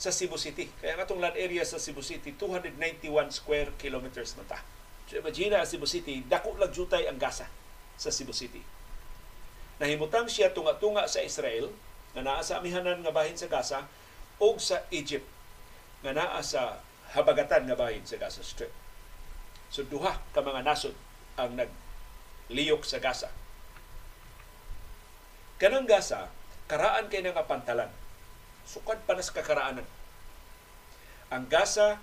sa Cebu City. Kaya nga itong land area sa Cebu City, 291 square kilometers na ta. So imagine ang Cebu City, dako lang jutay ang Gaza sa Cebu City. Nahimutang siya tunga-tunga sa Israel, nga naa sa amihanan nga bahin sa Gaza, o sa Egypt, nga naa sa habagatan nga bahin sa Gaza Strip. So duha ka mga nasod ang nagliyok sa Gaza. Kanang Gaza, karaan kay nga pantalan sukad pa sa kakaraanan. Ang Gaza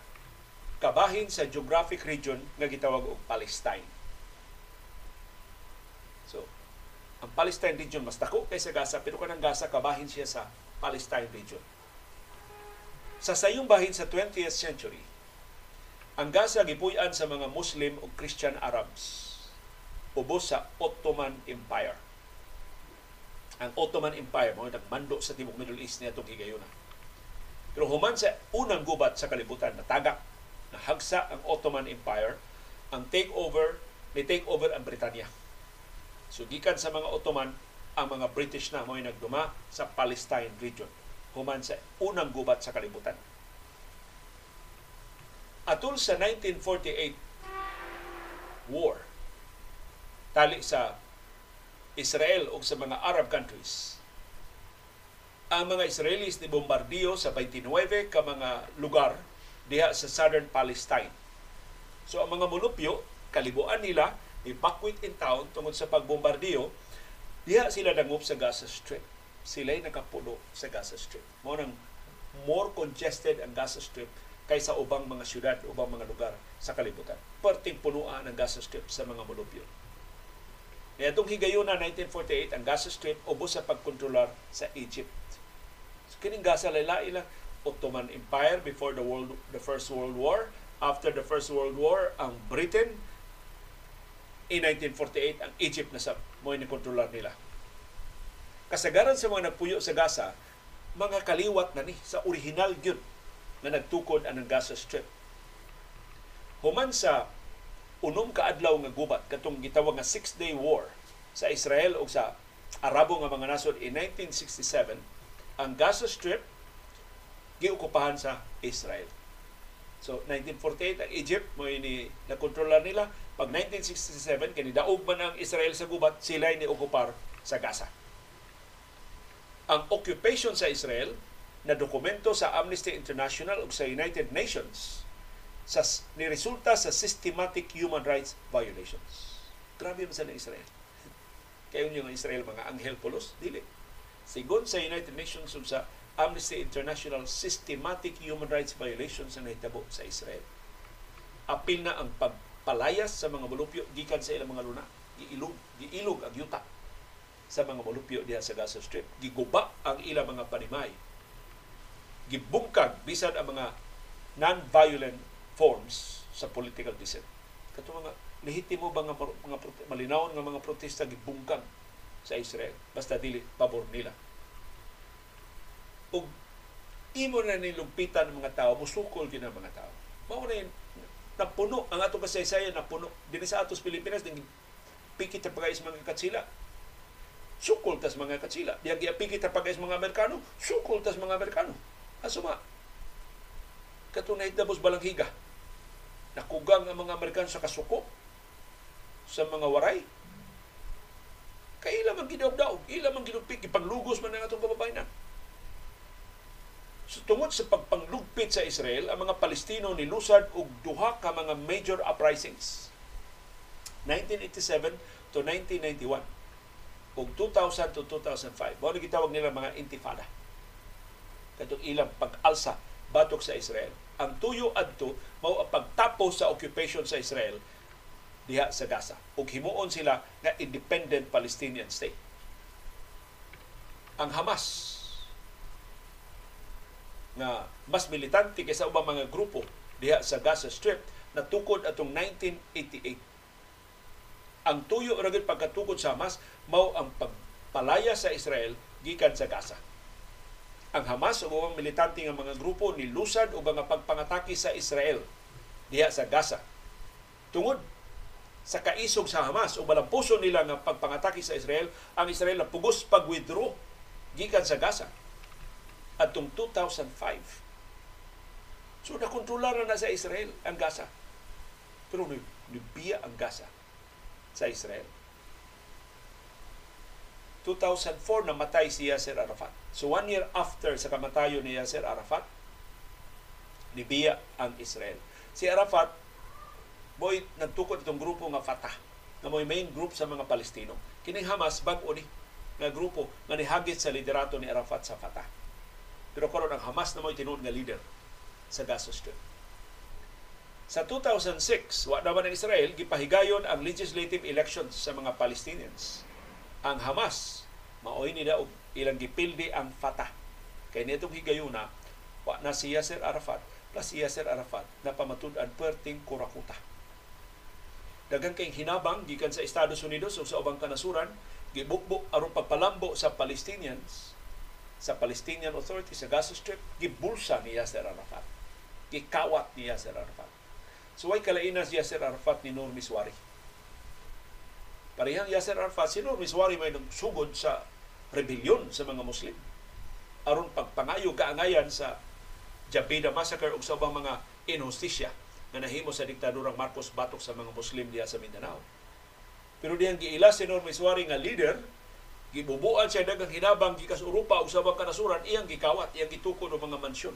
kabahin sa geographic region nga gitawag og Palestine. So, ang Palestine region mas dako kaysa Gaza pero kanang Gaza kabahin siya sa Palestine region. Sa sayong bahin sa 20th century, ang Gaza gipuy-an sa mga Muslim o Christian Arabs ubos sa Ottoman Empire ang Ottoman Empire mo nagmando sa tibok Middle East niya itong higayuna. Pero human sa unang gubat sa kalibutan, natagak, nahagsa ang Ottoman Empire, ang takeover, ni takeover ang Britanya. So gikan sa mga Ottoman, ang mga British na mo'y nagduma sa Palestine region. Human sa unang gubat sa kalibutan. Atul sa 1948 war, tali sa Israel o sa mga Arab countries. Ang mga Israelis ni bombardiyo sa 29 ka mga lugar diha sa southern Palestine. So ang mga mulupyo, kalibuan nila, evacuate in town tungod sa pagbombardiyo, diha sila dangop sa Gaza Strip. Sila'y nakapuno sa Gaza Strip. Mo nang more congested ang Gaza Strip kaysa ubang mga syudad, ubang mga lugar sa kalibutan. Perting punuan ang Gaza Strip sa mga mulupyo. Kaya itong higayuna 1948, ang Gaza Strip ubos sa pagkontrolar sa Egypt. So, kining Gaza laylay lang Ottoman Empire before the world the First World War. After the First World War, ang Britain in 1948 ang Egypt na sa mo ni kontrolar nila. Kasagaran sa mga nagpuyo sa Gaza, mga kaliwat na ni sa original gyud na nagtukod ang Gaza Strip. Human sa unom ka adlaw nga gubat katong gitawag nga Six Day War sa Israel o sa Arabo nga mga nasod in 1967 ang Gaza Strip giukupahan sa Israel. So 1948 ang Egypt mo ini nakontrolar nila pag 1967 kani daog man ang Israel sa gubat sila ni okupar sa Gaza. Ang occupation sa Israel na dokumento sa Amnesty International ug sa United Nations sa ni resulta sa systematic human rights violations. Grabe man sa Israel. Kayo yung Israel mga anghel pulos dili. Sigon sa United Nations ug sa Amnesty International systematic human rights violations na nahitabo sa Israel. Apil na ang pagpalayas sa mga mulupyo gikan sa ilang mga luna. Giilog, giilog ang yuta sa mga mulupyo diha sa Gaza Strip. Giguba ang ilang mga panimay gibungkag bisan ang mga non-violent forms sa political dissent. Kato mga lehitimo ba nga mga malinawon nga mga protesta gibungkag sa Israel basta dili pabor nila. Ug imo na nilumpitan mga tao, musukol gid ang mga tao. Mao na napuno ang ato kasaysayan napuno dinhi sa atos Pilipinas ning pikit ta pagais mga katsila sukol tas mga katsila diya giapikit ta pagais mga Amerikano sukol tas mga Amerikano Asuma, katunay dabos balanghiga. Nakugang ang mga Amerikano sa kasuko sa mga waray. Kaila man gidaw-daw, ila man ginupit, ipanglugos man ang atong kababayan. So, tungod sa pagpanglugpit sa Israel, ang mga Palestino nilusad og duha ka mga major uprisings. 1987 to 1991 ug 2000 to 2005. Mao gitawag nila mga intifada katong ilang pag-alsa batok sa Israel. Ang tuyo adto mao ang pagtapos sa occupation sa Israel diha sa Gaza ug himuon sila nga independent Palestinian state. Ang Hamas nga mas militante kaysa ubang mga grupo diha sa Gaza Strip natukod atong 1988. Ang tuyo ra pagkatukod sa Hamas mao ang pagpalaya sa Israel gikan sa Gaza ang Hamas o mga militante nga mga grupo ni lusad o mga pagpangatake sa Israel diha sa Gaza. Tungod sa kaisog sa Hamas o malampuso nila nga pagpangatake sa Israel, ang Israel na pugos pag-withdraw gikan sa Gaza atong 2005. So nakontrolar na, na sa Israel ang Gaza. Pero nibiya ang Gaza sa Israel. 2004 namatay si Yasser Arafat. So one year after sa kamatayon ni Yasser Arafat, nibiya ang Israel. Si Arafat, boy, nagtukod itong grupo nga Fatah, na may main group sa mga Palestino. Kining Hamas, bag-o ni, nga grupo nga nihagit sa liderato ni Arafat sa Fatah. Pero karon ang Hamas na mo'y tinuod nga leader sa Gaza Strip. Sa 2006, wa naman ng Israel, gipahigayon ang legislative elections sa mga Palestinians. Ang Hamas, maoy ni og ilang gipildi ang Fatah. Kay nitong higayuna, wa na si Yasser Arafat, plus si Yasser Arafat na pamatud-an perting kurakuta. Daghang kay hinabang gikan sa Estados Unidos o sa ubang kanasuran, gibukbok aron pagpalambo sa Palestinians sa Palestinian Authority sa Gaza Strip, gibulsa ni Yasser Arafat. Gikawat ni Yasser Arafat. So way kalainas Yasser Arafat ni Nur Miswari. Parehang Yasser Arafat, si Nur Miswari may sugod sa rebellion sa mga Muslim aron pagpangayo kaangayan sa Jabida Massacre ug sa ubang mga injustisya nga nahimo sa diktadurang Marcos batok sa mga Muslim diha sa Mindanao. Pero diyang giila si Norm Iswari nga leader, gibubuan siya dagang hinabang gikas Europa ug sa ubang kanasuran iyang gikawat, iyang gitukod og mga mansyon.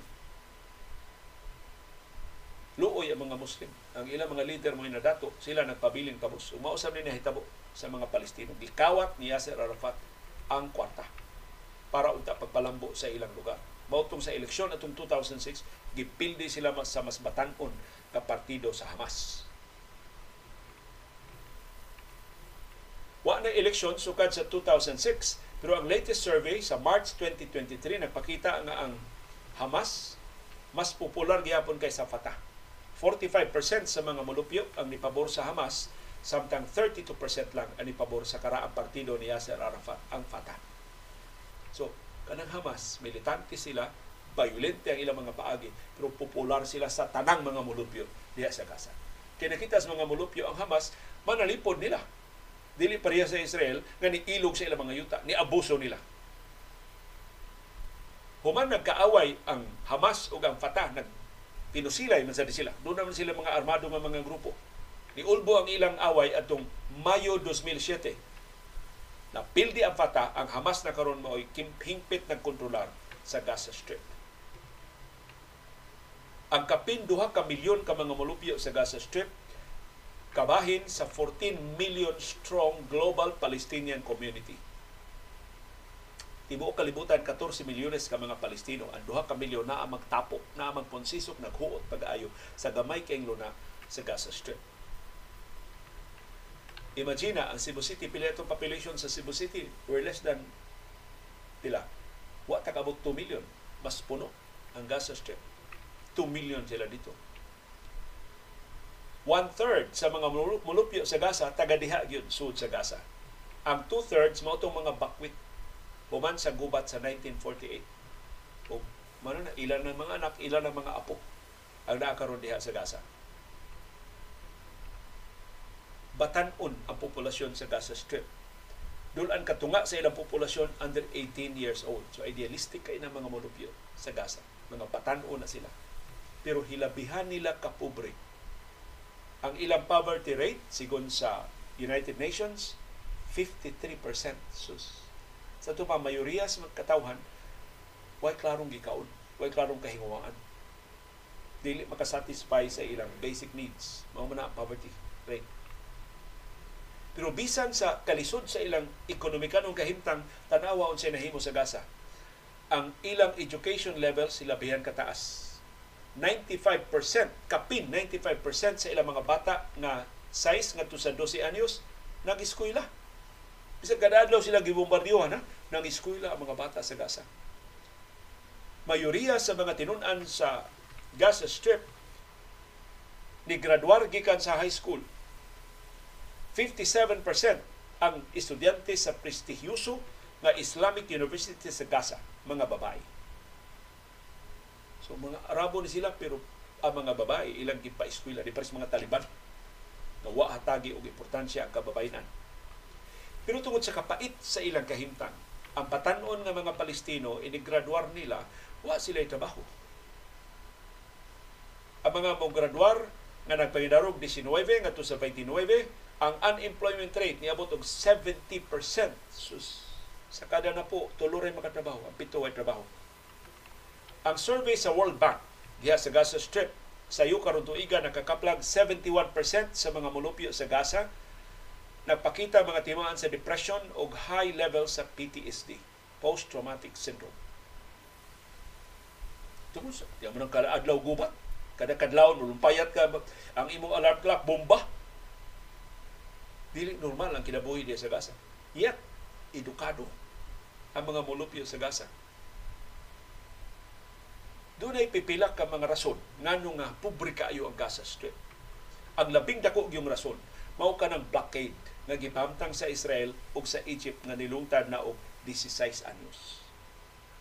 Luoy ang mga Muslim. Ang ilang mga leader mo nadato, sila nagpabiling kabus. Umausap ni nahitabo sa mga Palestino. Gikawat ni Yasser Arafat ang kwarta para unta pagpalambo sa ilang lugar. Mautong sa eleksyon atong 2006, gipildi sila mas sa mas batanon ka partido sa Hamas. Wa na eleksyon sukad sa 2006, pero ang latest survey sa March 2023 nagpakita nga ang Hamas mas popular gyapon kaysa Fatah. 45% sa mga mulupyo ang nipabor sa Hamas, samtang 32% lang ang nipabor sa karaang partido ni Yasser Arafat, ang Fatah. So, kanang Hamas, militante sila, violente ang ilang mga paagi, pero popular sila sa tanang mga mulupyo diya sa Gaza. Kinakita sa mga mulupyo ang Hamas, manalipod nila. Dili pareha sa Israel nga niilog sa ilang mga yuta, ni abuso nila. Human nagkaaway ang Hamas ug ang Fatah, nag pinusilay man sa sila. Doon naman sila mga armado nga mga grupo. Ni Ulbo ang ilang away atong Mayo 2007. Napildi ang Fatah, ang Hamas na karon mao'y hingpit nagkontrolar sa Gaza Strip. Ang kapin duha ka milyon ka mga molupyo sa Gaza Strip kabahin sa 14 million strong global Palestinian community tibuok kalibutan 14 milyones ka mga Palestino. Ang duha ka milyon na magtapo na magponsisok naghuot pag-ayo sa gamay kay luna sa Gaza Strip. Imagine ang Cebu City pila itong population sa Cebu City we're less than pila. Wa ta kabot 2 million. Mas puno ang Gaza Strip. 2 million sila dito. One-third sa mga mulupyo sa Gaza taga diha gyud sud sa Gaza. Ang two-thirds mao mga bakwit human sa gubat sa 1948. O mano na ilan ng mga anak, ilan ng mga apo ang naakaroon diha sa Gaza. Batanon ang populasyon sa Gaza Strip. Doon katunga sa ilang populasyon under 18 years old. So idealistic kay na mga monopyo sa Gaza. Mga batanon na sila. Pero hilabihan nila kapobre. Ang ilang poverty rate, sigon sa United Nations, 53%. Sus, sa ito pa, mayoriya sa katawhan, way klarong gikaon, way klarong kahinguan. Dili makasatisfy sa ilang basic needs. Mao ang poverty rate. Pero bisan sa kalisod sa ilang ekonomikanong kahimtang, tanawa unsay nahimo sa Gaza. Ang ilang education level sila biyan kataas. 95%, kapin 95% sa ilang mga bata nga size ngadto sa 12 anyos nag-eskwela Bisag kada adlaw sila gibombardiyohan ha ng eskwela ang mga bata sa Gaza. Mayoriya sa mga tinunan sa Gaza Strip ni graduar gikan sa high school. 57% ang estudyante sa prestigyuso nga Islamic University sa Gaza, mga babae. So mga Arabo ni sila pero ang mga babae ilang gipa-eskwela di pares mga Taliban. Nawa hatagi og importansya ang kababayenan pero tungod sa kapait sa ilang kahimtang, ang patanon ng mga Palestino, inigraduar nila, wa sila trabaho. Ang mga mong graduar nga nagpangidarog 19 ngadto sa 29, ang unemployment rate niabot og 70%. Sus, sa kada na po, tulo rin makatrabaho, ang pito ay trabaho. Ang survey sa World Bank diha sa Gaza Strip sa iyo karon nakakaplag 71% sa mga mulupyo sa Gaza nagpakita mga timaan sa depression o high level sa PTSD, post-traumatic syndrome. Tungkol sa, di mo nang adlaw gubat, kada kadlaw lumpayat ka, ang imong alarm clock, bomba. Dili normal ang kinabuhi diya sa Gaza. Yet, edukado ang mga mulupyo sa Gaza. Doon ay pipila ka mga rason ngano nga pobre kaayo ang Gaza Strip. Ang labing dako yung rason mao ka ng blockade nga gipamtang sa Israel ug sa Egypt nga nilungtad na og 16 anyos.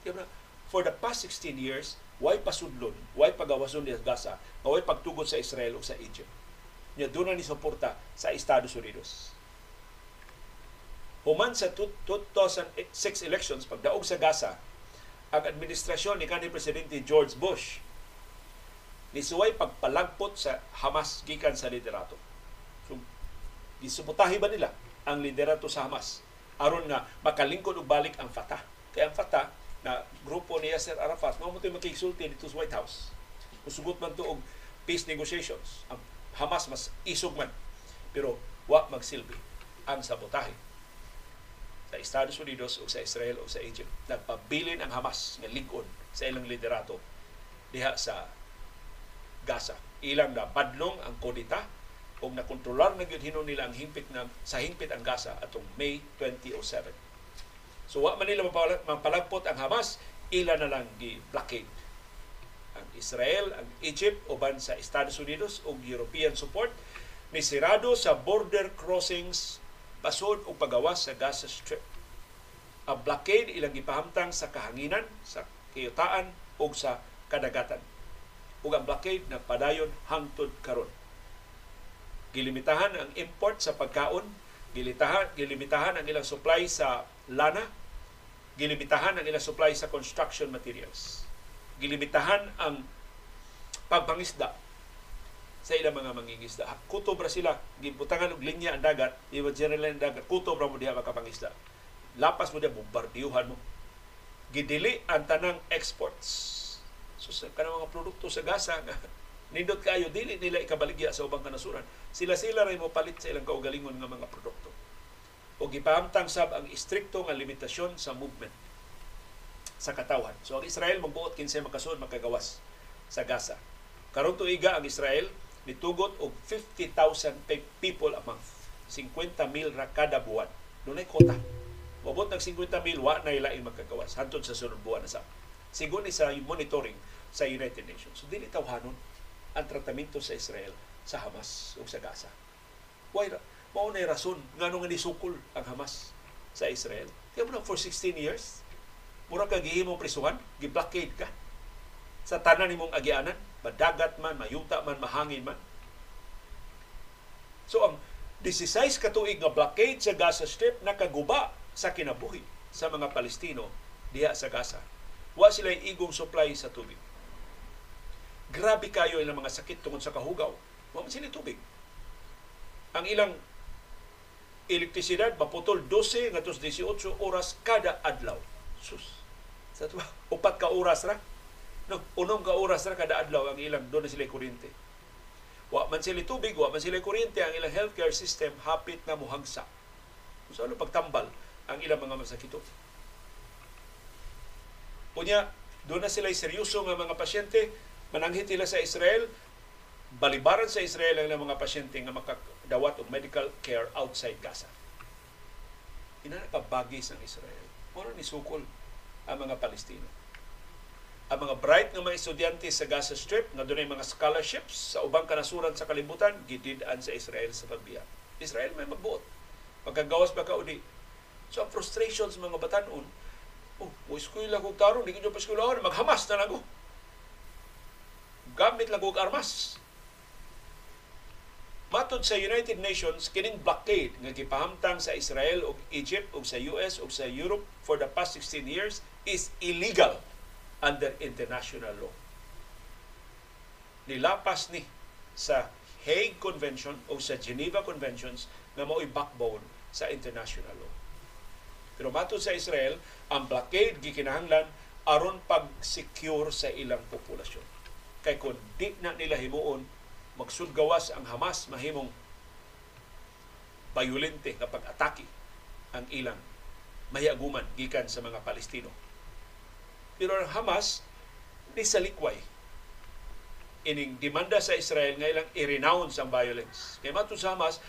Diba? For the past 16 years, why pasudlon, why pagawason ni Gaza, nga why pagtugod sa Israel ug sa Egypt. Nya doon na ni suporta sa Estados Unidos. Human sa 2006 elections, pagdaog sa Gaza, ang administrasyon ni kanhi Presidente George Bush ni suway pagpalagpot sa Hamas gikan sa liderato Gisuputahi ba nila ang liderato sa Hamas aron nga makalingkod og balik ang Fatah. Kaya ang Fatah na grupo ni Yasser Arafat mao mo makigsulti dito sa White House. Usugot man to og peace negotiations. Ang Hamas mas isog man pero wa magsilbi ang sabotahe sa Estados Unidos o sa Israel o sa Egypt. Nagpabilin ang Hamas nga ligon sa ilang liderato diha sa Gaza. Ilang na badlong ang kodita o nakontrolar na gyud hinon nila ang hingpit na sa hingpit ang Gaza atong May 2007. So wa man nila mapala- mapalagpot ang Hamas, ila na lang gi-blockade ang Israel, ang Egypt, uban sa Estados Unidos o European support ni sirado sa border crossings basod o pagawas sa Gaza Strip. Ang blockade ilang gipahamtang sa kahanginan, sa kiyutaan o sa kadagatan. Ug ang blockade na padayon hangtod karon. Gilimitahan ang import sa pagkaon, gilitahan, gilimitahan ang ilang supply sa lana, gilimitahan ang ilang supply sa construction materials. Gilimitahan ang pagpangisda sa ilang mga mangingisda. Kutob ra sila, gibutangan og linya ang dagat, iwa general ang dagat, kutob ra mo diha makapangisda. Lapas mo diha, bombardiyuhan mo. Gidili ang tanang exports. So sa kanang mga produkto sa nga nindot kayo dili nila ikabaligya sa ubang kanasuran. Sila-sila ray mo palit sa ilang kaugalingon nga mga produkto. O gipahamtang sab ang istrikto nga limitasyon sa movement sa katawhan. So ang Israel magbuot kinsa makasud makagawas sa Gaza. Karong tuiga ang Israel nitugot og 50,000 pe- people a month. 50,000 ra kada buwan. Dunay kota. Mabot ng 50,000 wa na ilaing magkagawas hantod sa sunod buwan na sa. Sigon ni sa monitoring sa United Nations. So dili tawhanon ang tratamento sa Israel sa Hamas o sa Gaza. Why? Mao na rason nga nisukol ang Hamas sa Israel. Kaya mo for 16 years, mura ka gihimong prisuhan, gi-blockade ka sa tanan nimong agianan, madagat man, mayuta man, mahangin man. So ang 16 ka tuig nga blockade sa Gaza Strip nakaguba sa kinabuhi sa mga Palestino diha sa Gaza. Wa sila igong supply sa tubig. Grabe kayo ilang mga sakit tungod sa kahugaw. Wa man sila tubig. Ang ilang elektrisidad maputol 12 ngadto 18 oras kada adlaw. Sus. Sa tuwa, upat ka oras ra. No, unom ka oras ra kada adlaw ang ilang doon na sila kuryente. Wa man sila tubig, wa man sila kuryente, ang ilang healthcare system hapit na muhagsa. Kung saan pagtambal ang ilang mga masakito. Unya, doon na sila seryoso nga mga pasyente, mananghit nila sa Israel, balibaran sa Israel ang mga pasyente nga makadawat og medical care outside Gaza. Inanapabagis ang Israel. Muna ni sukol ang mga Palestino. Ang mga bright nga mga estudyante sa Gaza Strip nga dunay mga scholarships sa ubang kanasuran sa kalibutan gidid-an sa Israel sa pagbiya. Israel may magbuot. Pagkagawas ba ka o di? So ang frustrations mga batanon, oh, mo eskwela kog tarong, di ko pa eskwelahan, maghamas na lang ko. Gamit lang kog armas. Matod sa United Nations, kining blockade nga gipahamtang sa Israel ug Egypt ug sa US ug sa Europe for the past 16 years is illegal under international law. Nilapas ni sa Hague Convention o sa Geneva Conventions nga mao'y backbone sa international law. Pero matod sa Israel, ang blockade gikinahanglan aron pag-secure sa ilang populasyon. Kay kung di na nila himuon magsudgawas ang Hamas mahimong bayulente nga pag-atake ang ilang mahiaguman gikan sa mga Palestino. Pero ang Hamas ni sa likway ining demanda sa Israel nga ilang i-renounce ang violence. Kay matod sa Hamas,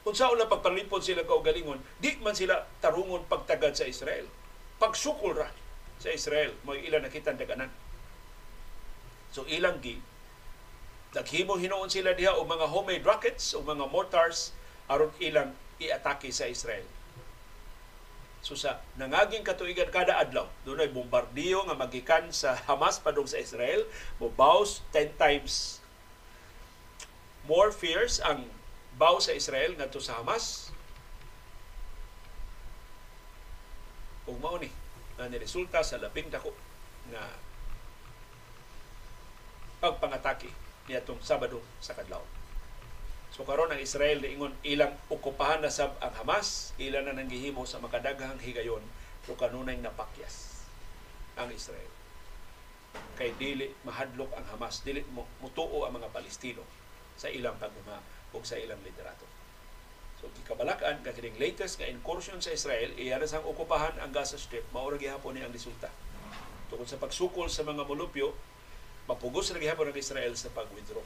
kung saan na pagpanlipod sila kaugalingon, di man sila tarungon pagtagad sa Israel. Pagsukol ra sa Israel, mo ilang nakita daganan. So ilang gi, naghimo hinoon sila diha og mga homemade rockets o mga mortars aron ilang iatake sa Israel. So sa nangaging katuigan kada adlaw, doon ay bombardiyo nga magikan sa Hamas padung sa Israel, mobaws 10 times more fierce ang baw sa Israel ngadto sa Hamas. Ug mao ni nga niresulta sa labing dako nga pagpangatake niadtong Sabado sa kadlaw. So karon ang Israel niingon ilang okupahan na sab ang Hamas, ilan na nang gihimo sa makadaghang higayon pero kanunay napakyas ang Israel. kay dili mahadlok ang Hamas, dili mutuo ang mga Palestino sa ilang pagmama o sa ilang liderato. So gikabalakan ka kining latest nga incursion sa Israel iyara sang okupahan ang Gaza Strip mao ra gihapon ni ang resulta. Tungkol sa pagsukol sa mga molupyo, mapugos ra gihapon ang Israel sa pag-withdraw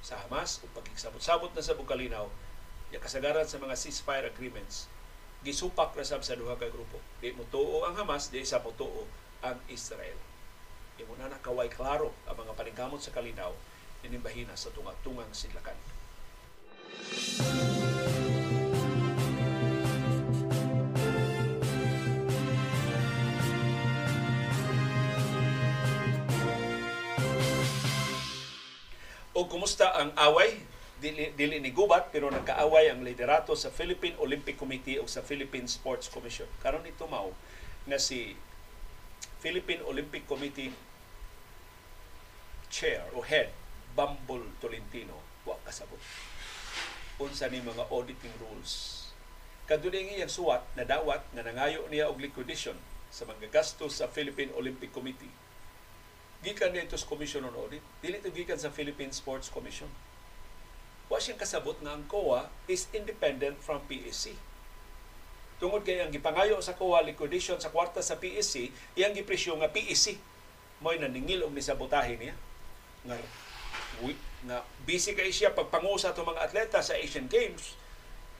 sa Hamas ug pagkigsabot-sabot na sa Bukalinaw ya kasagaran sa mga ceasefire agreements gisupak ra sab sa duha ka grupo. Di mo tuo ang Hamas, di sa tuo ang Israel. Imo na nakaway klaro ang mga paningkamot sa kalinaw inimbahina sa tunga-tungang sidlakan. Kumusta ang away? Dili, dili ni gubat pero nagkaaway ang liderato sa Philippine Olympic Committee o sa Philippine Sports Commission. Karon ito mao nga si Philippine Olympic Committee chair o head Bambol Tolentino wa kasabot. Unsa ni mga auditing rules. Kaduli iyang suwat na dawat nga nangayo niya og liquidation sa mga gastos sa Philippine Olympic Committee. Gikan nito sa Commission on Audit, dili to gikan sa Philippine Sports Commission. Wa siyang kasabot nga ang COA is independent from PSC. Tungod kay ang gipangayo sa COA liquidation sa kwarta sa PSC, iyang gipresyo nga PSC mo'y naningil og nisabotahe niya. Nga wi- nga busy kay siya pagpangusa sa mga atleta sa Asian Games.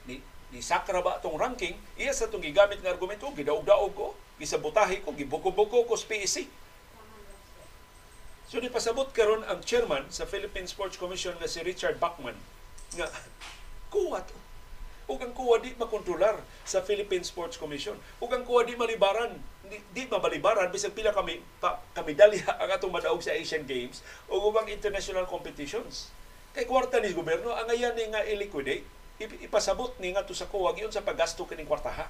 Ni ni sakra ba tong ranking? Iya sa tong gigamit nga argumento gidaog-daog ko gisabotahe ko gibuko-buko ko sa PSC So di pasabot karon ang chairman sa Philippine Sports Commission nga si Richard Bachman nga kuwa to. Ug ang kuwa di makontrolar sa Philippine Sports Commission. Ug ang kuwa di malibaran, di, di mabalibaran bisag pila kami pa, kami dalya ang atong madaog sa Asian Games ug ubang international competitions. Kay kwarta ni gobyerno ang ayan ni nga i-liquidate, ip- ipasabot ni nga to sa kuwa giyon sa paggasto kining kwartaha.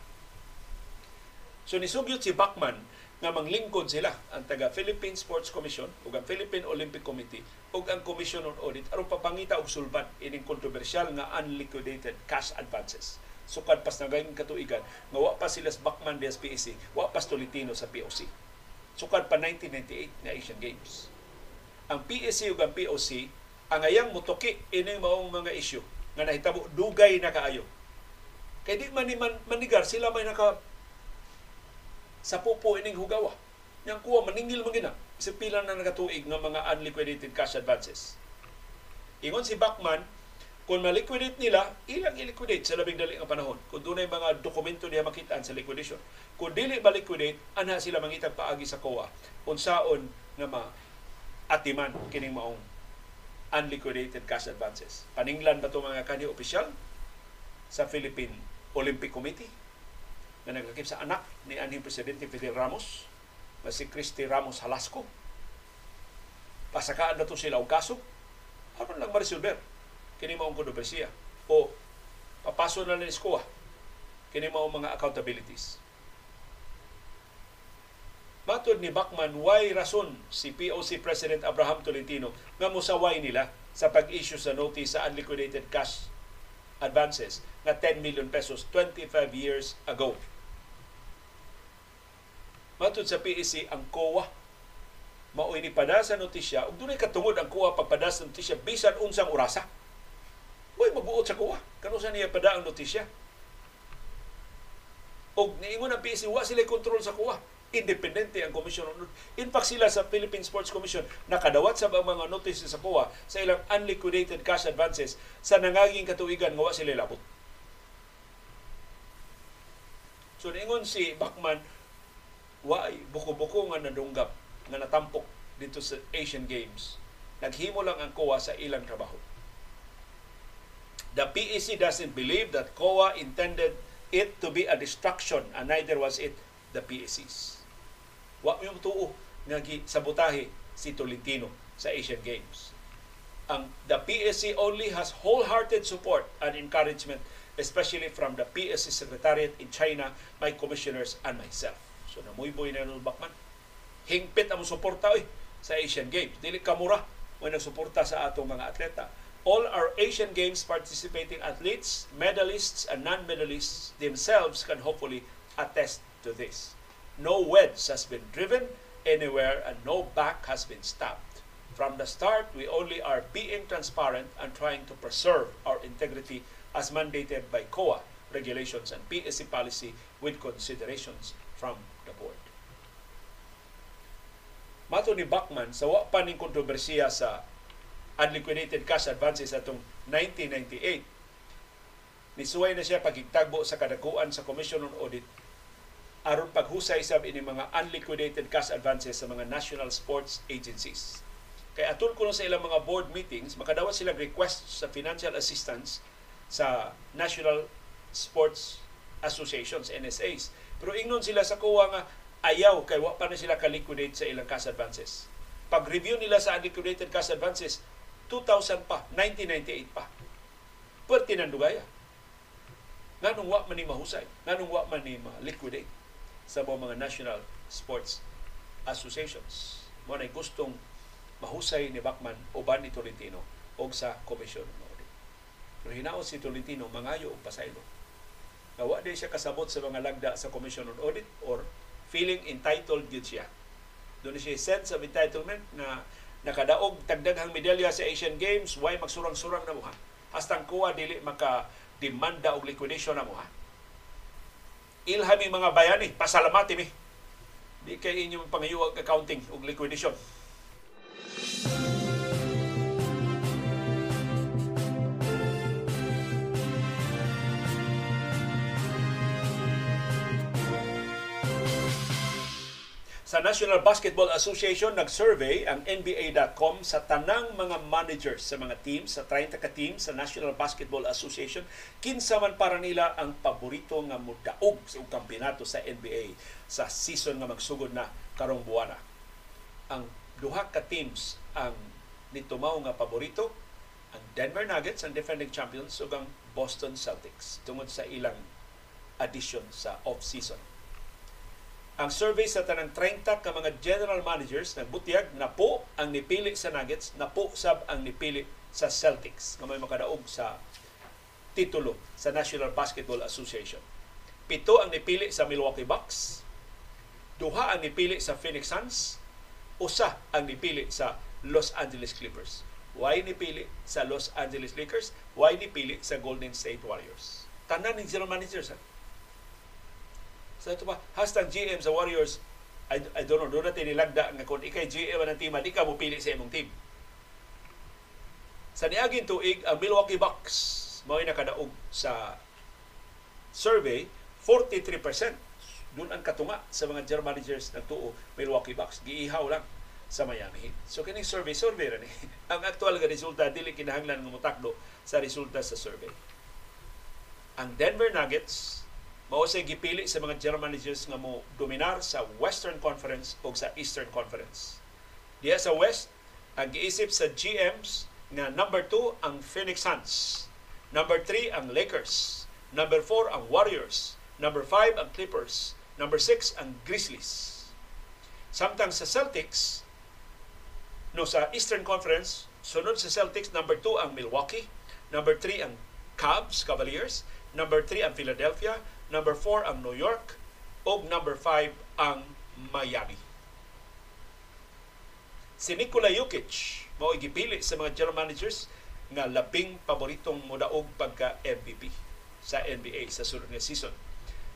So nisugyot si Bachman nga manglingkod sila ang taga Philippine Sports Commission ug ang Philippine Olympic Committee ug ang Commission on Audit aron papangita og sulban ining kontrobersyal nga unliquidated cash advances. Sukad pas nagayong katuigan nga wa pa sila sa Bachman des PSC, wa pa Tolentino sa POC. Sukad pa 1998 nga Asian Games. Ang PSC ug ang POC ang ayang mutuki ining maong mga issue nga nahitabo dugay na kaayo. Kay di man man, manigar sila may naka sa pupo ining hugawa. Yang kuha maningil man gina sa pila na nagatuig nga mga unliquidated cash advances. Ingon si Bachman, kung ma-liquidate nila, ilang i-liquidate sa labing dali nga panahon. Kung doon ay mga dokumento niya makitaan sa liquidation. Kung dili ma-liquidate, ana sila mangitag paagi sa COA. Unsaon nga ma atiman kining maong unliquidated cash advances. Paninglan ba ito mga kanhi opisyal sa Philippine Olympic Committee? Na nagkakip sa anak ni anhing Presidente Fidel Ramos na si Christy Ramos Halasco. Pasakaan na to sila og kaso. Aron lang marisolver kini maong kontrobersiya o papaso na lang iskowa kini maong mga accountabilities. Matod ni Bachman, why rason si POC President Abraham Tolentino nga musaway nila sa pag-issue sa notice sa unliquidated cash advances na 10 million pesos 25 years ago. Matod sa PEC, ang COA mao'y ni pada sa notisya ug dunay katungod ang COA pagpada sa notisya bisan unsang orasa. Uy, mabuot sa COA. Kano sa niya pada ang notisya? Og niingon ang PEC, wa sila kontrol sa COA. Independente ang Commission on In fact, sila sa Philippine Sports Commission nakadawat sa mga notice sa COA sa ilang unliquidated cash advances sa nangaging katuigan nga wa sila labot. So niingon si Bachman, wa buko-buko nga nadunggap nga natampok dito sa Asian Games. Naghimo lang ang COA sa ilang trabaho. The PEC doesn't believe that COA intended it to be a distraction and neither was it the PECs. Wa yung tuo nga sabotahe si Tolentino sa Asian Games. Ang the PSC only has wholehearted support and encouragement especially from the PSC Secretariat in China, my commissioners, and myself. So namuyboy na nung Bakman. Hingpit ang suporta oy, sa Asian Games. Dili kamura mo nagsuporta sa atong mga atleta. All our Asian Games participating athletes, medalists, and non-medalists themselves can hopefully attest to this. No wedge has been driven anywhere and no back has been stabbed. From the start, we only are being transparent and trying to preserve our integrity as mandated by COA regulations and PSC policy with considerations from the board. Mato ni Bachman sa wa pa ning kontrobersiya sa unliquidated cash advances atong 1998 nisuway na siya pagigtagbo sa kadakuan sa Commission on Audit aron paghusay sab ini mga unliquidated cash advances sa mga national sports agencies. Kay atol ko sa ilang mga board meetings, makadawat sila request sa financial assistance sa National Sports Associations, NSAs. Pero ingnon sila sa kuwa nga ayaw kay wa pa na sila ka-liquidate sa ilang cash advances. Pag-review nila sa unliquidated cash advances, 2000 pa, 1998 pa. Perti ng dugaya. Nganong wa man ni mahusay, nganong wa man ni ma-liquidate sa mga national sports associations. Mo na gustong mahusay ni Bachman uban ni Tolentino o sa komisyon. Pero hinaon si Tolentino mangayo og pasaylo. Nawa di siya kasabot sa mga lagda sa Commission on Audit or feeling entitled gyud siya. Doon siya sense of entitlement na nakadaog tagdaghang medalya sa Asian Games, why magsurang-surang na mo ha? Hastang kuha dili maka demanda og liquidation na mo ha? ilhami mga bayani, pasalamati mi. Di kay inyong pangayuwag accounting ug liquidation. Sa National Basketball Association, nag-survey ang NBA.com sa tanang mga managers sa mga teams, sa 30 ka teams sa National Basketball Association, kinsa man para nila ang paborito nga mudaog sa kampiyonato sa NBA sa season nga magsugod na karong buwana. Ang duha ka teams ang nitumaw nga paborito, ang Denver Nuggets, ang defending champions, ug ang Boston Celtics tungod sa ilang addition sa off-season ang survey sa tanang 30 ka mga general managers nagbutiyag na po ang nipili sa Nuggets, na po sab ang nipili sa Celtics nga may makadaog sa titulo sa National Basketball Association. Pito ang nipili sa Milwaukee Bucks, duha ang nipili sa Phoenix Suns, usa ang nipili sa Los Angeles Clippers. Why nipili sa Los Angeles Lakers? Why nipili sa Golden State Warriors? Tanan ng general managers. Ha? Sa ito pa, hashtag GM sa Warriors, I, I don't know, doon natin nilagda nga kung ikay GM ng team, di ka mo pili sa imong team. Sa niaging tuig, ang Milwaukee Bucks mao nakadaog sa survey, 43% doon ang katunga sa mga general managers ng tuo Milwaukee Bucks. Giihaw lang sa Miami Heat. So kining survey survey ra ni. ang aktual nga resulta dili kinahanglan nga motakdo sa resulta sa survey. Ang Denver Nuggets mao say gipili sa mga general managers nga mo dominar sa Western Conference o sa Eastern Conference. Diya sa West, ang giisip sa GMs nga number 2 ang Phoenix Suns, number 3 ang Lakers, number 4 ang Warriors, number 5 ang Clippers, number 6 ang Grizzlies. Samtang sa Celtics, no sa Eastern Conference, sunod sa Celtics, number 2 ang Milwaukee, number 3 ang Cubs, Cavaliers, number 3 ang Philadelphia, number 4 ang New York, o number 5 ang Miami. Si Nikola Jokic mao gipili sa mga general managers nga labing paboritong modaog pagka MVP sa NBA sa sunod nga season.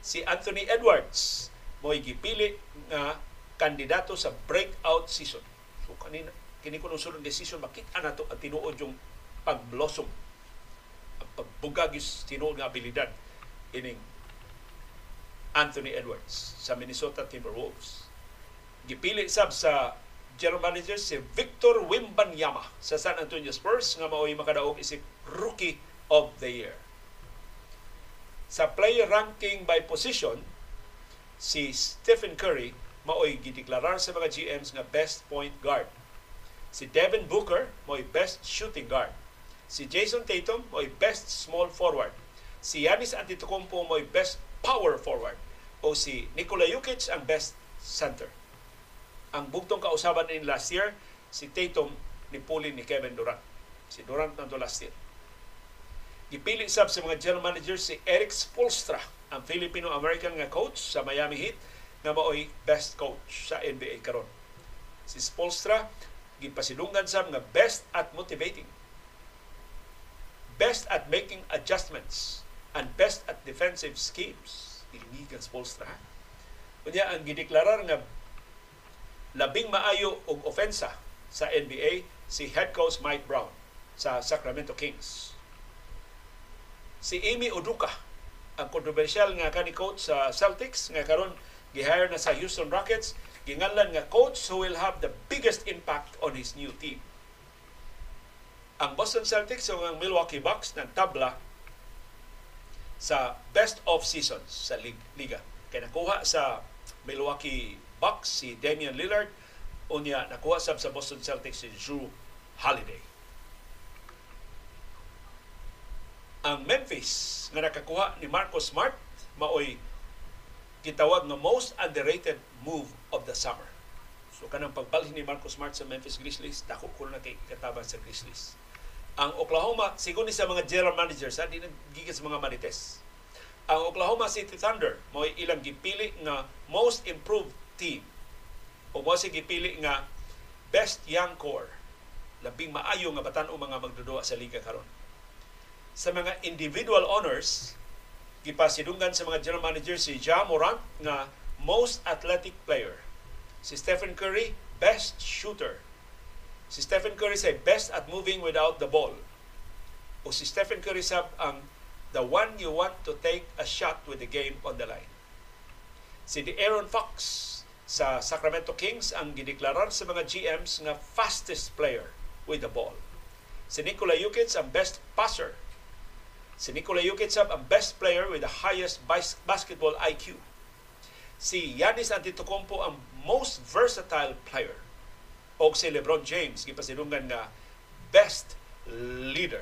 Si Anthony Edwards mo gipili nga kandidato sa breakout season. So kanina kini ko sunod nga season makita na to ang tinuod yung pagblossom ang pagbugag tinuod nga abilidad ining Anthony Edwards sa Minnesota Timberwolves. Gipili sab sa general manager si Victor Wimbanyama sa San Antonio Spurs nga mao'y makadaog isip Rookie of the Year. Sa player ranking by position, si Stephen Curry mao'y gideklarar sa mga GMs nga best point guard. Si Devin Booker mao'y best shooting guard. Si Jason Tatum mao'y best small forward. Si Giannis Antetokounmpo mao'y best power forward o si Nikola Jokic ang best center. Ang bugtong kausaban in last year, si Tatum ni Pulin ni Kevin Durant. Si Durant nanto last year. Gipili sab sa mga general manager si Eric Spolstra, ang Filipino-American nga coach sa Miami Heat, nga mao'y best coach sa NBA karon. Si Spolstra gipasidunggan sa mga best at motivating best at making adjustments and best at defensive schemes. Ang Spolstra. Kunya ang gideklarar nga labing maayo og ofensa sa NBA si head coach Mike Brown sa Sacramento Kings. Si Amy Uduka, ang kontrobersyal nga kani coach sa Celtics nga karon gihire na sa Houston Rockets, ginganlan nga coach who will have the biggest impact on his new team ang Boston Celtics o ang Milwaukee Bucks ng tabla sa best of seasons sa liga. Kaya nakuha sa Milwaukee Bucks si Damian Lillard unya nakuha sab sa Boston Celtics si Drew Holiday. Ang Memphis nga nakakuha ni Marcus Smart maoy gitawag nga most underrated move of the summer. So kanang pagbalhin ni Marcus Smart sa Memphis Grizzlies, dako ko na kay katabang sa Grizzlies ang Oklahoma, sigon ni sa mga general managers, ha, di nagigit sa mga marites. Ang Oklahoma City Thunder, mo ilang gipili nga most improved team. O mo si gipili nga best young core. Labing maayo nga batan-o mga magdudua sa liga karon. Sa mga individual honors, gipasidunggan sa mga general manager si Ja Morant nga most athletic player. Si Stephen Curry, best shooter Si Stephen Curry say best at moving without the ball. O si Stephen Curry sab ang the one you want to take a shot with the game on the line. Si Aaron Fox sa Sacramento Kings ang gideklarar sa mga GMs nga fastest player with the ball. Si Nikola Jokic ang best passer. Si Nikola Jokic ang best player with the highest basketball IQ. Si Giannis Antetokounmpo ang most versatile player o si LeBron James gipasidungan nga best leader.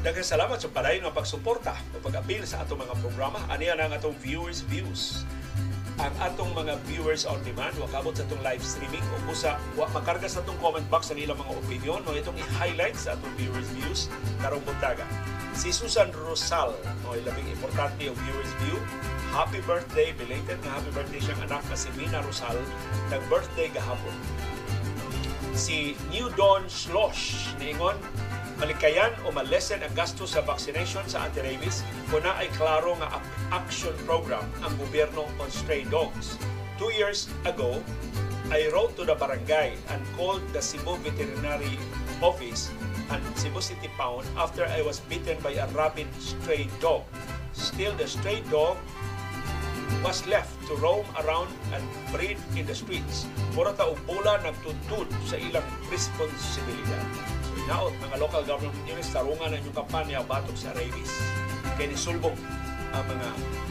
Daghang salamat sa padayon nga pagsuporta o pag-apil sa atong mga programa. Aniya na ang atong viewers views ang atong mga viewers on demand wa kabot sa atong live streaming. O busa wa makarga sa atong comment box sa ilang mga opinion o itong i-highlight sa atong viewers views karong buntaga. Si Susan Rosal o labing importante yung viewers view. Happy birthday belated nga happy birthday siyang anak na si Mina Rosal. Nag birthday gahapon. Si New Dawn Slosh niingon malikayan o malesen ang gasto sa vaccination sa anti-rabies kung na ay klaro nga action program ang gobyerno on stray dogs. Two years ago, I wrote to the barangay and called the Cebu Veterinary Office and Cebu City Pound after I was bitten by a rabid stray dog. Still, the stray dog was left to roam around and breed in the streets. Mura ta bola nagtutud sa ilang responsibilidad. Naot mga local government units tarungan ang inyong kampanya batok sa rabies. Kaya nisulbong ang mga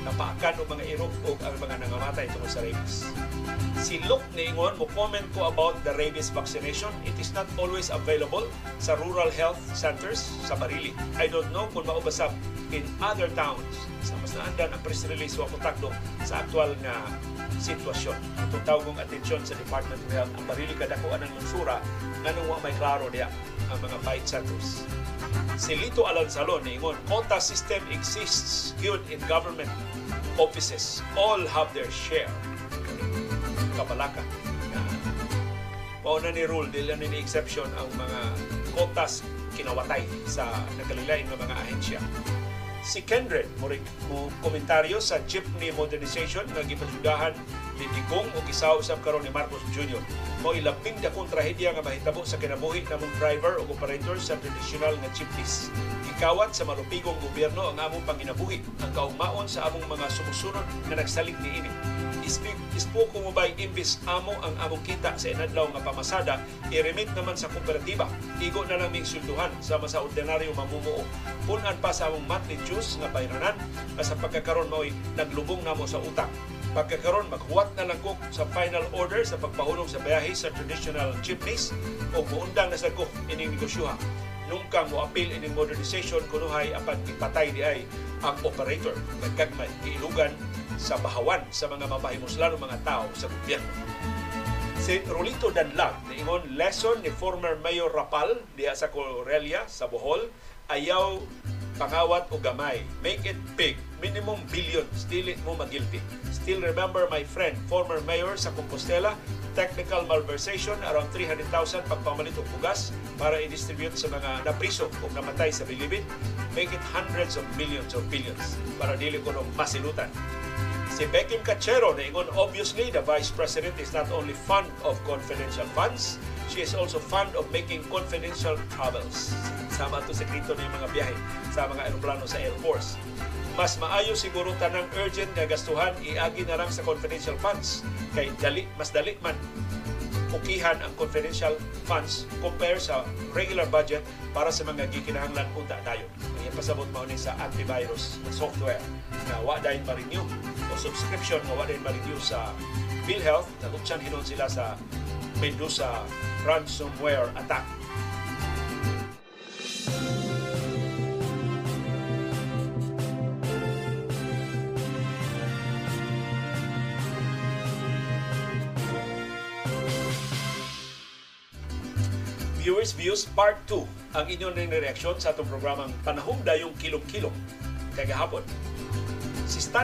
napaakan o mga irog o ang mga nangamatay tungkol sa rabies. Si Luke Niingon mo comment ko about the rabies vaccination. It is not always available sa rural health centers sa Barili. I don't know kung maubasap in other towns. Sa mas naandan ang press release wa kontakto sa aktual nga sitwasyon. Itong tawagong atensyon sa Department of Health ang Barili kadako anang lunsura nganong wa may klaro diya ang mga fight centers. Si Lito Alansalon niingon, quota system exists good in government offices. All have their share. Kabalaka. Pauna ni rule, dili ni exception ang mga quotas kinawatay sa nagkalilain ng mga ahensya. Si Kendred mo, komentaryo sa jeepney modernization nga gipasyudahan ni Digong o gisaw usab karon ni Marcos Jr. Mo ilabing dakong trahedya nga mahitabo sa kinabuhi namong driver o operator sa traditional nga jeepneys. Gikawat sa malupigong gobyerno ang among panginabuhi ang kaugmaon sa among mga sumusunod nga nagsalig niini. Ispo ko mo ba'y imbis amo ang among kita sa inadlaw nga pamasada, i-remit naman sa kooperatiba. Igo na lang ming sultuhan sa ordinaryo mamumuo. Punan pa sa among monthly dues nga bayranan na sa pagkakaroon mo'y naglubong namo sa utang. Pagkakaroon, maghuwat na lang ko sa final order sa pagpahulong sa biyahe sa traditional jeepneys o muundang na sa ko ining negosyuha. Nung kang mo appeal ining modernization kunuhay apan ipatay di ay ang operator nagkagmay iilugan sa bahawan sa mga mapahimuslan mga tao sa gobyerno. Si Rolito Danlag, niingon lesson ni former Mayor Rapal diha sa Corelia sa Bohol, ayaw pangawat o gamay. Make it big. Minimum billions. Dili mo magilty. Still remember my friend, former mayor sa Compostela, technical malversation around 300,000 pagpamalit og bugas para i-distribute sa mga napriso o namatay sa bilibid. Make it hundreds of millions or billions para dili ko nung masilutan. Si Beckham Cachero na ingon, obviously, the Vice President is not only fond of confidential funds, she is also fond of making confidential travels. Sama to sekreto ng mga biyahe sa mga aeroplano sa Air Force. Mas maayo siguro tanang urgent nga gastuhan iagi na lang sa confidential funds kay dali mas dali man ukihan ang confidential funds compare sa regular budget para sa mga gikinahanglan unta tayo. Ang pasabot mao ni sa antivirus software na wa dayon ma-renew o subscription nga wa dayon ma-renew sa PhilHealth nagutsan hinon sila sa Medusa ransomware attack. Viewers Views Part 2 ang inyong reaksyon sa atong programang Panahom Dayong Kilom-Kilom kay gahapon. Si Stan